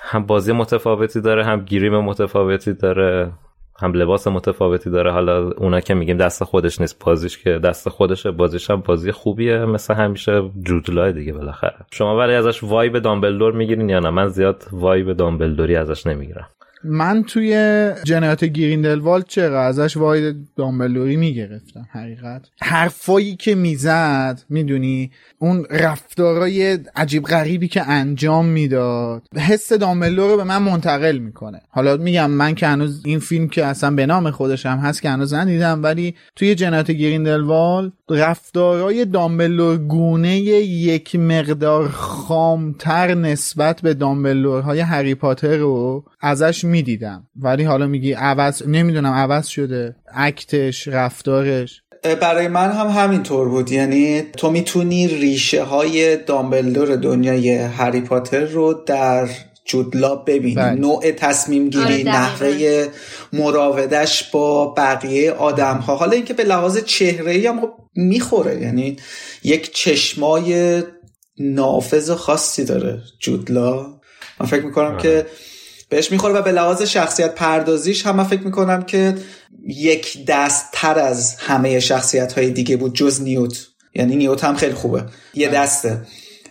هم بازی متفاوتی داره هم گیریم متفاوتی داره هم لباس متفاوتی داره. حالا اونا که میگیم دست خودش نیست بازیش که دست خودشه بازیش هم بازی خوبیه مثل همیشه جودلای دیگه بالاخره. شما ولی ازش وایب دامبلدور می‌گیرین یا نه؟ من زیاد وایب دامبلدوری ازش نمی‌گیرم. من توی جنایات گریندلوالد چرا ازش واید دامبلوری می‌گرفتم حقیقت. حرفایی که می‌زد می‌دونی اون رفتارای عجیب غریبی که انجام می‌داد حس دامبلور رو به من منتقل می‌کنه. حالا میگم من که هنوز این فیلم که اصلا به نام خودش هم هست که هنوز ندیدم ولی توی جنایات گریندلوالد رفتارای دامبلور گونه یک مقدار خامتر نسبت به دامبلورهای هری پاتر رو ازش می‌دیدم. ولی حالا میگی عوض نمی‌دونم عوض شده. اکتش رفتارش. برای من هم همینطور بود. یعنی تو می‌تونی ریشه های دامبلدور دنیای هری پاتر رو در جودلا ببینی. بله. نوع تصمیم آره، گیری دقیقاً. نحوه مراودش با بقیه آدم ها حالا اینکه به لحاظ چهره هم خب می‌خوره. یعنی یک چشمای نافذ خاصی داره جودلا. من فکر می‌کنم که بهش می‌خوره و به لحاظ شخصیت پردازیش هم من فکر می‌کنم که یک دست تر از همه شخصیت های دیگه بود جز نیوت. یعنی نیوت هم خیلی خوبه. یه بله. دسته.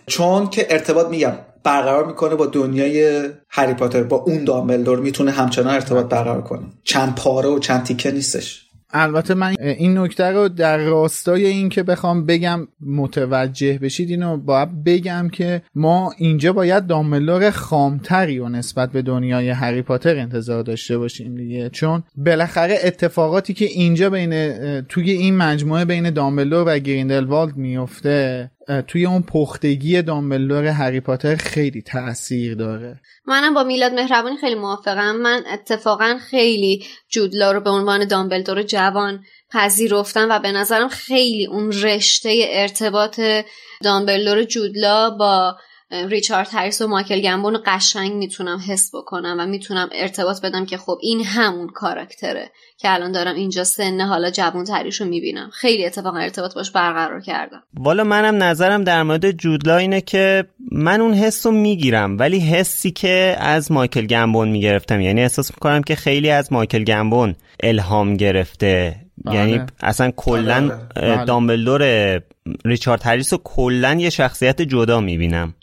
چون که ارتباط میگم برقرار می‌کنه با دنیای هری پاتر. با اون دامبلدور می‌تونه همچنان ارتباط برقرار کنه. چند پاره و چند تیکه نیستش. البته من این نکته رو در راستای این که بخوام بگم متوجه بشید اینو باید بگم که ما اینجا باید داملور خامتری و نسبت به دنیای هری پاتر انتظار داشته باشیم دیگه. چون بالاخره اتفاقاتی که اینجا بین توی این مجموعه بین دامبلور و گریندلوالد میفته توی اون پختگی دامبلدور هری پاتر خیلی تاثیر داره. منم با میلاد مهربانی خیلی موافقم. من اتفاقا خیلی جودلا رو به عنوان دامبلدور جوان پذیرفتم و به نظرم خیلی اون رشته ارتباط دامبلدور جودلا با ریچارد هریس و مایکل گمبون قشنگ می‌تونم حس بکنم و می‌تونم ارتباط بدم که خب این همون کاراکتره که الان دارم اینجا سن حالا جوون تریش رو می‌بینم. خیلی اتفاقا ارتباط باش برقرار کردم. والا منم نظرم در مورد جودلا اینه که من اون حس رو می‌گیرم ولی حسی که از مایکل گمبون می‌گرفتم. یعنی احساس می‌کنم که خیلی از مایکل گمبون الهام گرفته. بله. یعنی اصلا کلا بله، بله. دامبلدور ریچارد هریس رو کلا یه شخصیت جدا می‌بینم.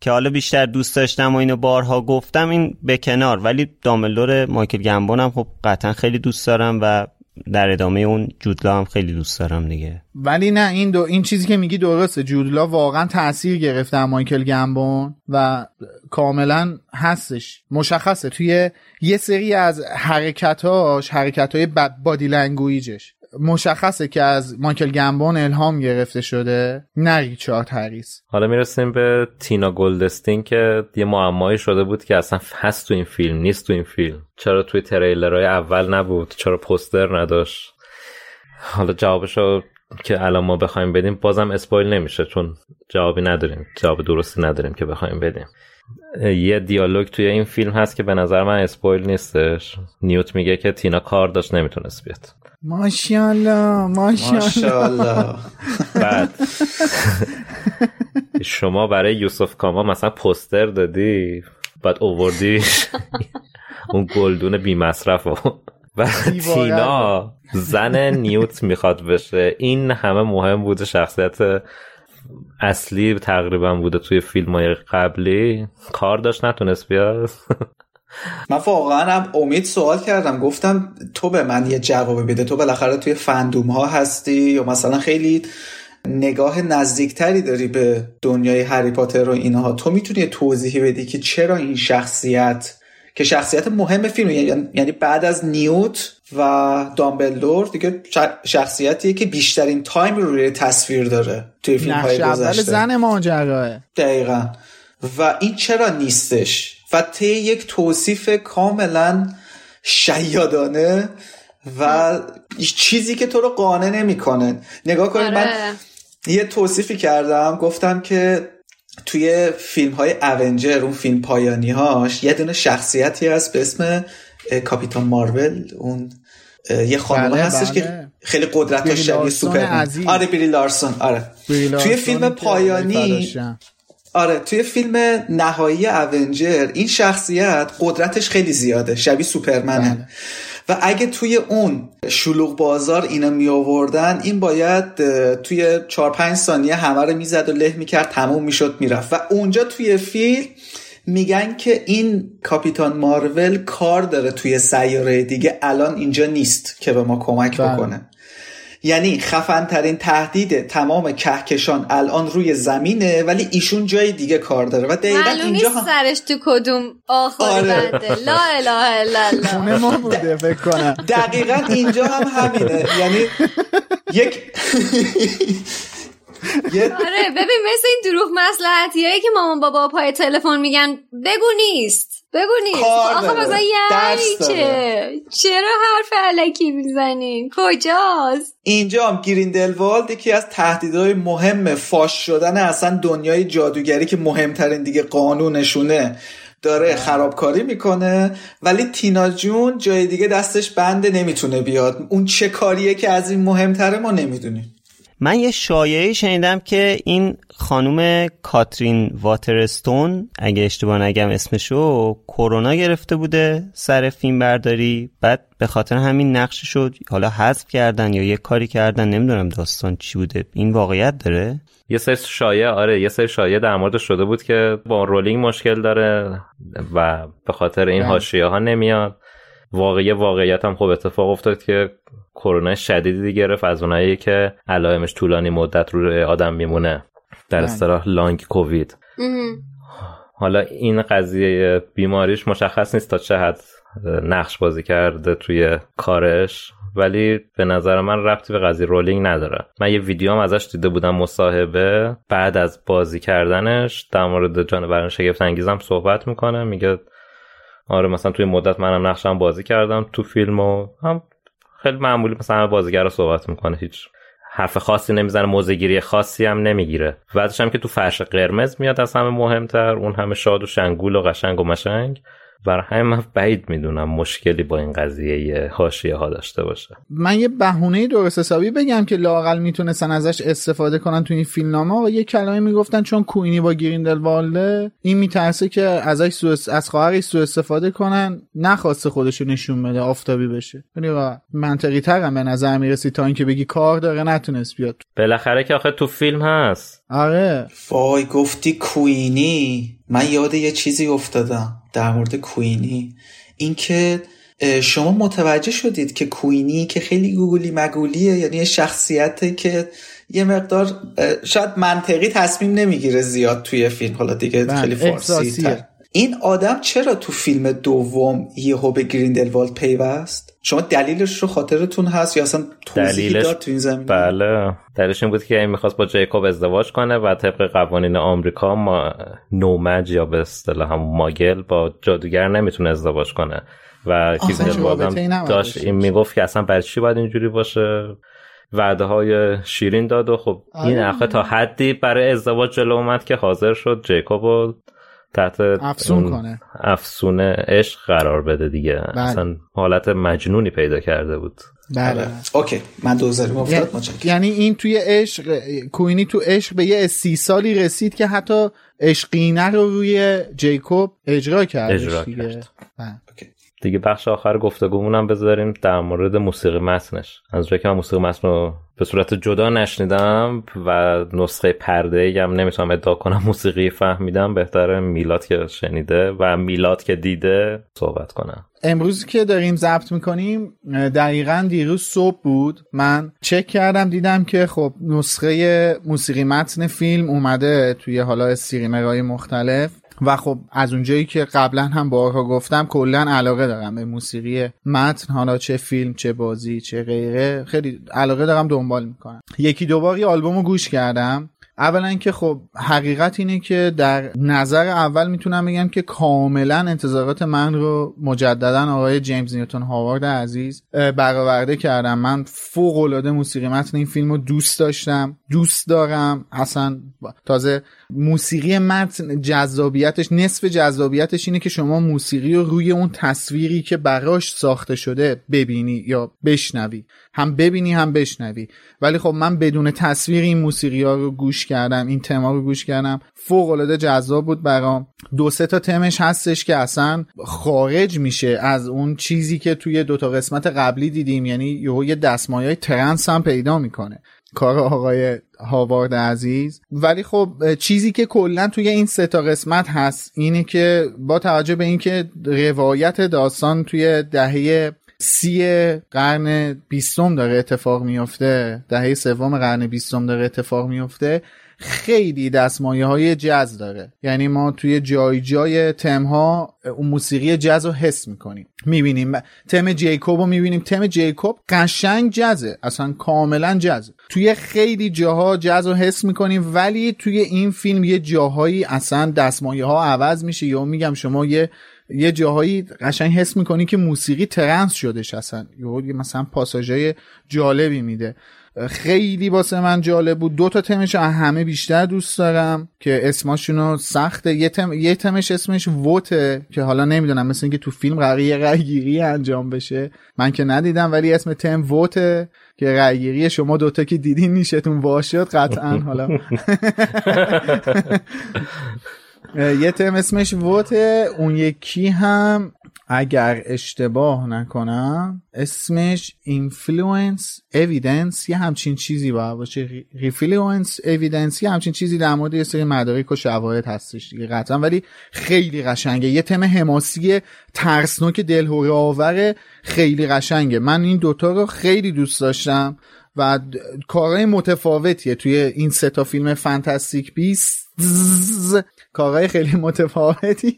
که حالا بیشتر دوست داشتم و اینو بارها گفتم این به کنار. ولی داملور مایکل گمبون هم خب قطعا خیلی دوست دارم و در ادامه اون جود لا هم خیلی دوست دارم دیگه. ولی نه این دو این چیزی که میگی درسته. جود لا واقعا تاثیر گرفته مایکل گمبون و کاملا هستش. مشخصه. توی یه سری از حرکتاش حرکتهای body language ش. مشخصه که از مایکل گمبون الهام گرفته شده نه ریچارد هریس. حالا می‌رسیم به تینا گلدستین که یه معمایی شده بود که اصلا هست تو این فیلم نیست تو این فیلم. چرا توی تریلرهای اول نبود؟ چرا پوستر نداشت؟ حالا جوابشو که الان ما بخوایم بدیم بازم اسپایل نمیشه چون جوابی نداریم. جواب درستی نداریم که بخوایم بدیم. یه دیالوگ توی این فیلم هست که به نظر من اسپویل نیستش. نیوت میگه که تینا کار داشت نمی‌تونست بیاد. ماشاءالله ماشاءالله. بعد. شما برای یوسف کاما مثلا پوستر دادی بعد اووردی اون گلدون بی مصرف و تینا زن نیوت می‌خواد بشه. این همه مهم بوده شخصیت اصلی تقریبا بوده توی فیلم های قبلی. کار داشت نتونست بیاد. من واقعا هم امید سوال کردم. گفتم تو به من یه جواب بده. تو بالاخره توی فندوم ها هستی یا مثلا خیلی نگاه نزدیکتری داری به دنیای هری پاتر و اینها. تو می‌تونی توضیحی بدی که چرا این شخصیت که شخصیت مهم فیلم یعنی-, یعنی بعد از نیوت و دامبلدور دیگه شخصیتیه که بیشترین تایم رو روی تصویر داره توی فیلم های گذشته. زن ماجراه. دقیقا. و این چرا نیستش؟ و طی یک توصیف کاملا شیادانه و چیزی که تو رو قانع نمی‌کنه. نگاه کنید من آره. یه توصیفی کردم گفتم که توی فیلم های اونجر اون فیلم پایانی هاش یه دونه شخصیتی هست به اسم کاپیتان مارول اون یه خانم بله هستش بله. که خیلی قدرت شبیه سوپر آره بیلی لارسون آره. توی فیلم پایانی آره توی فیلم نهایی اونجر این شخصیت قدرتش خیلی زیاده شبیه سوپرمنه بله. و اگه توی اون شلوغ بازار اینا می آوردن این باید توی 4 5 ثانیه همه رو می‌زد و له می‌کرد تموم می‌شد می‌رفت و اونجا توی فیلم میگن که این کاپیتان مارول کار داره توی سیاره دیگه الان اینجا نیست که به ما کمک بله. بکنه یعنی خفن ترین تهدید تمام کهکشان الان روی زمینه ولی ایشون جای دیگه کار داره و دقیقا اینجا هم... سرش تو کدوم آخر آره. لا اله الا الله. ما بوده فکر کنم. دقیقا اینجا هم همینه. یعنی یک آره ببین مثل این دروغ مسلحتیایی که مامان بابا پای تلفون میگن بگو نیست. بگو نیست آخه مثلا یعنی چه؟ چرا حرف علکی می‌زنین کجاست؟ اینجا هم گریندلوالد یکی از تهدیدهای مهم فاش شدن اصلا دنیای جادوگری که مهمترین دیگه قانونشونه. داره. خرابکاری می‌کنه ولی تینا جون جای دیگه دستش بنده نمی‌تونه بیاد. اون چه کاریه که از این مهمتره ما نمی‌دونیم. من یه شایعه شنیدم که این خانم کاترین واترستون اگه اشتباه نگم اسمشو کرونا گرفته بوده سر فیلم برداری. بعد به خاطر همین نقش شد حالا حذف کردن یا یه کاری کردن نمی‌دونم داستان چی بوده. این واقعیت داره؟ یه سری شایعه آره یه سری شایعه در مورد شده بود که با رولینگ مشکل داره و به خاطر این حاشیه ها نمیاد. واقعی واقعیت هم خب اتفاق افتاد که کرونا شدیدی گرفت از اونایی که علائمش طولانی مدت روی آدم میمونه. در اصطلاح لانگ کووید. حالا این قضیه بیماریش مشخص نیست تا چه حد نقش بازی کرده توی کارش ولی به نظر من ربطی به قضیه رولینگ نداره. من یه ویدیو هم ازش دیده بودم مصاحبه. بعد از بازی کردنش در مورد جانوران شگفت انگیزم صحبت می‌کنه میگه آره مثلا توی مدت منم نقشم بازی کردم تو فیلم و هم خیلی معمولی مثلا بازیگر رو صحبت می‌کنه هیچ حرف خاصی نمی‌زنه موزگیری خاصی هم نمی‌گیره. بعدش هم که تو فرش قرمز میاد از همه مهمتر اون همه شاد و شنگول و قشنگ و مشنگ. برای همین من بعید می‌دونم مشکلی با این قضیه حاشیه ها داشته باشه. من یه بهونه درست حسابی بگم که لاقل می‌تونستن ازش استفاده کنن تو این فیلمنامه و یه کلمه می‌گفتن چون کوینی با گریندل والده این میترسه که ازش سو از خواهرش سو استفاده کنن نخواسته خودشو نشون بده آفتابی بشه. یعنی منطقی تر به نظر می‌رسی تا اینکه بگی کار داره نتونست بیاد. بالاخره که آخه تو فیلم هست. آره. وای گفتی کوینی؟ من یاد یه چیزی افتادم. در مورد کوینی اینکه شما متوجه شدید که کوینی که خیلی گوگلی مگولیه یعنی شخصیته که یه مقدار شاید منطقی تصمیم نمی‌گیره زیاد توی فیلم. حالا دیگه خیلی فارسی تر. این آدم چرا تو فیلم دوم یهو به گریندلوالد پیوست؟ شما دلیلش رو خاطرتون هست یا اصلا داد تو این زمین؟ بله. دلیلش این بود که این می‌خواست با جیکوب ازدواج کنه و طبق قوانین آمریکا ما نومج یا به اصطلاح هم ماگل با جادوگر نمی‌تونه ازدواج کنه. و گریندلوالد داشت این می‌گفت که اصلا برای چی باید اینجوری باشه؟ وعده های شیرین داد و خب این آخه تا حدی برای ازدواج جلو اومد که حاضر شد جیکوب تحت افسون کنه. افسون عشق قرار بده دیگه. بله. اصلا حالت مجنونی پیدا کرده بود. بله. اوکی. من دوزاری مفتاد یعنی این توی عشق کوینی تو عشق به یه سی سالی رسید که حتی عشقینه رو روی جیکوب اجرا کرد اجرا کرد. دیگه بخش آخر گفتگومون هم بذاریم در مورد موسیقی متنش. از جایی که من موسیقی متن رو به صورت جدا نشنیدم و نسخه پرده هم نمی‌تونم ادعا کنم موسیقی فهمیدم بهتره میلاد که شنیده و میلاد که دیده صحبت کنم. امروز که داریم ضبط می‌کنیم دقیقا دیروز صبح بود. من چک کردم دیدم که خب نسخه موسیقی متن فیلم اومده توی حالا استریمرهای مختلف. و خب از اونجایی که قبلا هم بارها گفتم کلا علاقه دارم به موسیقی متن حالا چه فیلم چه بازی چه غیره خیلی علاقه دارم دنبال می‌کنم. یکی دوباری آلبوم رو گوش کردم. اولا که خب حقیقت اینه که در نظر اول می‌تونم بگم که کاملا انتظارات من رو مجددا آقای جیمز نیوتون هاوارد عزیز برآورده کردم. من فوق العاده موسیقی متن این فیلم رو دوست داشتم دوست دارم. اصلا تازه موسیقی متن جذابیتش نصف جذابیتش اینه که شما موسیقی رو روی اون تصویری که براش ساخته شده ببینی یا بشنوی. هم ببینی هم بشنوی. ولی خب من بدون تصویر این موسیقی ها رو گوش کردم این تما رو گوش کردم. فوق العاده جذاب بود برام. دو سه تا تمش هستش که اصلا خارج میشه از اون چیزی که توی دو تا قسمت قبلی دیدیم. یعنی یه دستمایه ترنس هم پیدا می‌کنه. کار آقای هاوارد عزیز. ولی خب چیزی که کلا توی این سه تا قسمت هست اینه که با توجه به اینکه روایت داستان توی دهه سی قرن بیستم داره اتفاق میفته دهه سوم قرن بیستم داره اتفاق میفته خیلی دستمایه های جز داره. یعنی ما توی جای جای تم ها اون موسیقی جز رو حس می‌کنیم. می‌بینیم. تم جیکوب رو می‌بینیم. تم جیکوب قشنگ جزه اصلا کاملا جزه توی خیلی جاها جز رو حس می‌کنیم ولی توی این فیلم یه جاهایی اصلا دستمایه ها عوض میشه. یا میگم شما یه یه جاهایی قشنگ حس می‌کنی که موسیقی ترنس شدش اصلا. یه مثلا پاساژهای جالبی میده. خیلی واسه من جالب بود. دو تا تمش همه بیشتر دوست دارم که اسماشونو سخته. یه, تم... یه تمش اسمش ووته که حالا نمی‌دونم مثل اینکه تو فیلم قراره یه رأیگیری انجام بشه. من که ندیدم ولی اسم تم ووته که رأیگیری شما دوتا که دیدین نیشتون واشد قطعا حالا. یه تم اسمش ووته اون یکی هم اگر اشتباه نکنم اسمش اینفلوئنس اویدنس یه همچین چیزی باید باشه. ریفلوئنس اویدنس یه همچین چیزی در مورد یه سری مدارک و شواهد هستش دیگه قطعا. ولی خیلی قشنگه. یه تم حماسی ترسناک دلهوره آور خیلی قشنگه. من این دوتا رو خیلی دوست داشتم و کارهای متفاوتیه. توی این سه تا فیلم فانتاستیک بیست کارهای خیلی متفاوتیه.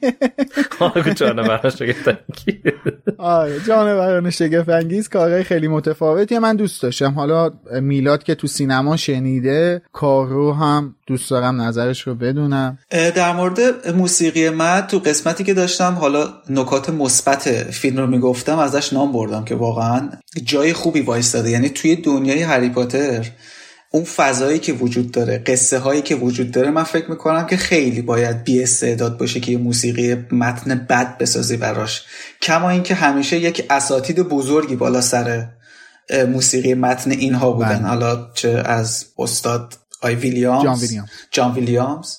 جانوران شگفتانگیز. آره جانوران شگفتانگیز کارهای خیلی متفاوتیه. من دوست داشتم. حالا میلاد که تو سینما شنیده کار رو هم دوست دارم نظرش رو بدونم. در مورد موسیقی من تو قسمتی که داشتم حالا نکات مثبت فیلم رو می‌گفتم ازش نام بردم که واقعا جای خوبی وایستاده. یعنی توی دنیای هری پاتر اون فضایی که وجود داره قصه هایی که وجود داره من فکر می‌کنم که خیلی باید بی استعداد باشه که یه موسیقی متن بد بسازی براش. کما اینکه همیشه یک اساتید بزرگی بالا سر موسیقی متن اینها بودن. حالا چه از استاد آی ویلیامز؟ جان ویلیامز, جان ویلیامز.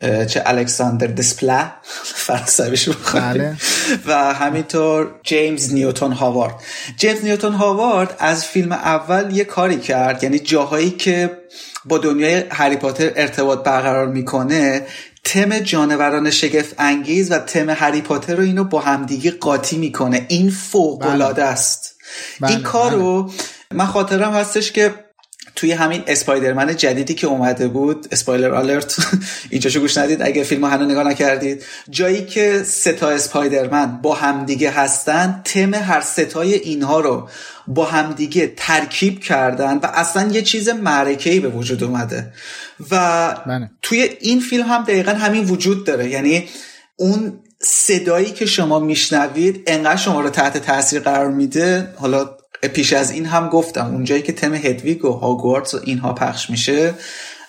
چه الکساندر دسپلا فرانسویش بله. و همینطور جیمز نیوتون هاوارد جیمز نیوتون هاوارد از فیلم اول یه کاری کرد یعنی جاهایی که با دنیای هری پاتر ارتباط برقرار می‌کنه تم جانوران شگفت انگیز و تم هری پاتر رو اینو با همدیگه قاطی می‌کنه. این فوق العاده است. بله. این کارو من خاطرم هستش که توی همین اسپایدرمن جدیدی که اومده بود اسپایلر آلرت اینجاشو گوش ندید اگه فیلم هنو نگاه نکردید. جایی که ستا اسپایدرمن با همدیگه هستن تم هر ستای اینها رو با همدیگه ترکیب کردن و اصلا یه چیز معرکه‌ای به وجود اومده. و بله. توی این فیلم هم دقیقا همین وجود داره. یعنی اون صدایی که شما میشنوید انقدر شما رو تحت تاثیر قرار میده. حالا پیش از این هم گفتم اونجایی که تم هدویگ و هاگوارتس و اینها پخش میشه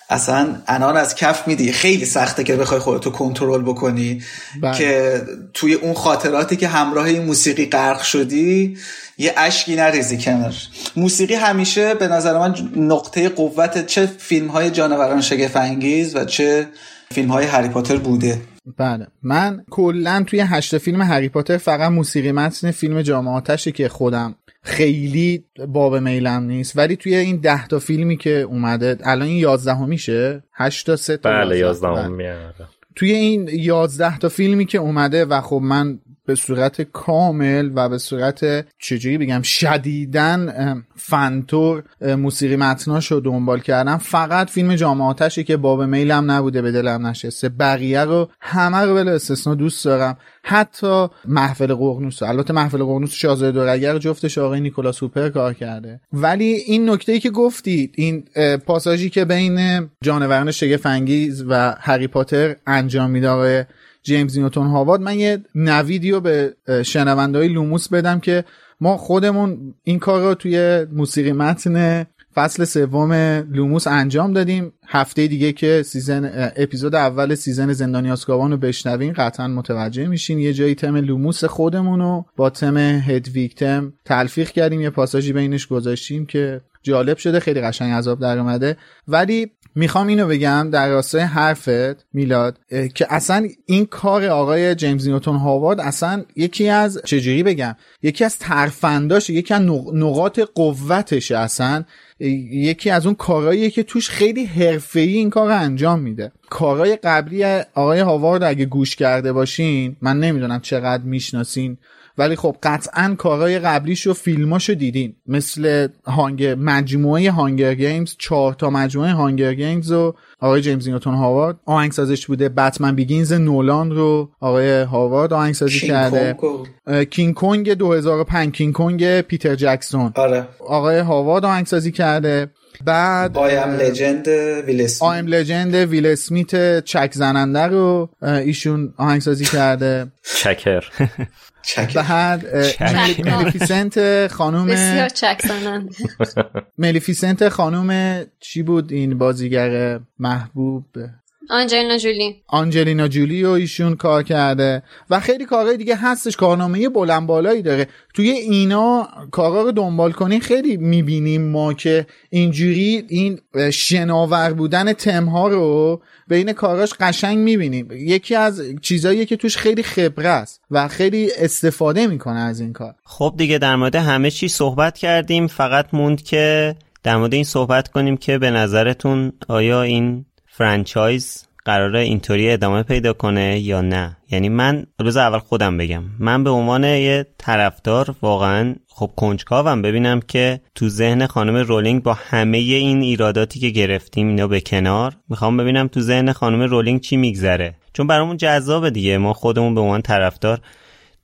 اصلا انان از کف میدی. خیلی سخته که بخوای خودتو کنترل بکنی بله. که توی اون خاطراتی که همراه این موسیقی غرق شدی یه اشکی نریزی کنار. موسیقی همیشه به نظر من نقطه قوت چه فیلم های جانوران شگفت انگیز و چه فیلم های هری پاتر بوده. بله. من کلا توی هشت فیلم هری پاتر فقط موسیقی متن فیلم جامعاتشه که خودم خیلی باب میلم نیست ولی توی این ده تا فیلمی که اومده الان این یازدهمیشه هشت تا سه تا بله یازده. یازدهم توی این یازده تا فیلمی که اومده و خب من به صورت کامل و به صورت چجوری بگم شدیدن فنتور موسیقی متناش رو دنبال کردم. فقط فیلم جامعاتشه که باب میلم نبوده به دلم نشسته. بقیه رو همه رو بلا استثنا دوست دارم. حتی محفل ققنوس. البته محفل ققنوس شاهزاده دورگه جفتش آقای نیکولاس هوپر کار کرده. ولی این نکته ای که گفتید این پاساژی که بین جانوران شگفت انگیز و هری پاتر انجام میده جیمز نیوتون هاوارد من یه نویدی رو به شنونده های لوموس بدم که ما خودمون این کار رو توی موسیقی متن فصل سوم لوموس انجام دادیم. هفته دیگه که season اپیزود اول season زندانی آزکابان رو بشنوین قطعا متوجه میشین. یه جایی تم لوموس خودمون رو با تم Hedwig's Theme تلفیق کردیم. یه پاساژی بینش گذاشتیم که جالب شده خیلی قشنگ عذاب در اومده. ولی می‌خوام اینو بگم در راستای حرفت میلاد که اصلا این کار آقای جیمز نیوتون هاوارد اصلا یکی از چجوری بگم یکی از ترفنداش یکی از نقاط قوتشه اصلا. یکی از اون کارهاییه که توش خیلی حرفه‌ای این کار رو انجام میده. کارهای قبلی آقای هاوارد اگه گوش کرده باشین من نمی‌دونم چقدر می‌شناسین. ولی خب قطعا کارهای قبلیش و فیلماشو دیدین. مثل Hung مجموعه Hunger Games چهار تا مجموعه Hunger Games و آقای جیمز نیوتون هاوارد. آهنگسازش بوده Batman Begins نولان رو آقای هاوارد آهنگسازی کرده. کینگ کنگ 2005 کینگ کنگ پیتر جکسون آره. آقای هاوارد آهنگسازی کرده. بعد I Am Legend ویل اسمیت I Am Legend ویل اسمیت چک زننده رو ایشون آهنگسازی کرده. چکر. بعد ملیفیسنت خانوم بسیار چک ملیفیسنت خانوم چی بود این بازیگر محبوب؟ آنجلینا جولی. آنجلینا جولی و ایشون کار کرده و خیلی کارهای دیگه هستش کارنامه بلند بالایی داره. توی اینا کارا رو دنبال کنین خیلی می‌بینیم ما که اینجوری این شناور بودن تمها رو بین کاراش قشنگ می‌بینیم. یکی از چیزایی که توش خیلی خبره است و خیلی استفاده می‌کنه از این کار. خب دیگه در مورد همه چی صحبت کردیم فقط موند که در مورد این صحبت کنیم که به نظرتون آیا این franchise قراره اینطوری ادامه پیدا کنه یا نه؟ یعنی من روز اول خودم بگم. من به عنوان یه طرفدار واقعا خب کنجکاوم. ببینم که تو ذهن خانم رولینگ با همه این ایراداتی که گرفتیم اینا به کنار می‌خوام ببینم تو ذهن خانم رولینگ چی میگذره. چون برامون جذابه دیگه. ما خودمون به عنوان طرفدار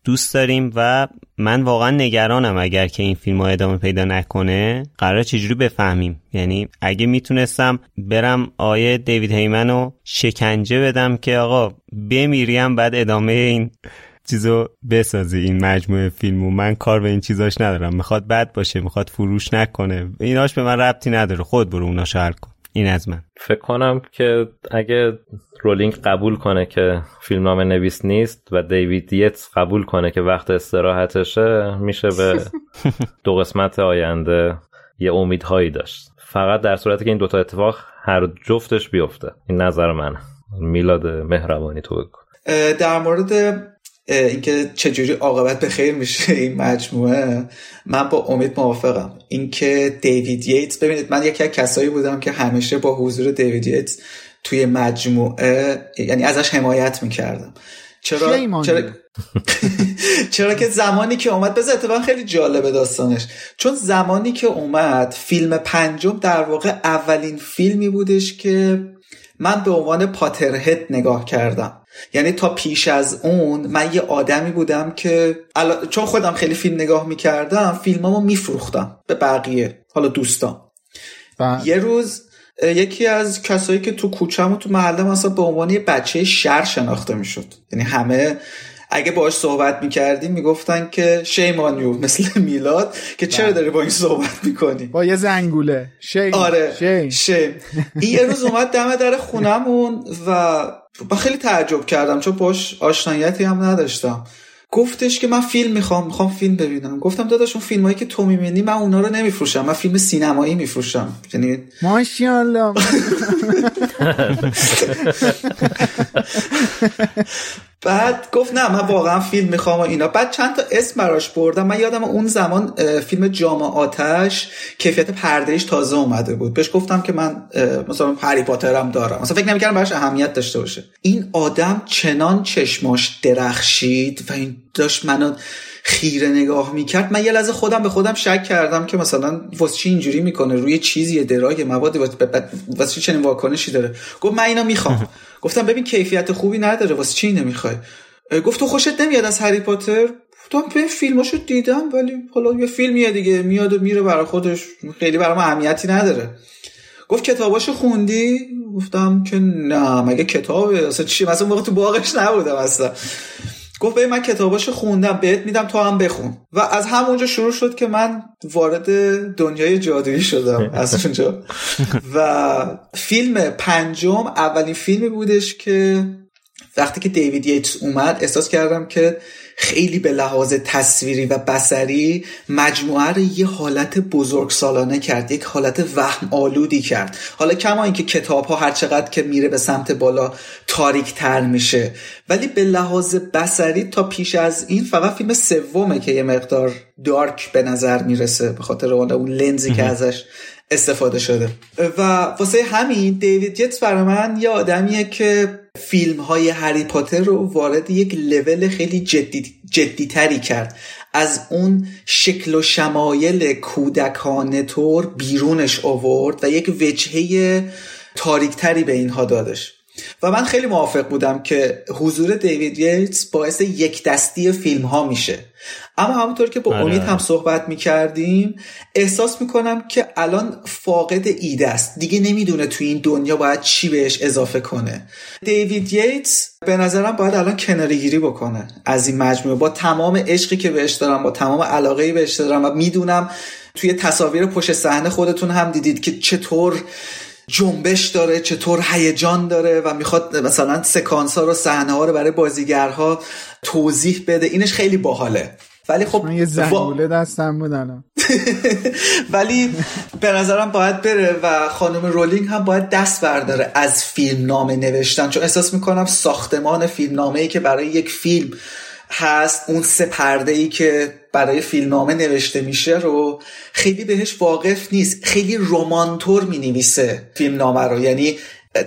دوست داریم و من واقعا نگرانم اگر که این فیلم ها ادامه پیدا نکنه قرار چجوری بفهمیم؟ یعنی اگه می‌تونستم برم آیه دیوید هیمن رو شکنجه بدم که آقا بمیریم بعد ادامه این چیزو بسازی این مجموعه فیلمو. من کار به این چیزاش ندارم. می‌خواد بد باشه می‌خواد فروش نکنه. ایناش به من ربطی نداره. خود برو اوناشو حل کن. این از من. فکر کنم که اگه رولینگ قبول کنه که فیلمنامه نویس نیست و دیوید یتس قبول کنه که وقت استراحتشه میشه به دو قسمت آینده یه امیدهایی داشت. فقط در صورتی که این دوتا اتفاق هر جفتش بیفته. این نظر منه. میلاد مهربانی تو بگو. در مورد اینکه چجوری عاقبت به خیر میشه این مجموعه. من با امید موافقم. اینکه دیوید ییتس ببینید من یکی از کسایی بودم که همیشه با حضور دیوید ییتس توی مجموعه یعنی ازش حمایت می‌کردم. چرا چرا, چرا که زمانی که اومد بذار اتفاقا خیلی جالبه داستانش. چون زمانی که اومد فیلم پنجم در واقع اولین فیلمی بودش که من به عنوان پاترهد نگاه کردم. یعنی تا پیش از اون من یه آدمی بودم که چون خودم خیلی فیلم نگاه می‌کردم فیلمامو میفروختم به بقیه حالا دوستان. یه روز یکی از کسایی که تو کوچم و تو محله مثلا به عنوان یه بچه شر شناخته می‌شد یعنی همه اگه باش صحبت می‌کردیم می‌گفتن که شیمانیو مثل میلاد که چرا بله. داری با این صحبت می‌کنی؟ با یه زنگوله. شیم آره. شیم, شیم. این یه روز اومد دم در خونمون و من خیلی تعجب کردم چون باش آشنایتی هم نداشتم. گفتش که من فیلم می‌خوام می‌خوام فیلم ببینم. گفتم داداش اون فیلم هایی که تو می‌بینی من اونا رو نمیفروشم من فیلم سینمایی میفروشم. یعنی ماشاءالله. بعد گفت نه من واقعا فیلم می‌خوام و اینا. بعد چند تا اسم براش بردم. من یادم اون زمان فیلم جام آتش کیفیت پردهش تازه اومده بود. بهش گفتم که من مثلا هری پاترم دارم. مثلا فکر نمی‌کردم براش اهمیت داشته باشه. این آدم چنان چشماش درخشید و این داشت منو خیره نگاه می‌کرد من یه لحظه خودم به خودم شک کردم که مثلا واسه چی اینجوری می‌کنه روی چیزی درای مواد واسه چی چنین واکنشی داره. گفت من اینا می‌خوام. گفتم ببین کیفیت خوبی نداره واسه چی نمی‌خوای گفت تو خوشت نمیاد از هری پاتر؟ گفتم به فیلماشو دیدم ولی حالا یه فیلمیه دیگه میاد و میره برای خودش خیلی برام اهمیتی نداره. گفت کتاباشو خوندی؟ گفتم که نه مگه کتابه؟ اصلا چی؟ مثلا موقع تو باغش نبودم اصلا. گفت به من کتاباشو خوندم بهت میدم تو هم بخون. و از همونجا شروع شد که من وارد دنیای جادویی شدم از اونجا. و فیلم پنجم اولین فیلمی بودش که وقتی که دیوید ییتس اومد احساس کردم که خیلی به لحاظ تصویری و بسری مجموعه رو یه حالت بزرگ سالانه کرد یک حالت وهم آلودی کرد. حالا کما اینکه کتاب ها هر چقدر که میره به سمت بالا تاریک تر میشه. ولی به لحاظ بسری تا پیش از این فقط فیلم سومه که یه مقدار دارک به نظر می‌رسه به خاطر اون لنزی که ازش استفاده شده. و واسه همین دیوید یتس برای من یه آدمیه که فیلم های هری پاتر رو وارد یک لول خیلی جدی, جدی تری کرد. از اون شکل و شمایل کودکانه طور بیرونش آورد و یک وجهه تاریکتری به اینها دادش. و من خیلی موافق بودم که حضور دیوید ییتس باعث یک دستی فیلم ها میشه. اما همونطور که با امید هم صحبت می‌کردیم احساس می‌کنم که الان فاقد ایده است. دیگه نمی‌دونه توی این دنیا باید چی بهش اضافه کنه. دیوید ییتس به نظرم باید الان کناری گیری بکنه از این مجموعه. با تمام عشقی که بهش دارم با تمام علاقه بهش دارم و می‌دونم توی تصاویر پشت صحنه خودتون هم دیدید که چطور جنبش داره چطور هیجان داره و می‌خواد مثلا سکانس ها رو صحنه ها رو برای بازیگرها توضیح بده. اینش خیلی باحاله. ولی خب یه زنگوله دستم بودن. ولی به نظرم باید بره و خانم رولینگ هم باید دست برداره از فیلم نامه نوشتن چون احساس می‌کنم ساختمان فیلم نامه ای که برای یک فیلم هست اون سه پرده ای که برای فیلمنامه نوشته میشه رو خیلی بهش واقف نیست. خیلی رومانتور می نویسه فیلمنامه رو. یعنی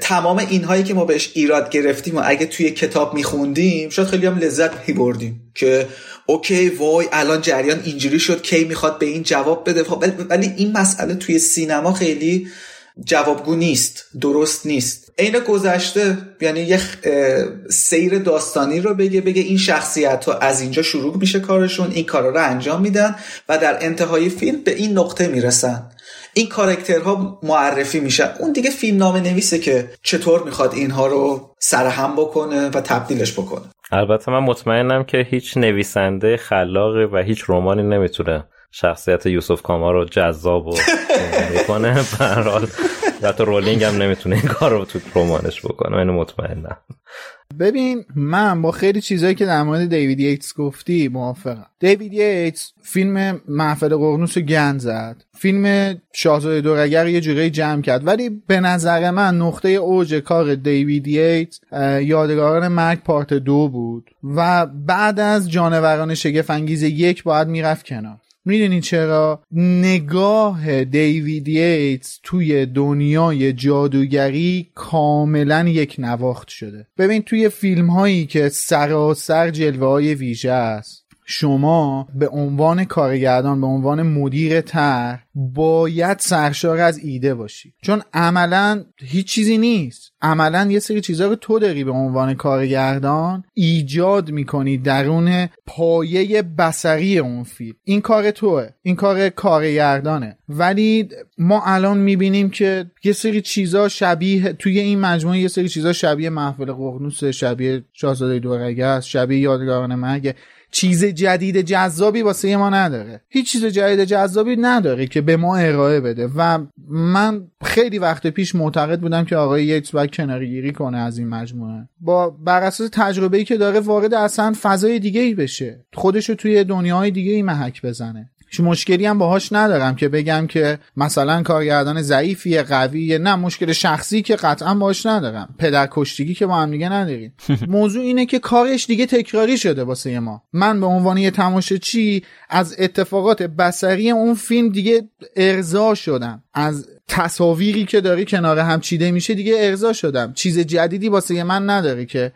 تمام اینهایی که ما بهش ایراد گرفتیم و اگه توی کتاب میخوندیم شاید خیلی هم لذت میبردیم که اوکی وای الان جریان اینجوری شد کی می‌خواد به این جواب بده؟ خب، ولی این مسئله توی سینما خیلی جوابگو نیست درست نیست. عین گذشته یعنی یه سیر داستانی رو بگه بگه این شخصیت ها از اینجا شروع میشه کارشون این کارا رو انجام میدن و در انتهای فیلم به این نقطه می‌رسن. این کارکترها معرفی میشن اون دیگه فیلم نامه نویسه که چطور می‌خواد اینها رو سرهم بکنه و تبدیلش بکنه. البته من مطمئنم که هیچ نویسنده خلاقی و هیچ رومانی نمی‌تونه شخصیت یوسف کاما رو جذاب و بکنه برحال حتی رولینگ هم نمی‌تونه این کار رو تو رمانش بکنه. من مطمئنم. ببین من با خیلی چیزایی که در مورد دیوید ییتس گفتی موافقم. دیوید ییتس فیلم محفل قرنوس رو گند زد. فیلم شاهزاده دورگر یه جوری جمع کرد. ولی به نظر من نقطه اوج کار دیوید ییتس یادگاران مرگ پارت دو بود. و بعد از جانوران شگفت انگیز یک باید می‌رفت کنار. می‌دونی چرا؟ نگاه دیوید ییتس توی دنیای جادوگری کاملا یک نواخت شده. ببین توی فیلم هایی که سراسر جلوه های ویژه است شما به عنوان کارگردان به عنوان مدیر تر باید سرشار از ایده باشی. چون عملا هیچ چیزی نیست. عملا یه سری چیزها رو تو داری به عنوان کارگردان ایجاد می‌کنی درون پایه بسری اون فیلم. این کار توه. این کار کارگردانه. ولی ما الان می‌بینیم که یه سری چیزا شبیه توی این مجموعه یه سری چیزا شبیه محفل ققنوس شبیه شاهزاده دورگه شبیه یادگاران مرگ. چیز جدید جذابی واسه ما نداره. هیچ چیز جدید جذابی نداره که به ما ارائه بده. و من خیلی وقت پیش معتقد بودم که آقای یکس باید کنارگیری کنه از این مجموعه. با بر اساس تجربه‌ای که داره وارد اصلا فضای دیگه ای بشه. خودشو توی دنیای دیگه ای محک بزنه. مشکلی هم باهاش ندارم که بگم که مثلا کارگردان ضعیفیه قویه. نه مشکل شخصی که قطعا باهاش ندارم. پدر کشتگی که با هم دیگه نداریم. موضوع اینه که کارش دیگه تکراری شده واسه ما. من به عنوان یه تماشاچی از اتفاقات بسری اون فیلم دیگه ارضا شدم. از تصاویری که داری کنار هم چیده میشه دیگه ارضا شدم. چیز جدیدی واسه من نداره که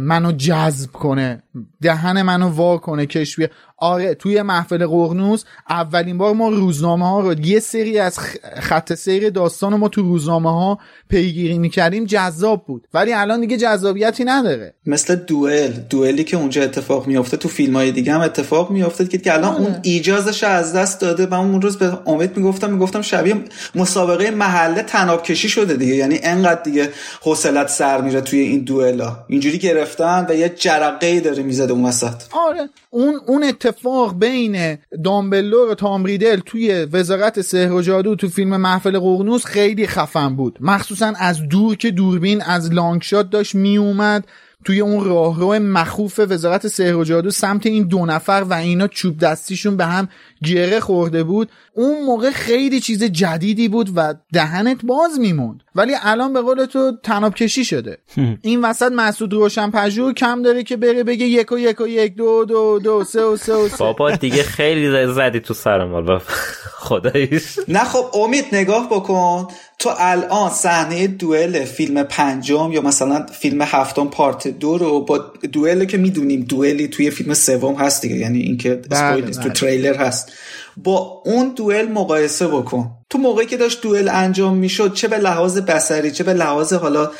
منو جذب کنه دهن منو وا کنه کش آره توی محفل قرنوس اولین بار ما روزنامه ها رو یه سری از خط سیر داستان ما تو روزنامه ها پیگیری می‌کردیم جذاب بود. ولی الان دیگه جذابیتی نداره. مثل دوئل. دوئلی که اونجا اتفاق میافته تو فیلم های دیگه هم اتفاق میافته که الان اون آره. ایجازش از دست داده و اون روز به امید می‌گفتم می‌گفتم شبیه مسابقه محله تناب کشی شده دیگه. یعنی انقدر دیگه حوصلت سر میره توی این دوئلا. اینجوری گرفتن و یه جرقه داره می‌زده اون وسط. آره. اون اون اتفاق بین دامبلور و تام ریدل توی وزارت سحر و جادو تو فیلم محفل قرنوس خیلی خفن بود. مخصوصا از دور که دوربین از لانگ شات داشت میومد توی اون راهرو مخوف وزارت سحر و جادو سمت این دو نفر و اینا چوب دستیشون به هم گره خورده بود اون موقع خیلی چیز جدیدی بود و دهنت باز میموند. ولی الان به قول تو تناب کشی شده. این وسط مسعود روشن پژوه کم داره که بره بگه یک و یک و یک دو دو دو سه و سه و سه. بابا دیگه خیلی زدی تو سر مال. خداییش. نه خب امید نگاه بکن. تو الان صحنه دوئل فیلم پنجم یا مثلا فیلم هفتم پارت دو رو با دوئل که می‌دونیم دوئلی توی فیلم سوم هست دیگه. یعنی اینکه بله، تو بله. تریلر هست. با اون دوئل مقایسه بکن. تو موقعی که داشت دوئل انجام می‌شد چه به لحاظ بسری چه به لحاظ حالا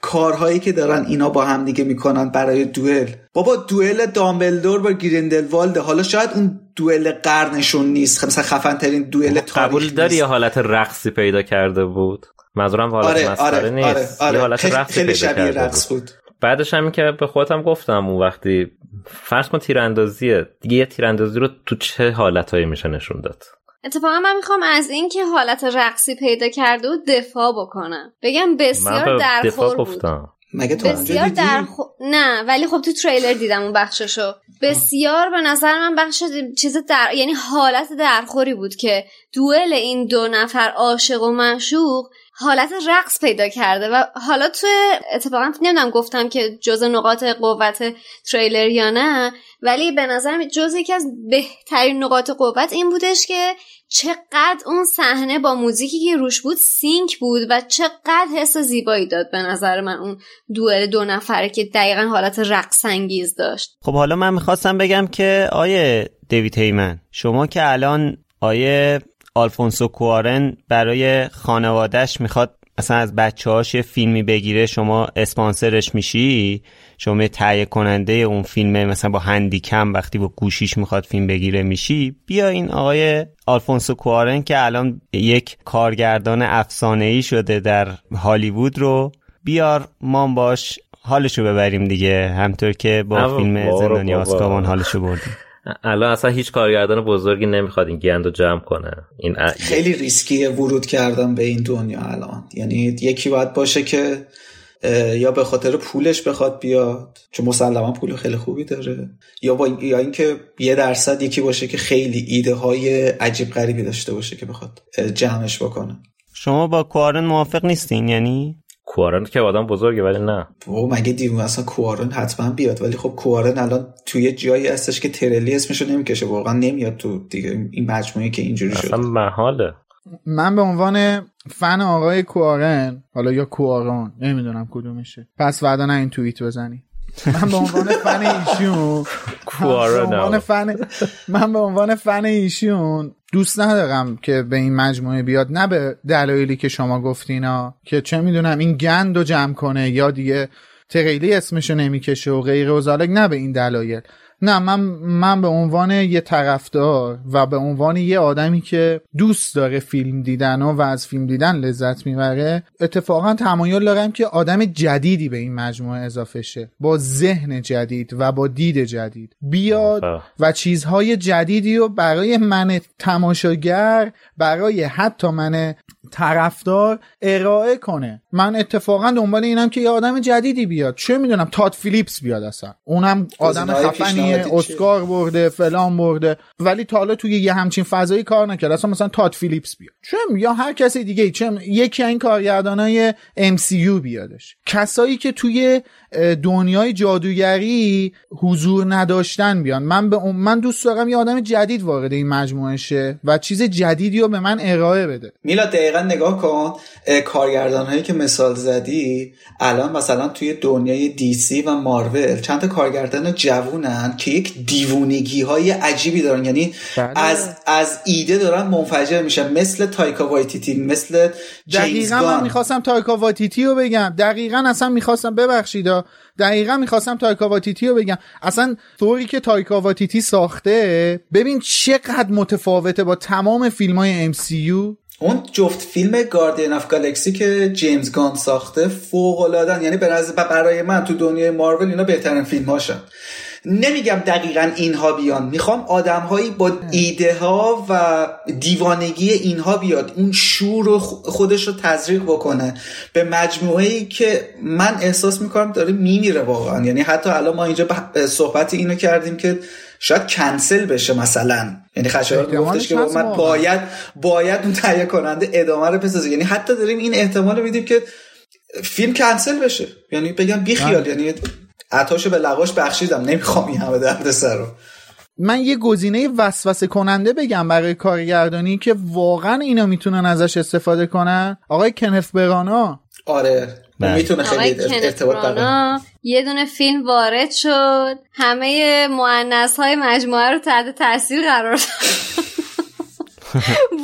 کارهایی که دارن اینا با هم دیگه می‌کنن برای دوئل. بابا دوئل دامبلدور با گریندلوالد حالا شاید اون دوئل قرنشون نیست. خب مثلا خفن ترین دوئل تاریخ قبول داری یه حالت رقصی پیدا کرده بود؟ منظورم حالت آره مسخره آره نیست. آره آره. یه حالت رقصی خیلی پیدا شبیه کرده رقص بود. بود. بعدش همین که به خودم گفتم اون وقتی فرض کن تیراندازیه دیگه یه تیراندازی رو تو چه حالتهایی میشه نشون داد؟ اتفاقا من می‌خوام از این که حالت رقصی پیدا کرده و دفاع بکنم. بگم بسیار درخور دفاع بود. گفتم. مگه تو اونجا بسیار دیدی؟ درخو... نه ولی خب تو تریلر دیدم اون بخششو. بسیار به نظر من بخش چیز در یعنی حالت درخوری بود که دوئل این دو نفر عاشق و معشوق حالت رقص پیدا کرده و حالا تو اتفاقا نمی‌دونم گفتم که جز نقاط قوت تریلر یا نه ولی به نظرم جز یکی از بهترین نقاط قوت این بودش که چقدر اون صحنه با موزیکی که روش بود سینک بود و چقدر حس زیبایی داد به نظر من اون دوئل دو نفره که دقیقا حالت رقص انگیز داشت. خب حالا من می‌خواستم بگم که آیه دیوید هیمن شما که الان آیه آلفونسو کوارن برای خانوادهش می‌خواد مثلا از بچه هاش یه فیلمی بگیره شما اسپانسرش میشی؟ شما تهیه کننده اون فیلمه مثلا با هندیکم وقتی با گوشیش می‌خواد فیلم بگیره میشی؟ بیا این آقای آلفونسو کوارن که الان یک کارگردان افسانه ای شده در هالیوود رو بیار ما باش حالشو ببریم دیگه همطور که با فیلم زندانی. آسکابان حالشو بردیم. الان اصلا هیچ کارگردان بزرگی نمی‌خواد این گند رو جمع کنه. این ا... خیلی ریسکیه ورود کردن به این دنیا الان. یعنی یکی باید باشه که یا به خاطر پولش بخواد بیاد چون مسلما پول خیلی خوبی داره یا با یا اینکه یه درصد یکی باشه که خیلی ایده های عجیب غریبی داشته باشه که بخواد جمعش بکنه. شما با کوارن موافق نیستین؟ یعنی کوارن که آدم بزرگه ولی نه. و مگه دیو اصلا کوارن حتما بیاد؟ ولی خب کوارن الان توی جایی هستش که ترلی اسمشو نمی‌کشه. واقعا نمیاد تو دیگه این مجموعه که اینجوری اصلا شد محاله. من به عنوان فن آقای کوارن حالا یا کوارون نمی‌دونم کدومشه. پس نه این توییت بزنی. من به عنوان فن ایشون کوارن من به عنوان. فن من به عنوان فن ایشون دوست ندارم که به این مجموعه بیاد نه به دلایلی که شما گفتینا که چه می‌دونم این گند رو جمع کنه یا دیگه تریلی اسمشو نمی‌کشه و غیره و زالک نه به این دلایل نه من من به عنوان یه طرفدار و به عنوان یه آدمی که دوست داره فیلم دیدن و, و از فیلم دیدن لذت می‌بره اتفاقا تمایل دارم که آدم جدیدی به این مجموعه اضافه شه. با ذهن جدید و با دید جدید. بیاد. و چیزهای جدیدی رو برای من تماشاگر برای حتی من طرفدار ارائه کنه. من اتفاقا دنبال اینم که یه آدم جدیدی بیاد. چه می‌دونم تاد فیلیپس بیاد اصلا. اونم آدم خفنیه پیشنهادی چیه؟ اسکار برده فلان برده. ولی تا حالا توی یه همچین فضایی کار نکرد. اصلا مثلا تاد فیلیپس بیاد. چه یا هر کسی دیگه چه یکی این کارگردانای MCU بیادش. کسایی که توی دنیای جادوگری حضور نداشتن بیان. من به اون- من دوست دارم یه آدم جدید وارد این مجموعه شه و چیز جدیدی رو به من ارائه بده. میلا دقیقا نگاه کن. کارگردان هایی که مثال زدی الان مثلا توی دنیای DC و مارول چند تا کارگردان جوونن که یک دیوونگی های عجیبی دارن. یعنی بله. از از ایده دارن منفجر میشن. مثل تایکا وایتیتی مثل دقیقا جیمز گان. می‌خواستم تایکا واتیتی رو بگم. دقیقا اصلا می‌خواستم ببخشید. دقیقا می‌خواستم تایکا واتیتی رو بگم. اصلا طوری که تایکا واتیتی ساخته ببین چقدر متفاوته با تمام فیلم های MCU اون جفت فیلم گاردین اف گالکسی که جیمز گان ساخته فوق العاده یعنی به برای من تو دنیای مارول اینا بهترین فیلم هاشن نمیگم دقیقا اینها بیان. می‌خوام آدم هایی با ایده ها و دیوانگی اینها بیاد. اون شور رو خودش رو تزریق بکنه. به مجموعه ای که من احساس می‌کنم داره میمیره واقعا. یعنی حتی الان ما اینجا صحبت اینو کردیم که شاید کنسل بشه مثلا. یعنی خشایار گفتش که من. باید باید اون تهیه کننده ادامه رو بسازه. یعنی حتی داریم این احتمال رو میدیم که فیلم کنسل بشه. یعنی بگم بی خیال یعنی عطاشو به لواش بخشیدم. نمی‌خوام این همه درد سر رو. من یه گزینه وسوسه کننده بگم برای کارگردانی که واقعا اینا می‌تونن ازش استفاده کنن. آقای کنف برانا. آره. بله. می‌تونه آقای خیلی ارتباط یه دونه فیلم وارد شد. همه معنیس های مجموعه رو تحت تاثیر قرار داد.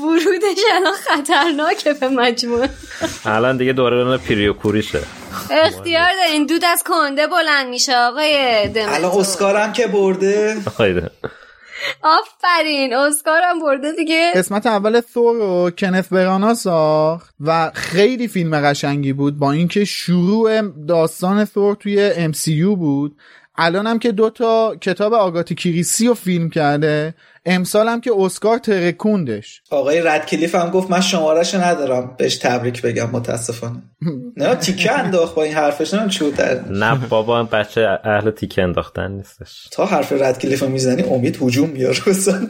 ورودش الان خطرناکه به مجموعه. الان دیگه دوران پیریو کوریشه اختیار دارین. دود از کنده بلند میشه آقای الان اسکارم که برده. آفرین. اسکارم برده دیگه. قسمت اول ثور رو کنف برانا ساخت و خیلی فیلم قشنگی بود. با اینکه شروع داستان ثور توی MCU بود. الان هم که دوتا کتاب آگاتی کریسی رو فیلم کرده. امسال هم که اسکار ترکوندش. آقای ردکلیف هم گفت من شمارش ندارم. بهش تبریک بگم متاسفانه. نه تیکه انداخت با این حرفش. نه چی نه بابا بچه اهل تیکه انداختن نیستش. تا حرف ردکلیف می‌زنی امید هجوم میاره اصلا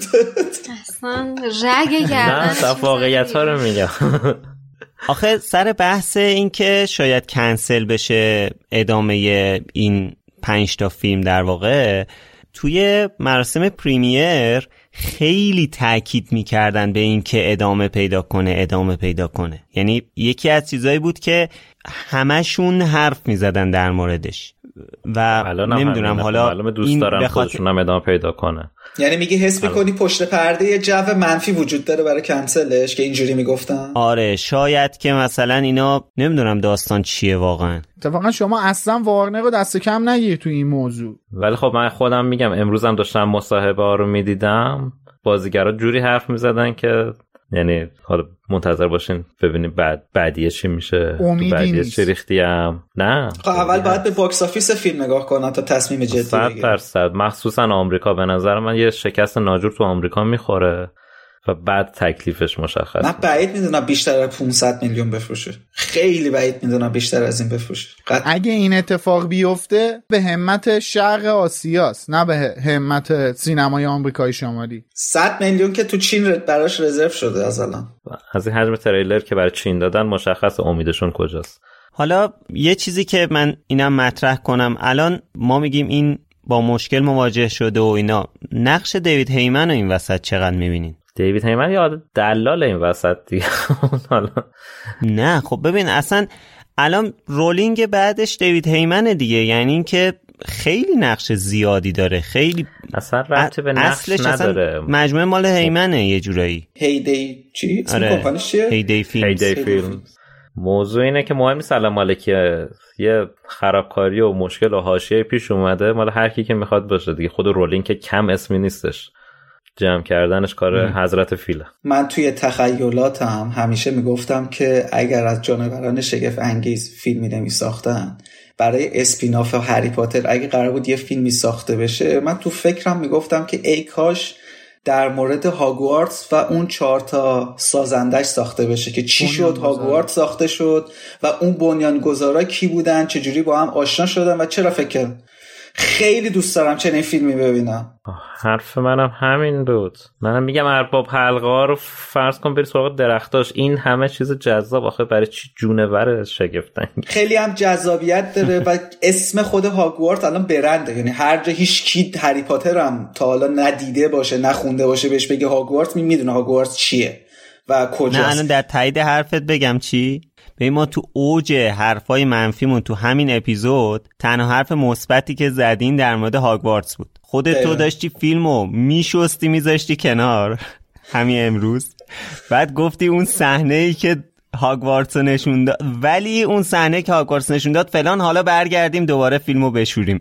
رگ گردن نه واقعیت ها رو میگم. آخه سر بحث این که شاید کنسل بشه ادامه این پنج تا فیلم در واقع توی مراسم پریمیر خیلی تاکید می‌کردن به این که ادامه پیدا کنه ادامه پیدا کنه. یعنی یکی از چیزایی بود که همشون حرف می‌زدن در موردش. و نمی‌دونم حالا الان دوست دارم بخاطر... خودشون ادامه پیدا کنه یعنی میگی حس می‌کنی پشت پرده یه جو منفی وجود داره برای کنسلش که اینجوری می‌گفتن؟ آره شاید که مثلا اینا نمی‌دونم داستان چیه واقعا. اتفاقا شما اصلا وارنر رو دست کم نگیر تو این موضوع. ولی خب من خودم میگم امروزم داشتم مصاحبه ها رو می‌دیدم. بازیگرا جوری حرف می‌زدن که یعنی حالا منتظر باشین ببینیم بعد بعدیه چی میشه. بعدیه چی ریختی هم نه. خب اول باید به box office فیلم نگاه کنن تا تصمیم جدی بگیرن درصد. مخصوصا آمریکا. به نظر من یه شکست ناجور تو آمریکا می‌خوره. و بعد تکلیفش مشخص من بعید می‌دونم بیشتر از 500 میلیون بفروشه. خیلی بعید می‌دونم بیشتر از این بفروشه. قد... اگه این اتفاق بیفته به همت شرق آسیاست نه به همت سینمای آمریکای شمالی. 100 میلیون که تو چین براش رزرو شده از الان. از این حجم تریلر که برای چین دادن مشخص امیدشون کجاست. حالا یه چیزی که من اینم مطرح کنم. الان ما میگیم این با مشکل مواجه شده و اینا. نقش دیوید هیمن رو این وسط چقدر می‌بینین؟ دیوید هیمن یا دلال این وسط دیگه؟ نه خب ببین اصلا الان رولینگ بعدش دیوید هیمنه دیگه یعنی اینکه خیلی نقش زیادی داره خیلی اصلا ربط به نقش نداره. مجموعه مال هیمنه یه جورایی. هیدی چی؟ آره. هیدی فیلمز. هیدی فیلم موضوع اینه که مهم سلام مالکی یه خرابکاری و مشکل و حاشیه پیش اومده مال هر کی که می‌خواد باشه دیگه. خود رولینگ که کم اسمی نیستش. جمع کردنش کار حضرت فیله. من توی تخیلاتم همیشه می‌گفتم که اگر از جانوران شگفت انگیز فیلمی نمی ساختن برای اسپیناف و هری پاتر اگه قرار بود یه فیلمی ساخته بشه من تو فکرم می‌گفتم که ای کاش در مورد هاگوارتس و اون چهار تا سازندش ساخته بشه که چی شد؟ هاگوارتس ساخته شد و اون بنیانگذارا کی بودن؟ چجوری با هم آشنا شدن و چرا فکر خیلی دوست دارم چنین فیلمی ببینم. حرف منم همین بود. منم میگم ارباب حلقه رو فرض کن بری سراغ درختاش. این همه چیز جذاب. آخه برای چی جونور شگفتن خیلی هم جذابیت داره و اسم خود هاگوارت الان برنده. یعنی هر جا هیچ کی هری پاتر هم تا حالا ندیده باشه نخونده باشه بهش بگه هاگوارت می‌دونه هاگوارت چیه و کجاست. نه الان در تایید حرفت بگم چی؟ به ما تو اوج حرفای منفیمون تو همین اپیزود تنها حرف مثبتی که زدین در مورد هاگوارتس بود. خودت تو داشتی فیلمو میشستی میذاشتی کنار همین امروز. بعد گفتی اون صحنه ای که هاگوارتس نشون داد. ولی اون صحنه که هاگوارتس نشون داد فلان حالا برگردیم دوباره فیلمو بشوریم.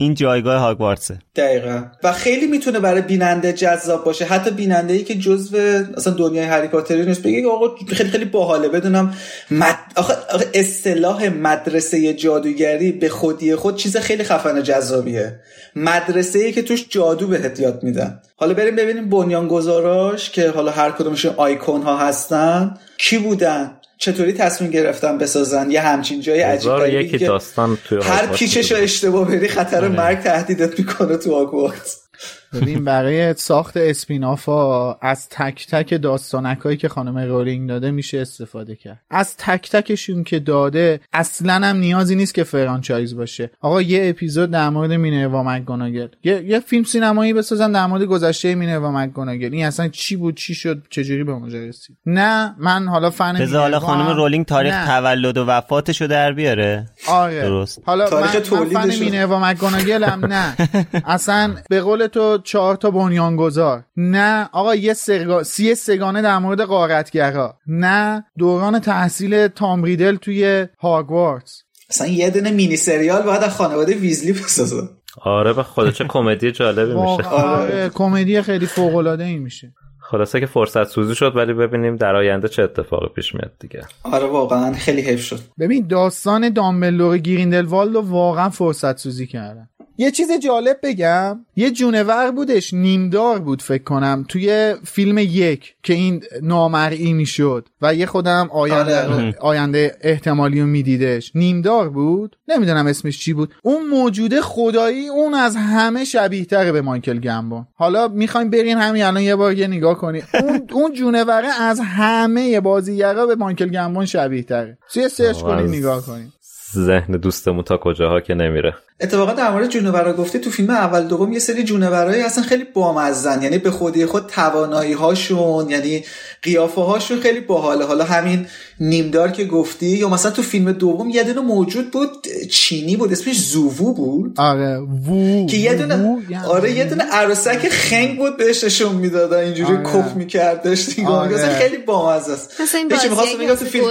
این جایگاه هاگوارتسه دقیقا. و خیلی می‌تونه برای بیننده جذاب باشه. حتی بیننده ای که جزو اصلا دنیای هری پاتری نیست بگه آقا خیلی خیلی باحاله. بدونم مد... آخه اصطلاح مدرسه جادوگری به خودی خود چیز خیلی خفن جذابیه. مدرسه ای که توش جادو بهت یاد میدن. حالا بریم ببینیم بنیانگذاراش که حالا هر کدومشون آیکون ها هستن. کی بودن؟ چطوری تصمیم گرفتن بسازن؟ یه همچین جای عجیب یکی داستان توی هر پیچش اشتباه بری خطر آره. مرگ تهدیدت می‌کنه تو هاگوارتس ببین برای ساخت spin-off ها از تک تک داستانک هایی که خانم رولینگ داده میشه استفاده کرد. از تک تکشون که داده اصلا هم نیازی نیست که franchise باشه. آقا یه اپیزود در مورد مینروا مکگوناگل. یه،, یه فیلم سینمایی بسازن در مورد گذشته مینروا مکگوناگل. این اصلا چی بود چی شد چجوری به اونجا رسید؟ نه من حالا فن بذار حالا خانم رولینگ تاریخ نه. تولد و وفاتشو در بیاره. آره. درست. حالا تاریخ من, من فن مینروا مکگوناگل هم نه. اصلا به قول تو چهار تا بنیانگذار. نه آقا یه سرگا... سی سگانه در مورد قارتگرا. نه دوران تحصیل تام ریدل توی هاگوارتس اصلا یه دونه مینی سریال باید از خانواده ویزلی بسازه آره به خود چه کمدی جالبی میشه. آره کمدی خیلی فوق العاده ای میشه. خلاصه که فرصت سوزی شد ولی ببینیم در آینده چه اتفاقی پیش میاد دیگه. آره واقعا خیلی حیف شد. ببین داستان دامبلدور گریندلوالد رو واقعا فرصت سوزی کردن. یه چیز جالب بگم. یه جونور بودش نیمدار بود فکر کنم توی فیلم یک که این نامرئی می‌شد و یه خودم آینده, آره. آینده احتمالی رو میدیدش. نیمدار بود؟ نمی‌دونم اسمش چی بود. اون موجوده خدایی اون از همه شبیه تره به مایکل گمبون حالا می‌خوایم برین همین الان یه بار یه نگاه کنید اون اون جونوره از همه بازیگرا به مایکل گمبون شبیه تره سرچ کنید نگاه کنید ذهن دوستمون تا کجاها که نمیره. اتفاقا در مورد جونورا گفتی تو فیلم اول دوم یه سری جونورایی اصلا خیلی بامزن یعنی به خودی خود توانایی هاشون یعنی قیافه هاشون خیلی باحاله. حالا همین نیمدار که گفتی یا مثلا تو فیلم دوم یه دونه موجود بود چینی بود اسمش زووو بود. آره وو که یه دونه وو یعنی آره یه دونه عروسک خنگ بود بهش نشون می‌دادن اینجوری آره. کف میکردش دیگه آره. خیلی بامزه است. مثلا این بگم تو فیلم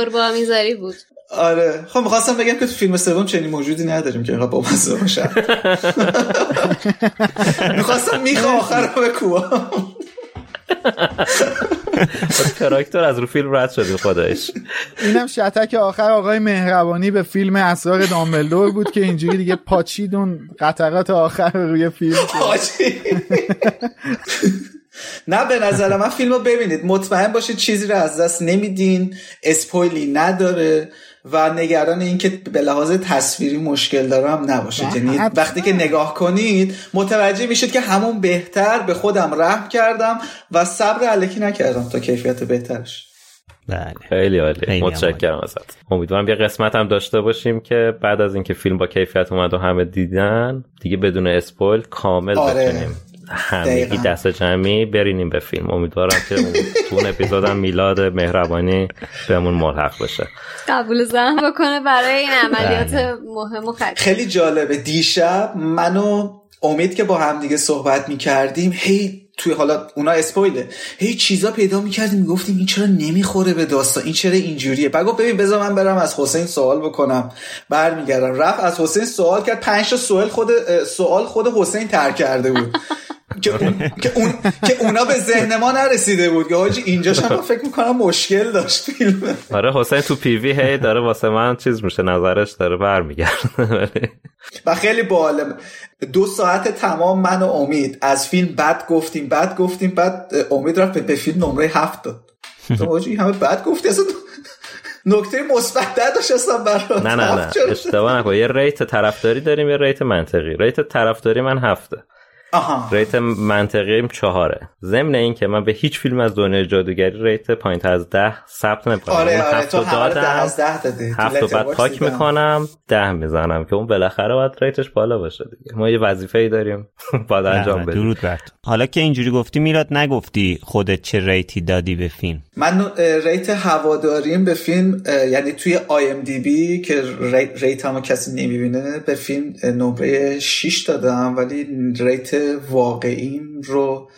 بود. آره. خب می‌خواستم بگم که تو فیلم سوم چنین موجودی نداریم که اینقدر بامزه باشه. می‌خواستم میخ آخر رو بکوبم. کاراکتر از رو فیلم رد شدیم خدایش. اینم شتک آخر آقای مهربانی به فیلم اسرار دامبلدور بود که اینجوری دیگه پاچید اون قطرات آخر رو روی فیلم. نه به نظر من فیلم رو ببینید. مطمئن باشید چیزی رو از دست نمیدین. اسپویلی نداره. و نگران این که به لحاظ تصویری مشکل داره هم نباشید یعنی. وقتی که نگاه کنید متوجه میشید که همون بهتر به خودم رحم کردم و صبر علکی نکردم تا کیفیت بهترش. بله. خیلی عالی. متشکرم ازت. امیدوارم یه قسمت هم داشته باشیم که بعد از اینکه فیلم با کیفیت اومد و همه دیدن دیگه بدون اسپویل کامل آره. بتونیم همگی. دست جمعی برینیم به فیلم. امیدوارم که اون- تو اون اپیزودم میلاد مهربانی بهمون ملحق بشه. قبول زن بکنه برای این عملیات بله. مهم و خطیر. خیلی جالبه. دیشب منو امید که با هم دیگه صحبت می‌کردیم هی توی حالا اونا اسپویله. هی چیزا پیدا می‌کردیم می‌گفتیم این چرا نمی‌خوره به داستان؟ این چرا اینجوریه؟ گفت ببین بذار من برم از حسین سوال بکنم. برمیگردم. رفت از حسین سوال کرد. پنج تا سوال خود سوال خود حسین ترک کرده بود. که, اون... که, اون... که اونا به ذهن ما نرسیده بود. که حاجی اینجاش هم فکر می‌کنم مشکل داشت فیلم. آره حسین تو پیوی هی داره واسه من چیز میشه نظرش داره برمیگرده. و خیلی باحاله. دو ساعت تمام من و امید. از فیلم بد گفتیم بد گفتیم بعد امید رفت به فیلم نمره هفت داد. تو حاجی همه بد گفتی؟ اصلا نکته مثبت نداشت اصلا برات. نه نه نه. اشتباه نکن. یه rate طرفداری داریم یه rate منطقی. rate طرفداری من هفته. آها. rate منطقیم چهاره. ضمن این که من به هیچ فیلم از دنیای جادوگری rate پایین از ده ثبت نمی‌کنم. آره آره تو همه ده از ده دادی. هفت و بعد پاک. می‌کنم ده می‌زنم که اون بالاخره باید rate ش بالا باشه دیگه. ما یه وظیفه ای داریم. باید انجام بدیم. درود. حالا که اینجوری گفتی میلاد نگفتی خودت چه rate ی دادی به فیلم؟ من rate هواداریم به فیلم یعنی توی IMDb که ra- rate همو کسی نمی‌بینه به فیلم نمره 6 دادم ولی rate واقعیم رو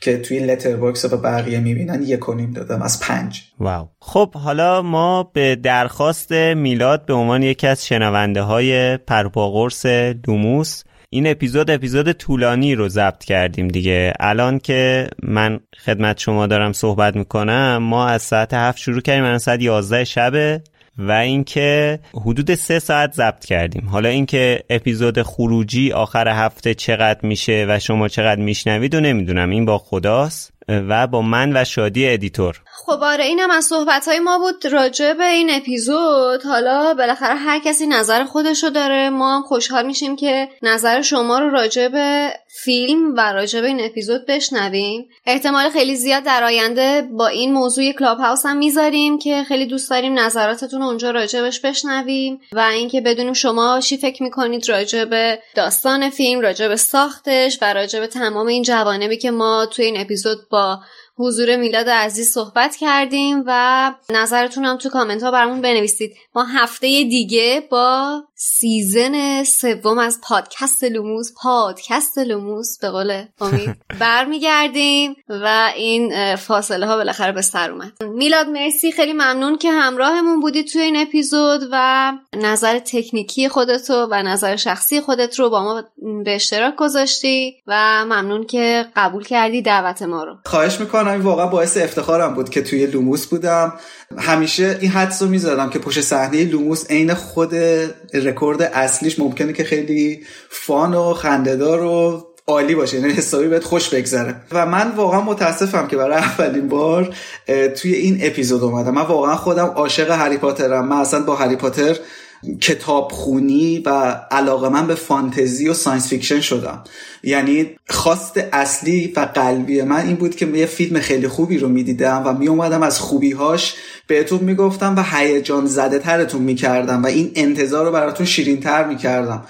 که توی Letterboxd و بقیه می‌بینن یک و نیم دادم از پنج. wow. خب حالا ما به درخواست میلاد به عنوان یکی از شنونده های پروپاقرص لوموس این اپیزود اپیزود طولانی رو ضبط کردیم دیگه. الان که من خدمت شما دارم صحبت می‌کنم ما از ساعت هفت شروع کردیم الان ساعت یازده شبه و اینکه حدود سه ساعت ضبط کردیم. حالا اینکه اپیزود خروجی آخر هفته چقدر میشه و شما چقدر میشنوید و نمی‌دونم این با خداست. و با من و شادی editor خب آره اینم از صحبت ما بود راجع به این اپیزود. حالا بالاخره هر کسی نظر خودشو داره. ما هم خوشحال میشیم که نظر شما رو راجع به فیلم و راجع به این اپیزود بشنویم. احتمال خیلی زیاد در آینده با این موضوع Clubhouse هم می‌ذاریم که خیلی دوست داریم نظراتتون اونجا راجبش بشنویم و اینکه بدونیم شما چی فکر می‌کنید راجع به داستان فیلم راجع به ساختش و راجع به تمام این جوانبی که ما توی این اپیزود با حضور میلاد عزیز صحبت کردیم و نظرتون هم تو کامنت ها برامون بنویسید. ما هفته دیگه با season سوم از پادکست لوموس پادکست لوموس به قول امید برمیگردیم و این فاصله ها بالاخره به سر اومد. میلاد مرسی. خیلی ممنون که همراهمون بودی توی این اپیزود و نظر تکنیکی خودتو و نظر شخصی خودت رو با ما به اشتراک گذاشتی و ممنون که قبول کردی دعوت ما رو. خواهش می‌کنم. این واقعا باعث افتخارم بود که توی لوموس بودم. همیشه این حدس رو می‌زدم که پشت صحنه لوموس عین خود رکورد اصلیش ممکنه که خیلی fun و خنده‌دار و عالی باشه یعنی حسابی بهت خوش بگذره. و من واقعا متاسفم که برای اولین بار توی این اپیزود اومدم. من واقعا خودم عاشق هری پاترم. من اصلا با هری پاتر کتاب خونی و علاقه من به فانتزی و science fiction شدم. یعنی خواست اصلی و قلبی من این بود که یه فیلم خیلی خوبی رو می‌دیدم و می اومدم از خوبیهاش بهتون می‌گفتم و هیجان زده ترتون می‌کردم و این انتظار رو براتون شیرین تر می‌کردم.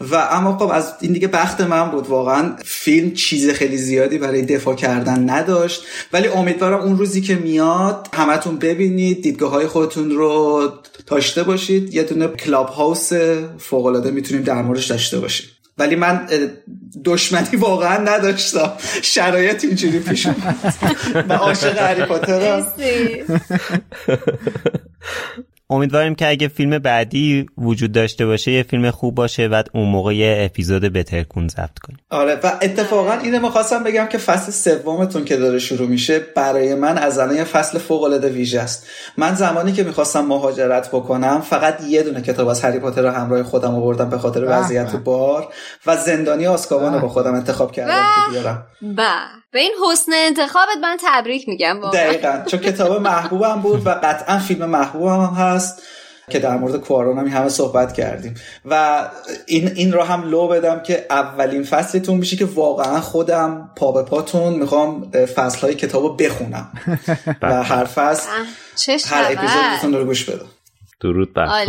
و اما خب از این دیگه بخت من بود واقعا. فیلم چیز خیلی زیادی برای دفاع کردن نداشت. ولی امیدوارم اون روزی که میاد همتون ببینید دیدگاه های خودتون رو داشته باشید. یه دونه کلاب هاوس فوق العاده می‌تونیم در موردش داشته باشیم. ولی من دشمنی واقعا نداشتم. شرایط اینجوری پیش اومد. و عاشق هری پاترم. امیدواریم که اگه فیلم بعدی وجود داشته باشه یه فیلم خوب باشه و اون موقع یه اپیزود بترکون ضبط کنیم. آره و اتفاقا اینو می‌خواستم بگم که فصل سومتون که داره شروع میشه برای من از الان یه فصل فوق العاده ویژه است. من زمانی که می‌خواستم مهاجرت بکنم فقط یه دونه کتاب از هری پاتر رو همراه خودم آوردم به خاطر وضعیت بار و زندانی آسکابان رو با خودم انتخاب کردم که بیارم. به این حسن انتخابت من تبریک میگم واقعا. دقیقا. چون کتاب محبوبم بود و قطعا فیلم محبوبم هم هست که در مورد کوارون هم همه صحبت کردیم. و این این رو هم لو بدم که اولین فصلتون میشه که واقعا خودم پا به پاتون می‌خوام فصل های کتاب رو بخونم. و هر فصل هر اپیزودتون رو گوش بدم. درود بر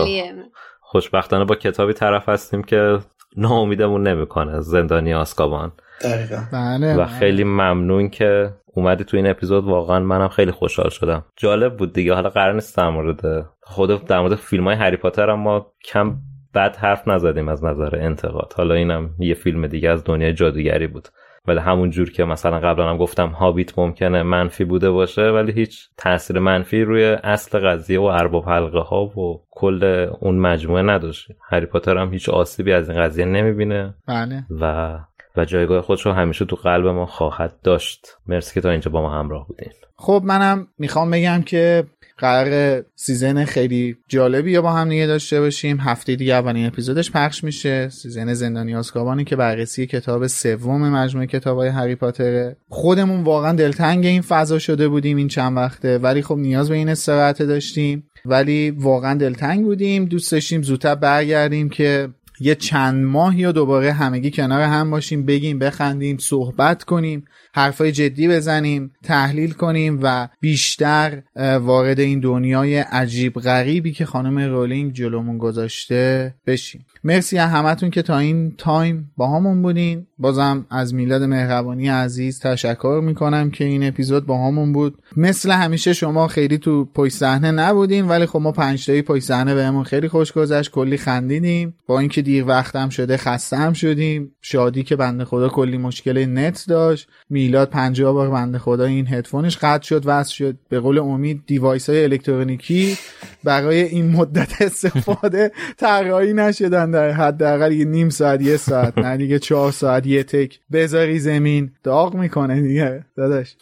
خوشبختانه با کتابی طرف هستیم که ناامیدمون نمی‌کنه زندانی آسکابان. دقیقا. بله، و بله. خیلی ممنون که اومدی تو این اپیزود. واقعا منم خیلی خوشحال شدم. جالب بود دیگه. حالا قرار نیست در مورد خود در مورد فیلم های هری پاتر هم ما کم بد حرف نزدیم از نظر انتقاد. حالا اینم یه فیلم دیگه از دنیای جادوگری بود. ولی همون جور که مثلا قبلا هم گفتم هابیت ممکنه منفی بوده باشه ولی هیچ تاثیر منفی روی اصل قضیه و ارباب حلقه ها و کل اون مجموعه نداشت. هری پاتر هم هیچ آسیبی از این قضیه نمی‌بینه. بله. و و جایگاه خودش رو همیشه تو قلب ما خواهد داشت. مرسی که تا اینجا با ما همراه بودین. خب منم می‌خوام بگم که قرار season خیلی جالبی رو با هم دیگه داشته باشیم. هفته دیگه اولین اپیزودش پخش میشه. season زندانی آزکابانی که بررسی کتاب سوم مجموعه کتابای هری پاتره خودمون واقعا دلتنگ این فضا شده بودیم این چند وقته. ولی خب نیاز به این استراحت داشتیم. ولی واقعا دلتنگ بودیم. دوست داشتیم زودتر برگردیم که یه چند ماهی دوباره همگی کنار هم باشیم بگیم بخندیم صحبت کنیم. حرفای جدی بزنیم تحلیل کنیم و بیشتر وارد این دنیای عجیب غریبی که خانم رولینگ جلومون گذاشته بشیم. مرسی از همتون که تا این time باهامون بودین. بازم از میلاد مهربانی عزیز تشکر می‌کنم که این اپیزود باهامون بود. مثل همیشه شما خیلی تو پشت صحنه نبودین ولی خب ما پنج تایی پشت صحنه بهمون خیلی خوش گذشت کلی خندیدیم. با اینکه دیر وقتم شده خسته هم شدیم. شادی که بنده خدا کلی مشکل نت داشت. میلاد 50 بار بنده خدا این هدفونش قطع شد وصل شد. به قول امید device های الکترونیکی برای این مدت استفاده طراحی نشدن در حداقل یه نیم ساعت یه ساعت نه دیگه چهار ساعت یه تک. بذاری زمین. داغ می‌کنه دیگه. داداش.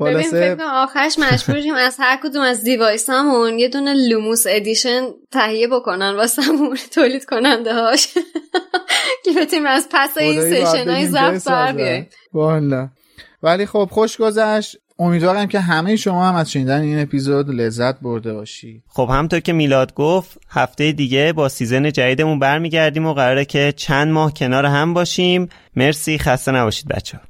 ببین فکر آخرش مجبوریم از هر کدوم از device هامون یه دونه Lumos Edition تهیه بکنن واسمون تولید کننده هاش. که بتونیم از پس این session های نفس بر والا. ولی خب خوش گذشت. امیدوارم که همه شما هم از شنیدن این اپیزود لذت برده باشی. خب همطور که میلاد گفت هفته دیگه با season جدیدمون برمیگردیم و قراره که چند ماه کنار هم باشیم. مرسی خسته نباشید بچه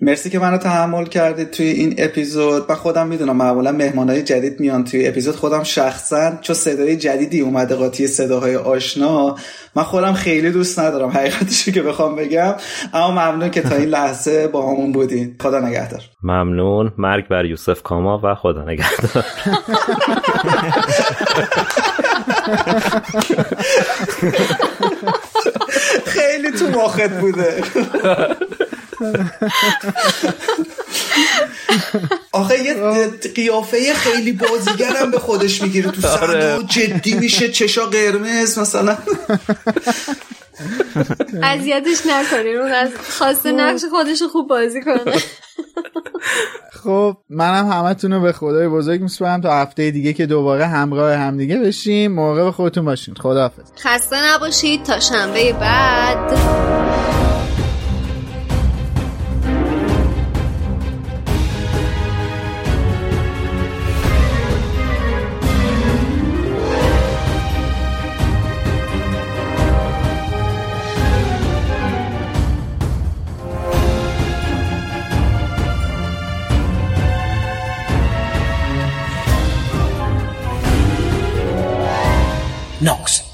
مرسی که منو تحمل کردید توی این اپیزود. من خودم می‌دونم معمولا مهمانهای جدید میان توی اپیزود. خودم شخصا چون صدای جدیدی اومده قاطی صداهای آشنا من خودم خیلی دوست ندارم حقیقتشو که بخوام بگم. اما ممنون که تا این لحظه با همون بودین. خدا نگهدار. ممنون. مرگ بر یوسف کاما و خدا نگهدار. خیلی تو ماخت بوده. آخه یه قیافه خیلی بازیگرم به خودش می‌گیره تو صحنه جدی میشه چشا قرمز مثلا. اذیتش نکنین. اون از خواسته نقش خودش خوب بازی کنه. خب منم همتون رو به خدای بزرگ میسپارم. تا هفته دیگه که دوباره همراه همدیگه بشیم. موقع خودتون باشین. خداحافظ. خسته نباشید. تا شنبه بعد. Knox